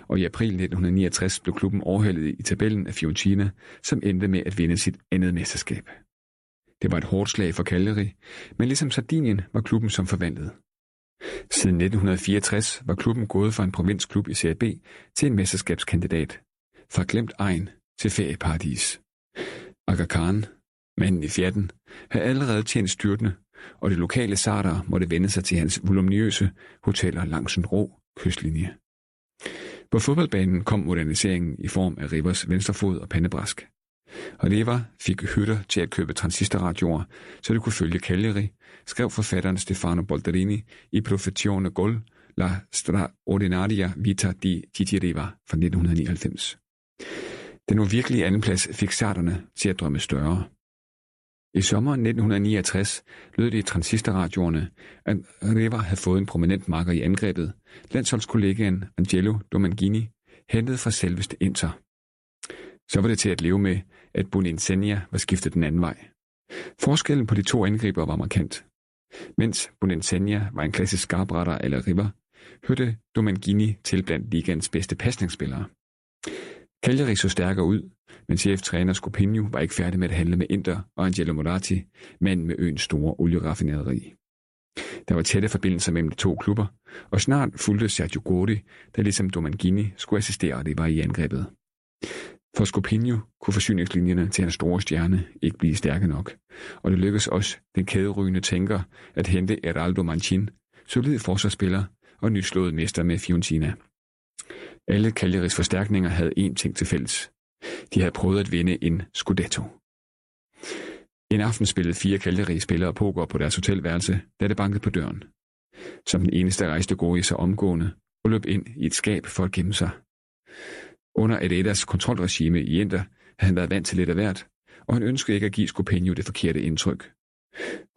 og i april 1969 blev klubben overhældet i tabellen af Fiorentina, som endte med at vinde sit andet mesterskab. Det var et hårdt slag for Cagliari, men ligesom Sardinien var klubben som forventet. Siden 1964 var klubben gået fra en provinsklub i Serie B til en mesterskabskandidat. Fra glemt egen til ferieparadis. Aga Khan, manden i fjatten, havde allerede tjent styrtende, og de lokale sarter måtte vende sig til hans voluminøse hoteller langs en rå kystlinje. På fodboldbanen kom moderniseringen i form af Rivers venstrefod og pandebræsk. Og Lever fik hytter til at købe transistorradioer, så det kunne følge Cagliari, skrev forfatteren Stefano Boldrini i Profetione Gol, La straordinaria vita di Titi Riva fra 1999. Den uvirkelige andenplads fik sarterne til at drømme større. I sommeren 1969 lød det i transistorradioerne, at Riva havde fået en prominent marker i angrebet, landsholdskollegaen Angelo Domangini, hentet fra selveste Inter. Så var det til at leve med, at Boninsenia var skiftet den anden vej. Forskellen på de to angriber var markant. Mens Boninsenia var en klassisk skarpretter eller river, hørte Domangini til blandt ligands bedste pasningsspillere. Cagliari så stærkere ud, men cheftræner Scopinio var ikke færdig med at handle med Inter og Angelo Moratti, manden med øens store olieraffinaderi. Der var tætte forbindelser mellem de to klubber, og snart fulgte Sergio Gordi, der ligesom Domangini skulle assistere, og det var i angrebet. For Scopinio kunne forsyningslinjerne til hans store stjerne ikke blive stærke nok, og det lykkedes også den kæderygende tænker at hente Eraldo Manchin, solid forsvarsspiller og nyslået mester med Fiorentina. Alle Cagliaris forstærkninger havde én ting til fælles. De havde prøvet at vinde en Scudetto. En aften spillede fire Cagliari-spillere poker på deres hotelværelse, da det bankede på døren. Som den eneste rejste Gori sig omgående og løb ind i et skab for at gemme sig. Under Adedas kontrolregime i Inter havde han været vant til lidt af hvert, og han ønskede ikke at give Scopinio det forkerte indtryk.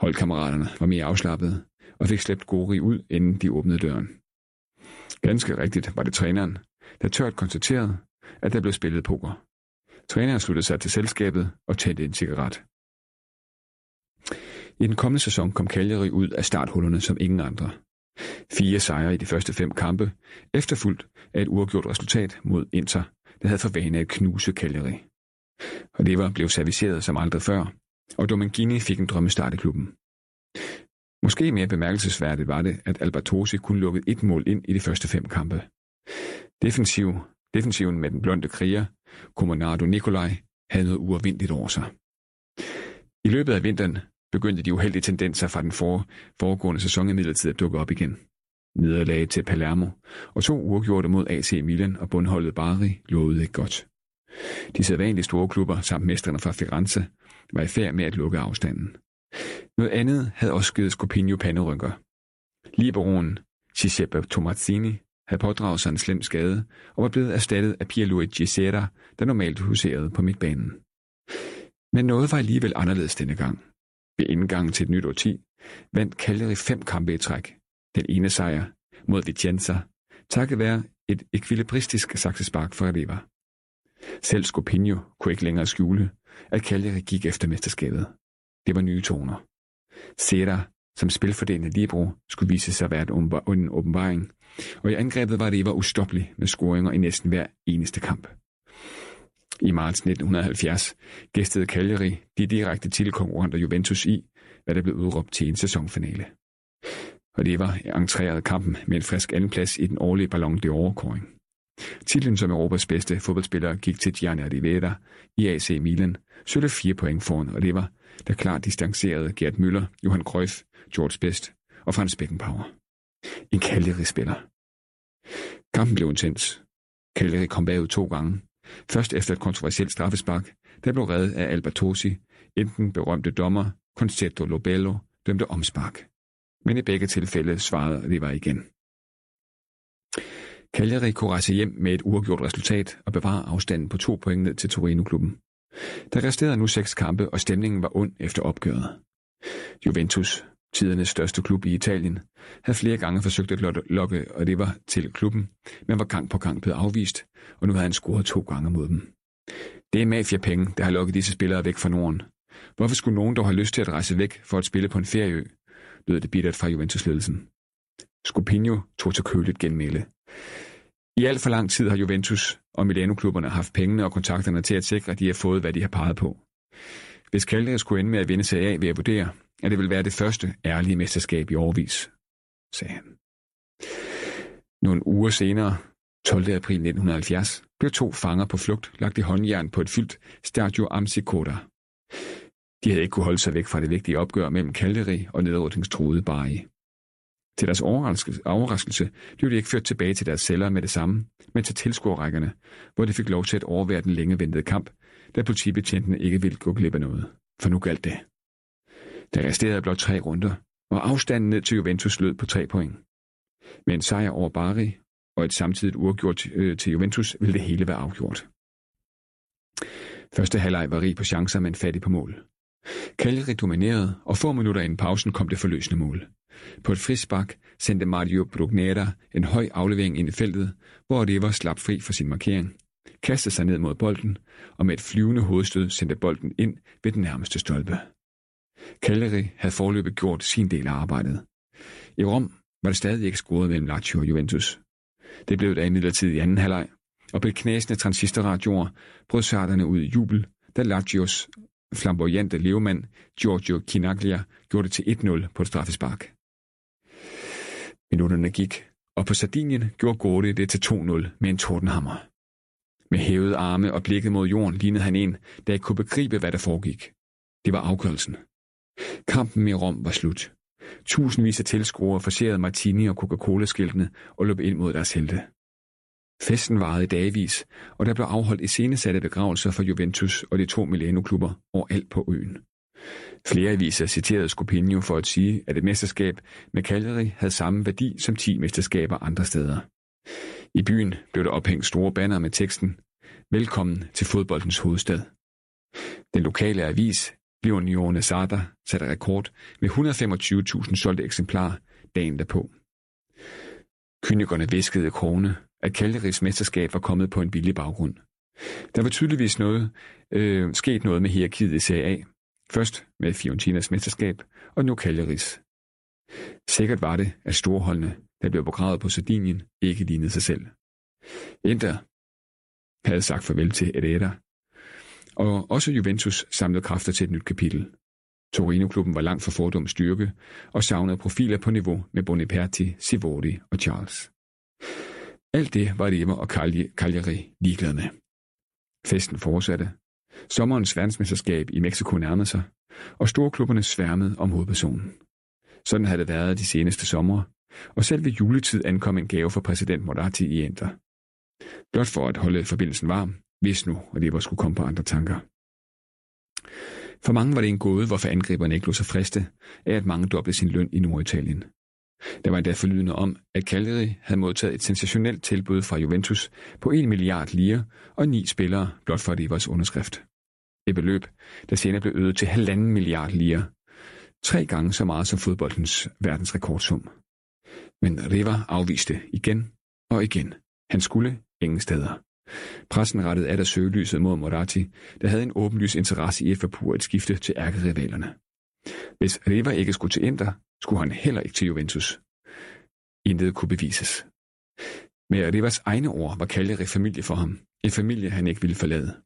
Holdkammeraterne var mere afslappede og fik slæbt Gori ud, inden de åbnede døren. Ganske rigtigt var det træneren, der tørt konstaterede, at der blev spillet poker. Træneren sluttede sig til selskabet og tændte en cigaret. I den kommende sæson kom Cagliari ud af starthullerne som ingen andre. Fire sejre i de første fem kampe, efterfulgt af et uafgjort resultat mod Inter, der havde for vane at knuse Cagliari. Og det var blevet serviceret som aldrig før, og Domengini fik en drømmestart i klubben. Måske mere bemærkelsesværdigt var det, at Albertosi kun lukkede et mål ind i de første fem kampe. Defensiv, defensiven med den blonde kriger, Comunado Nikolaj, havde noget uafvindeligt over sig. I løbet af vinteren begyndte de uheldige tendenser fra den for, foregående sæson imidlertid at dukke op igen. Nederlag til Palermo og to uafgjorte mod AC Milan og bundholdet Bari lovede ikke godt. De sædvanlige store klubber samt mestrene fra Firenze var i færd med at lukke afstanden. Noget andet havde også givet Scopinio panderynker. Liberoen Giuseppe Tomazzini havde pådraget sig en slem skade og var blevet erstattet af Pierluigi Serra, der normalt huserede på midtbanen. Men noget var alligevel anderledes denne gang. Ved indgangen til et nyt årti vandt Cagliari fem kampe i træk. Den ene sejr mod Vicenza, takket være et ekvilibristisk saksespark fra Riva. Selv Scopinio kunne ikke længere skjule, at Cagliari gik efter mesterskabet. Det var nye toner. Serra som spilfordelende Libro, skulle vise sig at være en åbenbaring, og i angrebet var Riva ustoppelig med scoringer i næsten hver eneste kamp. I marts 1970 gæstede Cagliari de direkte tilkonkurrenter Juventus i, hvad der blev udråbt til en sæsonfinale. Og det var entrerede kampen med en frisk andenplads i den årlige Ballon d'Or-kåring. Titlen som Europas bedste fodboldspiller gik til Gianni Rivera i AC Milan, søgte fire point foran og det var, der klart distancerede Gerd Müller, Johan Cruyff, George Best og Frans Beckenbauer. En Cagliari-spiller. Kampen blev intens. Cagliari kom bagud to gange, Først efter et kontroversielt straffespark, der blev reddet af Albertosi, enten berømte dommer Concetto Lobello dømte omspark. Men i begge tilfælde svarede det var igen. Cagliari kunne rejse hjem med et uafgjort resultat og bevare afstanden på to point ned til Torino-klubben. Der resterede nu seks kampe, og stemningen var ond efter opgøret. Juventus, tidernes største klub i Italien, havde flere gange forsøgt at lokke og det var til klubben, men var gang på gang blevet afvist, og nu havde han scoret to gange mod dem. Det er mafiapenge, der har lukket disse spillere væk fra Norden. Hvorfor skulle nogen dog have lyst til at rejse væk for at spille på en ferieø, lød det bittert fra Juventus-ledelsen. Scopinio tog til køligt genmæle. I alt for lang tid har Juventus og Milano-klubberne haft pengene og kontakterne til at sikre, at de har fået, hvad de har peget på. Hvis Cagliari skulle ende med at vinde sig af ved at vurdere, at det vil være det første ærlige mesterskab i årvis, sagde han. Nogle uger senere, 12. april 1970, blev to fanger på flugt lagt i håndjern på et fyldt Stadio Amsicota. De havde ikke kunne holde sig væk fra det vigtige opgør mellem Kalderi og nedrykningstruede Bari. Til deres overraskelse blev de ikke ført tilbage til deres celler med det samme, men til tilskuerrækkerne, hvor de fik lov til at overvære den længe ventede kamp, da politibetjentene ikke ville gå glip af noget. For nu galt det. Der resterede blot tre runder, og afstanden ned til Juventus lød på tre point. Med en sejr over Bari og et samtidigt uafgjort øh, til Juventus ville det hele være afgjort. Første halvleg var rig på chancer, men fattig på mål. Cagliari dominerede, og få minutter inden pausen kom det forløsende mål. På et frisbak sendte Mario Brugnera en høj aflevering ind i feltet, hvor River slap fri for sin markering, kastede sig ned mod bolden, og med et flyvende hovedstød sendte bolden ind ved den nærmeste stolpe. Cagliari havde forløbet gjort sin del af arbejdet. I Rom var det stadig ikke scoret mellem Lazio og Juventus. Det blev der imidlertid i anden halvleg, og på knæsende transistorradioer brød sarterne ud i jubel, da Lazios flamboyante levemand Giorgio Kinaglia gjorde det til 1-0 på et straffespark. Minutterne gik, og på Sardinien gjorde Gordi det til 2-0 med en tordenhammer. Med hævede arme og blikket mod jorden lignede han en, der ikke kunne begribe, hvad der foregik. Det var afgørelsen. Kampen i Rom var slut. Tusindvis af tilskuere forserede Martini og Coca-Cola-skiltene og løb ind mod deres helte. Festen varede i dagvis, og der blev afholdt iscenesatte begravelser for Juventus og de to Milano-klubber overalt på øen. Flere aviser citerede Scopinio for at sige, at et mesterskab med Cagliari havde samme værdi som 10 mesterskaber andre steder. I byen blev der ophængt store banner med teksten Velkommen til fodboldens hovedstad. Den lokale avis, Lionione Sada, satte rekord med 125.000 solgte eksemplarer dagen derpå. Kynikerne viskede krone, at Cagliaris mesterskab var kommet på en billig baggrund. Der var tydeligvis noget, øh, sket noget med hierarkiet i Serie A. Først med Fiorentinas mesterskab, og nu Cagliaris. Sikkert var det, at storholdene, der blev begravet på Sardinien, ikke lignede sig selv. Inter havde sagt farvel til Herrera, og også Juventus samlede kræfter til et nyt kapitel. Torino-klubben var langt fra fordums styrke og savnede profiler på niveau med Boniperti, Sivori og Charles. Alt det var Rima og Cagliari ligeglade med. Festen fortsatte. Sommerens verdensmesterskab i Mexico nærmede sig, og storklubberne sværmede om hovedpersonen. Sådan havde det været de seneste sommer, og selv ved juletid ankom en gave fra præsident Moratti i Inter. Blot for at holde forbindelsen varm, hvis nu, at skulle komme på andre tanker. For mange var det en gåde, hvorfor angriberne ikke lå sig friste af, at mange doblede sin løn i Norditalien. Der var endda forlydende om, at Cagliari havde modtaget et sensationelt tilbud fra Juventus på 1 milliard lire og ni spillere blot for Rivers underskrift. Et beløb, der senere blev øget til halvanden milliard lire. Tre gange så meget som fodboldens verdensrekordsum. Men River afviste igen og igen. Han skulle ingen steder. Pressen rettede af søgelyset mod Moratti, der havde en åbenlys interesse i at forpure et skifte til ærkerivalerne. Hvis Riva ikke skulle til Inter, skulle han heller ikke til Juventus. Intet kunne bevises. Med Rivas egne ord var Cagliari familie for ham. En familie, han ikke ville forlade.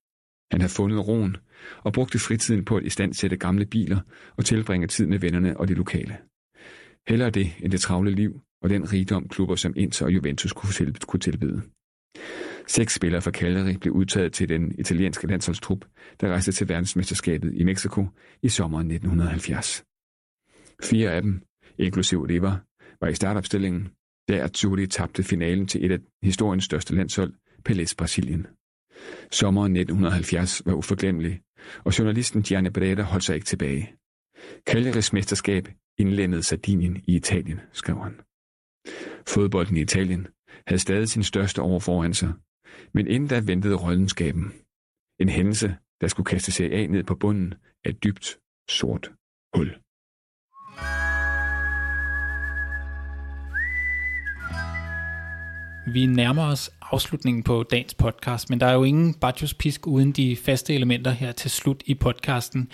Han havde fundet roen og brugte fritiden på at istandsætte gamle biler og tilbringe tid med vennerne og de lokale. Hellere det end det travle liv og den rigdom klubber som Inter og Juventus kunne tilbyde. Seks spillere fra Cagliari blev udtaget til den italienske landsholdstrup, der rejste til verdensmesterskabet i Mexico i sommeren 1970. Fire af dem, inklusiv Riva, var i startopstillingen, da Azzurri tabte finalen til et af historiens største landshold, Pelés Brasilien. Sommeren 1970 var uforglemmelig, og journalisten Gianni Breda holdt sig ikke tilbage. Cagliaris mesterskab indlændede Sardinien i Italien, skrev han. Fodbolden i Italien havde stadig sin største år foran sig, men inden da ventede rådenskaben. En hændelse, der skulle kaste sig af ned på bunden af et dybt, sort hul. Vi nærmer os afslutningen på dagens podcast, men der er jo ingen Bajos Pisk uden de faste elementer her til slut i podcasten.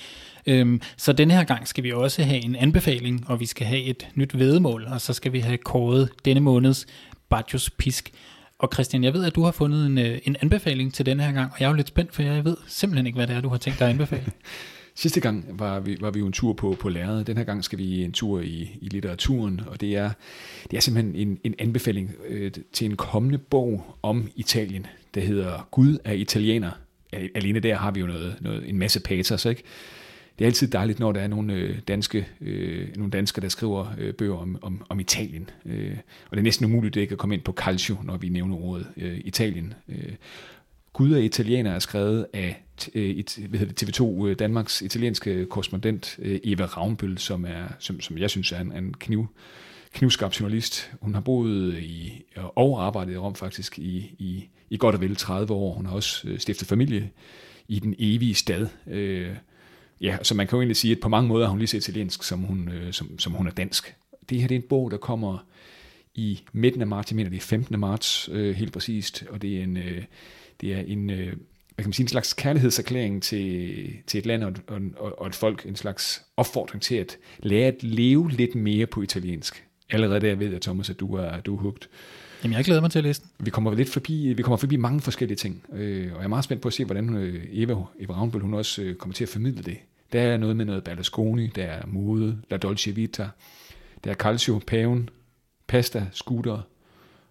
Øhm, så denne her gang skal vi også have en anbefaling, og vi skal have et nyt vedemål, og så skal vi have kåret denne måneds Bajos Pisk. Og Christian, jeg ved, at du har fundet en, øh, en anbefaling til denne her gang, og jeg er jo lidt spændt, for jeg ved simpelthen ikke, hvad det er, du har tænkt dig at anbefale. Sidste gang var vi, var vi jo en tur på, på lærredet. Den her gang skal vi en tur i, i litteraturen, og det er, det er simpelthen en, en anbefaling øh, til en kommende bog om Italien, der hedder Gud er italiener. Alene der har vi jo noget, noget, en masse patos, ikke? Det er altid dejligt, når der er nogle øh, danske, øh, nogle danskere, der skriver øh, bøger om, om, om Italien. Øh, og det er næsten umuligt ikke at komme ind på calcio, når vi nævner ordet øh, Italien. Øh, Gud er italiener er skrevet af øh, et, hvad hedder det, TV2 øh, Danmarks italienske korrespondent øh, Eva Ravnbøl, som, er, som, som jeg synes er en, en kniv, knivskarp journalist. Hun har boet i, og arbejdet i Rom faktisk i, i, i godt og vel 30 år. Hun har også øh, stiftet familie i den evige stad. Øh, Ja, så man kan jo egentlig sige, at på mange måder er hun lige så italiensk, som hun, øh, som, som hun er dansk. Det her det er en bog, der kommer i midten af marts, jeg mener det er 15. marts øh, helt præcist, og det er en, øh, det er en, øh, hvad kan man sige, en slags kærlighedserklæring til, til et land og, og, og et folk, en slags opfordring til at lære at leve lidt mere på italiensk. Allerede der ved jeg, Thomas, at du er, du er hugt. Jamen, jeg glæder mig til at læse den. Vi kommer lidt forbi, vi kommer forbi mange forskellige ting, øh, og jeg er meget spændt på at se, hvordan øh, Eva, Eva Ravnbøl, hun også øh, kommer til at formidle det. Der er noget med noget Berlusconi, der er mode, La Dolce Vita, der er calcio, paven, pasta, scooter,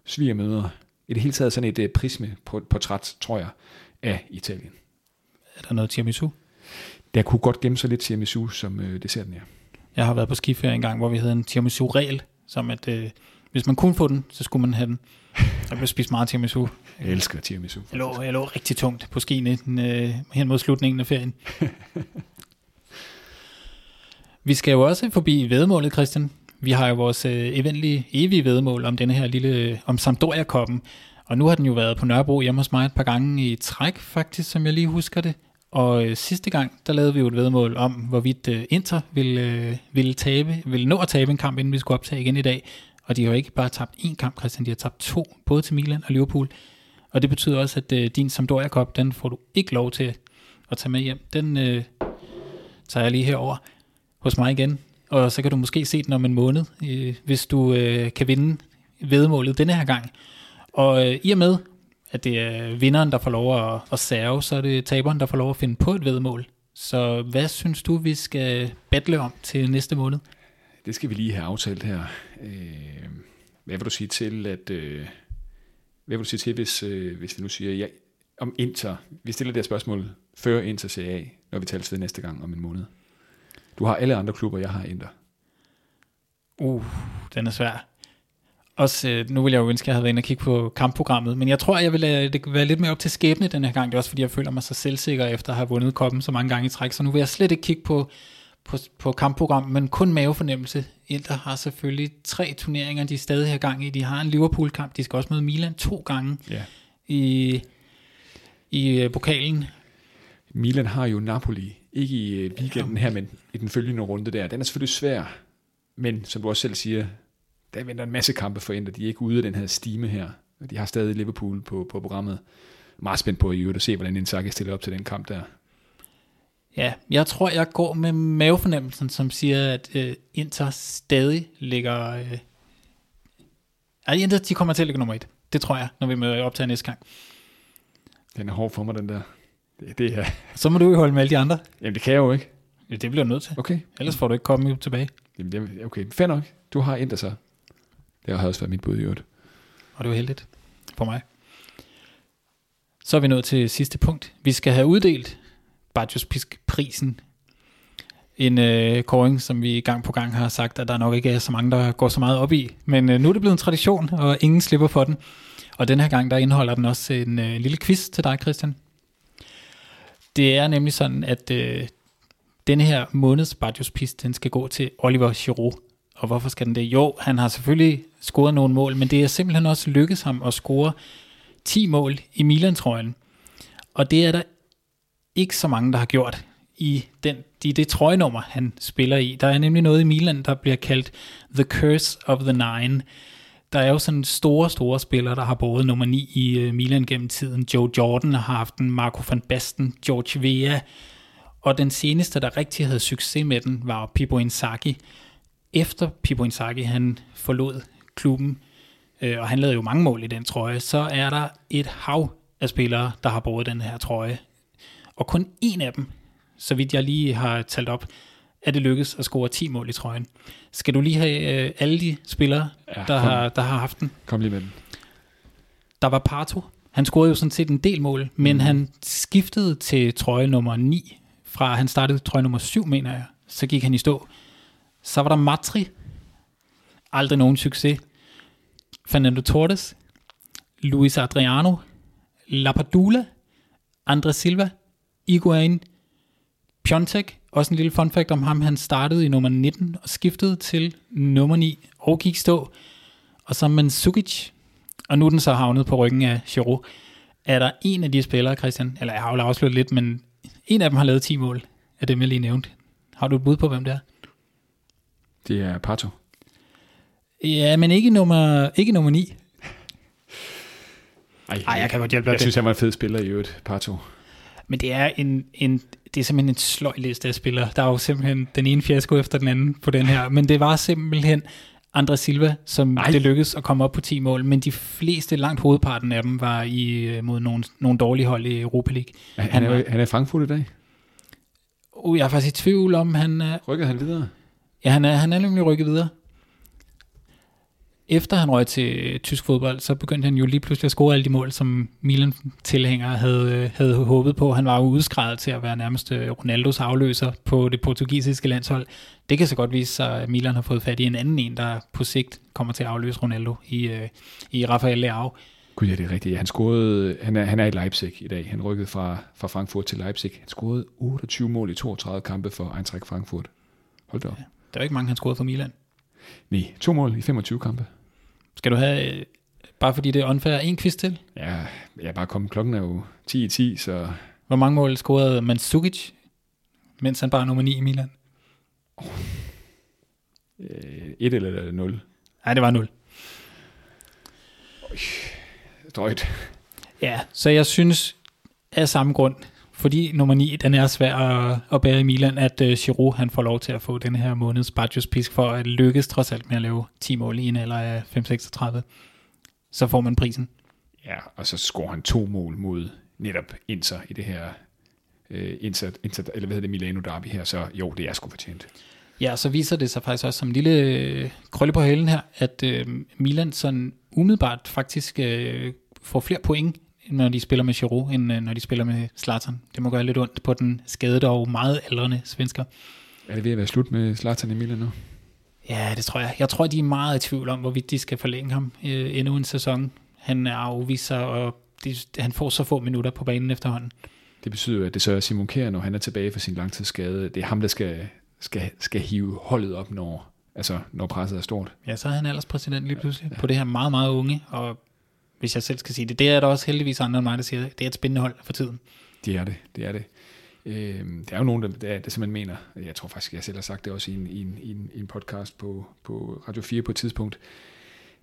svigermøder, i det hele taget sådan et uh, prisme portræt, tror jeg, af Italien. Er der noget tiramisu? Der kunne godt gemme sig lidt tiramisu, som uh, desserten er. Jeg har været på skiferie en gang, hvor vi havde en tiramisu-regel, som at uh, hvis man kunne få den, så skulle man have den. Jeg blev spist meget tiramisu. Jeg elsker tiramisu. Jeg lå, jeg lå rigtig tungt på skiene den, uh, hen mod slutningen af ferien. vi skal jo også forbi vedmålet, Christian. Vi har jo vores øh, eventlige evige vedmål om denne her lille, om Sampdoria-koppen, og nu har den jo været på Nørrebro hjemme hos mig et par gange i træk, faktisk, som jeg lige husker det. Og øh, sidste gang, der lavede vi jo et vedmål om, hvorvidt øh, Inter ville, øh, ville, tabe, ville nå at tabe en kamp, inden vi skulle optage igen i dag. Og de har jo ikke bare tabt én kamp, Christian, de har tabt to, både til Milan og Liverpool. Og det betyder også, at øh, din Sampdoria Cup, den får du ikke lov til at tage med hjem. Den øh, tager jeg lige herover hos mig igen og så kan du måske se den om en måned, øh, hvis du øh, kan vinde vedmålet denne her gang. Og øh, i og med, at det er vinderen, der får lov at, at serve, så er det taberen, der får lov at finde på et vedmål. Så hvad synes du, vi skal battle om til næste måned? Det skal vi lige have aftalt her. Øh, hvad vil du sige til, at... Øh, hvad vil du sige til, hvis, øh, hvis vi nu siger, ja, om Inter, vi stiller det her spørgsmål før Inter CA, når vi taler ved næste gang om en måned? Du har alle andre klubber, jeg har Inter. Uh, den er svær. Også, øh, nu vil jeg jo ønske, at jeg havde været inde og kigge på kampprogrammet, men jeg tror, jeg vil lade det være lidt mere op til skæbne den her gang. Det er også, fordi jeg føler mig så selvsikker efter at have vundet koppen så mange gange i træk, så nu vil jeg slet ikke kigge på, på, på kampprogrammet, men kun mavefornemmelse. Inter har selvfølgelig tre turneringer, de er stadig her gang i. De har en Liverpool-kamp, de skal også møde Milan to gange ja. i, i uh, pokalen. Milan har jo Napoli ikke i øh, weekenden her, men i den følgende runde der. Den er selvfølgelig svær, men som du også selv siger, der venter en masse kampe for Inter. De er ikke ude af den her stime her. De har stadig Liverpool på, på programmet. Meget spændt på i øvrigt at se, hvordan Inzaghi stiller op til den kamp der. Ja, jeg tror, jeg går med mavefornemmelsen, som siger, at uh, Inter stadig ligger... Uh... Ej, Inter, de kommer til at ligge nummer et. Det tror jeg, når vi møder op til næste gang. Den er hård for mig, den der. Det, det er... Så må du jo holde med alle de andre. Jamen, det kan jeg jo ikke. Ja, det bliver du nødt til. Okay. Ellers får du ikke komme tilbage. Jamen, det, okay, fair nok. Du har ændret sig. Det har også været mit bud i øvrigt. Og det var heldigt for mig. Så er vi nået til sidste punkt. Vi skal have uddelt Bajos prisen En øh, koring, som vi gang på gang har sagt, at der nok ikke er så mange, der går så meget op i. Men øh, nu er det blevet en tradition, og ingen slipper for den. Og den her gang, der indeholder den også en øh, lille quiz til dig, Christian. Det er nemlig sådan, at øh, den her måneds Bajos Pis, den skal gå til Oliver Giroud. Og hvorfor skal den det? Jo, han har selvfølgelig scoret nogle mål, men det er simpelthen også lykkedes ham at score 10 mål i Milan-trøjen. Og det er der ikke så mange, der har gjort i den, de, det trøjenummer, han spiller i. Der er nemlig noget i Milan, der bliver kaldt The Curse of the Nine der er jo sådan store, store spillere, der har båret nummer 9 i øh, Milan gennem tiden. Joe Jordan har haft den, Marco van Basten, George Vea, og den seneste, der rigtig havde succes med den, var Pippo Inzaghi. Efter Pippo Inzaghi, han forlod klubben, øh, og han lavede jo mange mål i den trøje, så er der et hav af spillere, der har båret den her trøje. Og kun en af dem, så vidt jeg lige har talt op, er det lykkedes at score 10 mål i trøjen. Skal du lige have øh, alle de spillere, Ja, der, kom. har, der har haft den? Kom lige med den. Der var Parto. Han scorede jo sådan set en del mål, men Mhm. han skiftede til trøje nummer 9, fra han startede trøje nummer 7, mener jeg. Så gik han i stå. Så var der Matri. Aldrig nogen succes. Fernando Torres. Luis Adriano. Lapadula. Andre Silva. Iguain. Piontek. Også en lille fun fact om ham. Han startede i nummer 19 og skiftede til nummer 9 og gik stå. Og så Mandzukic, og nu er den så havnet på ryggen af Giroud. Er der en af de spillere, Christian, eller jeg har jo afsløret lidt, men en af dem har lavet 10 mål, af dem jeg lige nævnte. Har du et bud på, hvem det er? Det er Pato. Ja, men ikke nummer, ikke nummer 9. Ej, Ej, jeg kan godt hjælpe dig Jeg med synes, han var en fed spiller i øvrigt, Pato. Men det er, en, en, det er simpelthen en sløj liste af spillere. Der er jo simpelthen den ene fiasko efter den anden på den her. Men det var simpelthen Andre Silva, som Ej. det lykkedes at komme op på 10 mål. Men de fleste, langt hovedparten af dem, var i, øh, mod nogle, nogle dårlige hold i Europa League. Han, Han han, var- er, han er i Frankfurt i dag. Uh, jeg er faktisk i tvivl om, han er, Rykkede han videre? Ja, han er, han er nemlig rykket videre. Efter han røg til tysk fodbold, så begyndte han jo lige pludselig at score alle de mål, som Milan-tilhængere havde, havde håbet på. Han var jo udskrevet til at være nærmest øh, Ronaldos afløser på det portugisiske landshold. Det kan så godt vise sig, at Milan har fået fat i en anden en, der på sigt kommer til at afløse Ronaldo i, øh, i Rafael Leao. Gud, ja, det er rigtigt. Han, scorede, han, er, han er i Leipzig i dag. Han rykkede fra, fra Frankfurt til Leipzig. Han scorede 28 mål i 32 kampe for Eintracht Frankfurt. Hold da op. Der er ikke mange, han scorede for Milan. Nej, to mål i 25 kampe. Skal du have, øh, bare fordi det er unfair, en quiz til? Ja, jeg er bare kommet. Klokken er jo 10 i 10, så Hvor mange mål scorede Mandzukic, mens han bare er nummer 9 i Milan? øh, et eller 0. Nej, det var 0. Drøjt. Ja, så jeg synes af samme grund, fordi nummer 9, den er svær at, at bære i Milan, at uh, Giroud han får lov til at få den her måneds Bajos pisk for at lykkes trods alt med at lave 10 mål i en alder af 5-36. Så får man prisen. Ja, og så scorer han to mål mod netop Inter i det her øh, Inter, Inter, eller hvad hedder det, Milano Derby her, så jo, det er sgu fortjent. Ja, så viser det sig faktisk også som en lille øh, krølle på hælen her, at øh, Milan sådan umiddelbart faktisk øh, får flere point, når de spiller med Giroud, end øh, når de spiller med Zlatan. Det må gøre lidt ondt på den skadede og meget aldrende svensker. Er det ved at være slut med Zlatan i Milan nu? Ja, det tror jeg. Jeg tror, de er meget i tvivl om, hvorvidt de skal forlænge ham øh, endnu en sæson. Han er afvist sig, og det, han får så få minutter på banen efterhånden. Det betyder jo, at det så er Simon Kjær, når han er tilbage fra sin langtidsskade. Det er ham, der skal, skal, skal hive holdet op, når, altså, når presset er stort. Ja, så er han alderspræsident lige pludselig ja. på det her meget, meget unge, og hvis jeg selv skal sige det, det er der også heldigvis andre end mig, der siger, det er et spændende hold for tiden. Det er det, det er det. Øh, der er jo nogen, der, der, der simpelthen mener, jeg tror faktisk, jeg selv har sagt det også i en, i en, i en, i en podcast på, på Radio 4 på et tidspunkt,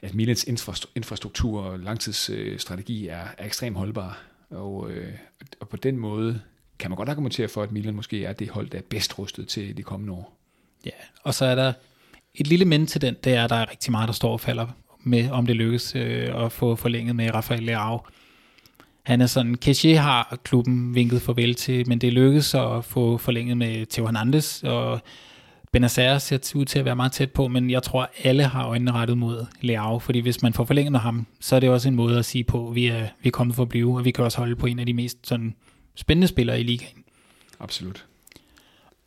at Milans infra- infrastruktur og langtidsstrategi er, er ekstremt holdbar. Og, øh, og på den måde kan man godt argumentere for, at Milan måske er det hold, der er bedst rustet til de kommende år. Ja, og så er der et lille men til den, det er, at der er rigtig meget, der står og falder med, om det lykkes øh, at få forlænget med Rafael Leao. Han er sådan, Kessie har klubben vinket farvel til, men det lykkes at få forlænget med Theo Hernandez, og Benacer ser ud til at være meget tæt på, men jeg tror, alle har øjnene rettet mod Leao, fordi hvis man får forlænget med ham, så er det også en måde at sige på, at vi er, vi er kommet for at blive, og vi kan også holde på en af de mest sådan, spændende spillere i ligaen. Absolut.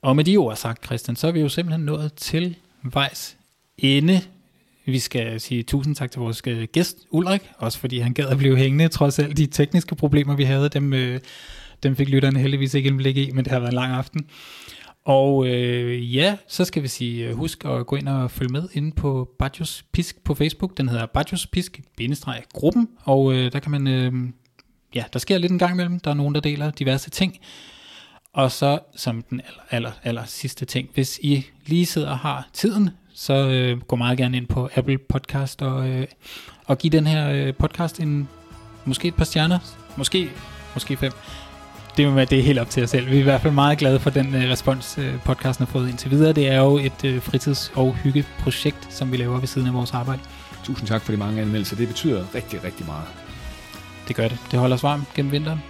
Og med de ord sagt, Christian, så er vi jo simpelthen nået til vejs ende. Vi skal sige tusind tak til vores øh, gæst, Ulrik, også fordi han gad at blive hængende, trods alt de tekniske problemer, vi havde. Dem, øh, dem fik lytterne heldigvis ikke indblik i, men det har været en lang aften. Og øh, ja, så skal vi sige, øh, husk at gå ind og følge med inde på Bajos Pisk på Facebook. Den hedder Bajos Pisk, gruppen, og øh, der kan man, øh, ja, der sker lidt en gang imellem. Der er nogen, der deler diverse ting. Og så som den aller, aller, aller sidste ting, hvis I lige sidder og har tiden, så øh, gå meget gerne ind på Apple Podcast og, øh, og giv den her øh, podcast en måske et par stjerner, måske, måske fem. Det jo- det er helt op til jer selv. Vi er i hvert fald meget glade for den øh, respons, øh, podcasten har fået indtil videre. Det er jo et øh, fritids- og hyggeprojekt, som vi laver ved siden af vores arbejde. Tusind tak for de mange anmeldelser. Det betyder rigtig, rigtig meget. Det gør det. Det holder os varmt gennem vinteren.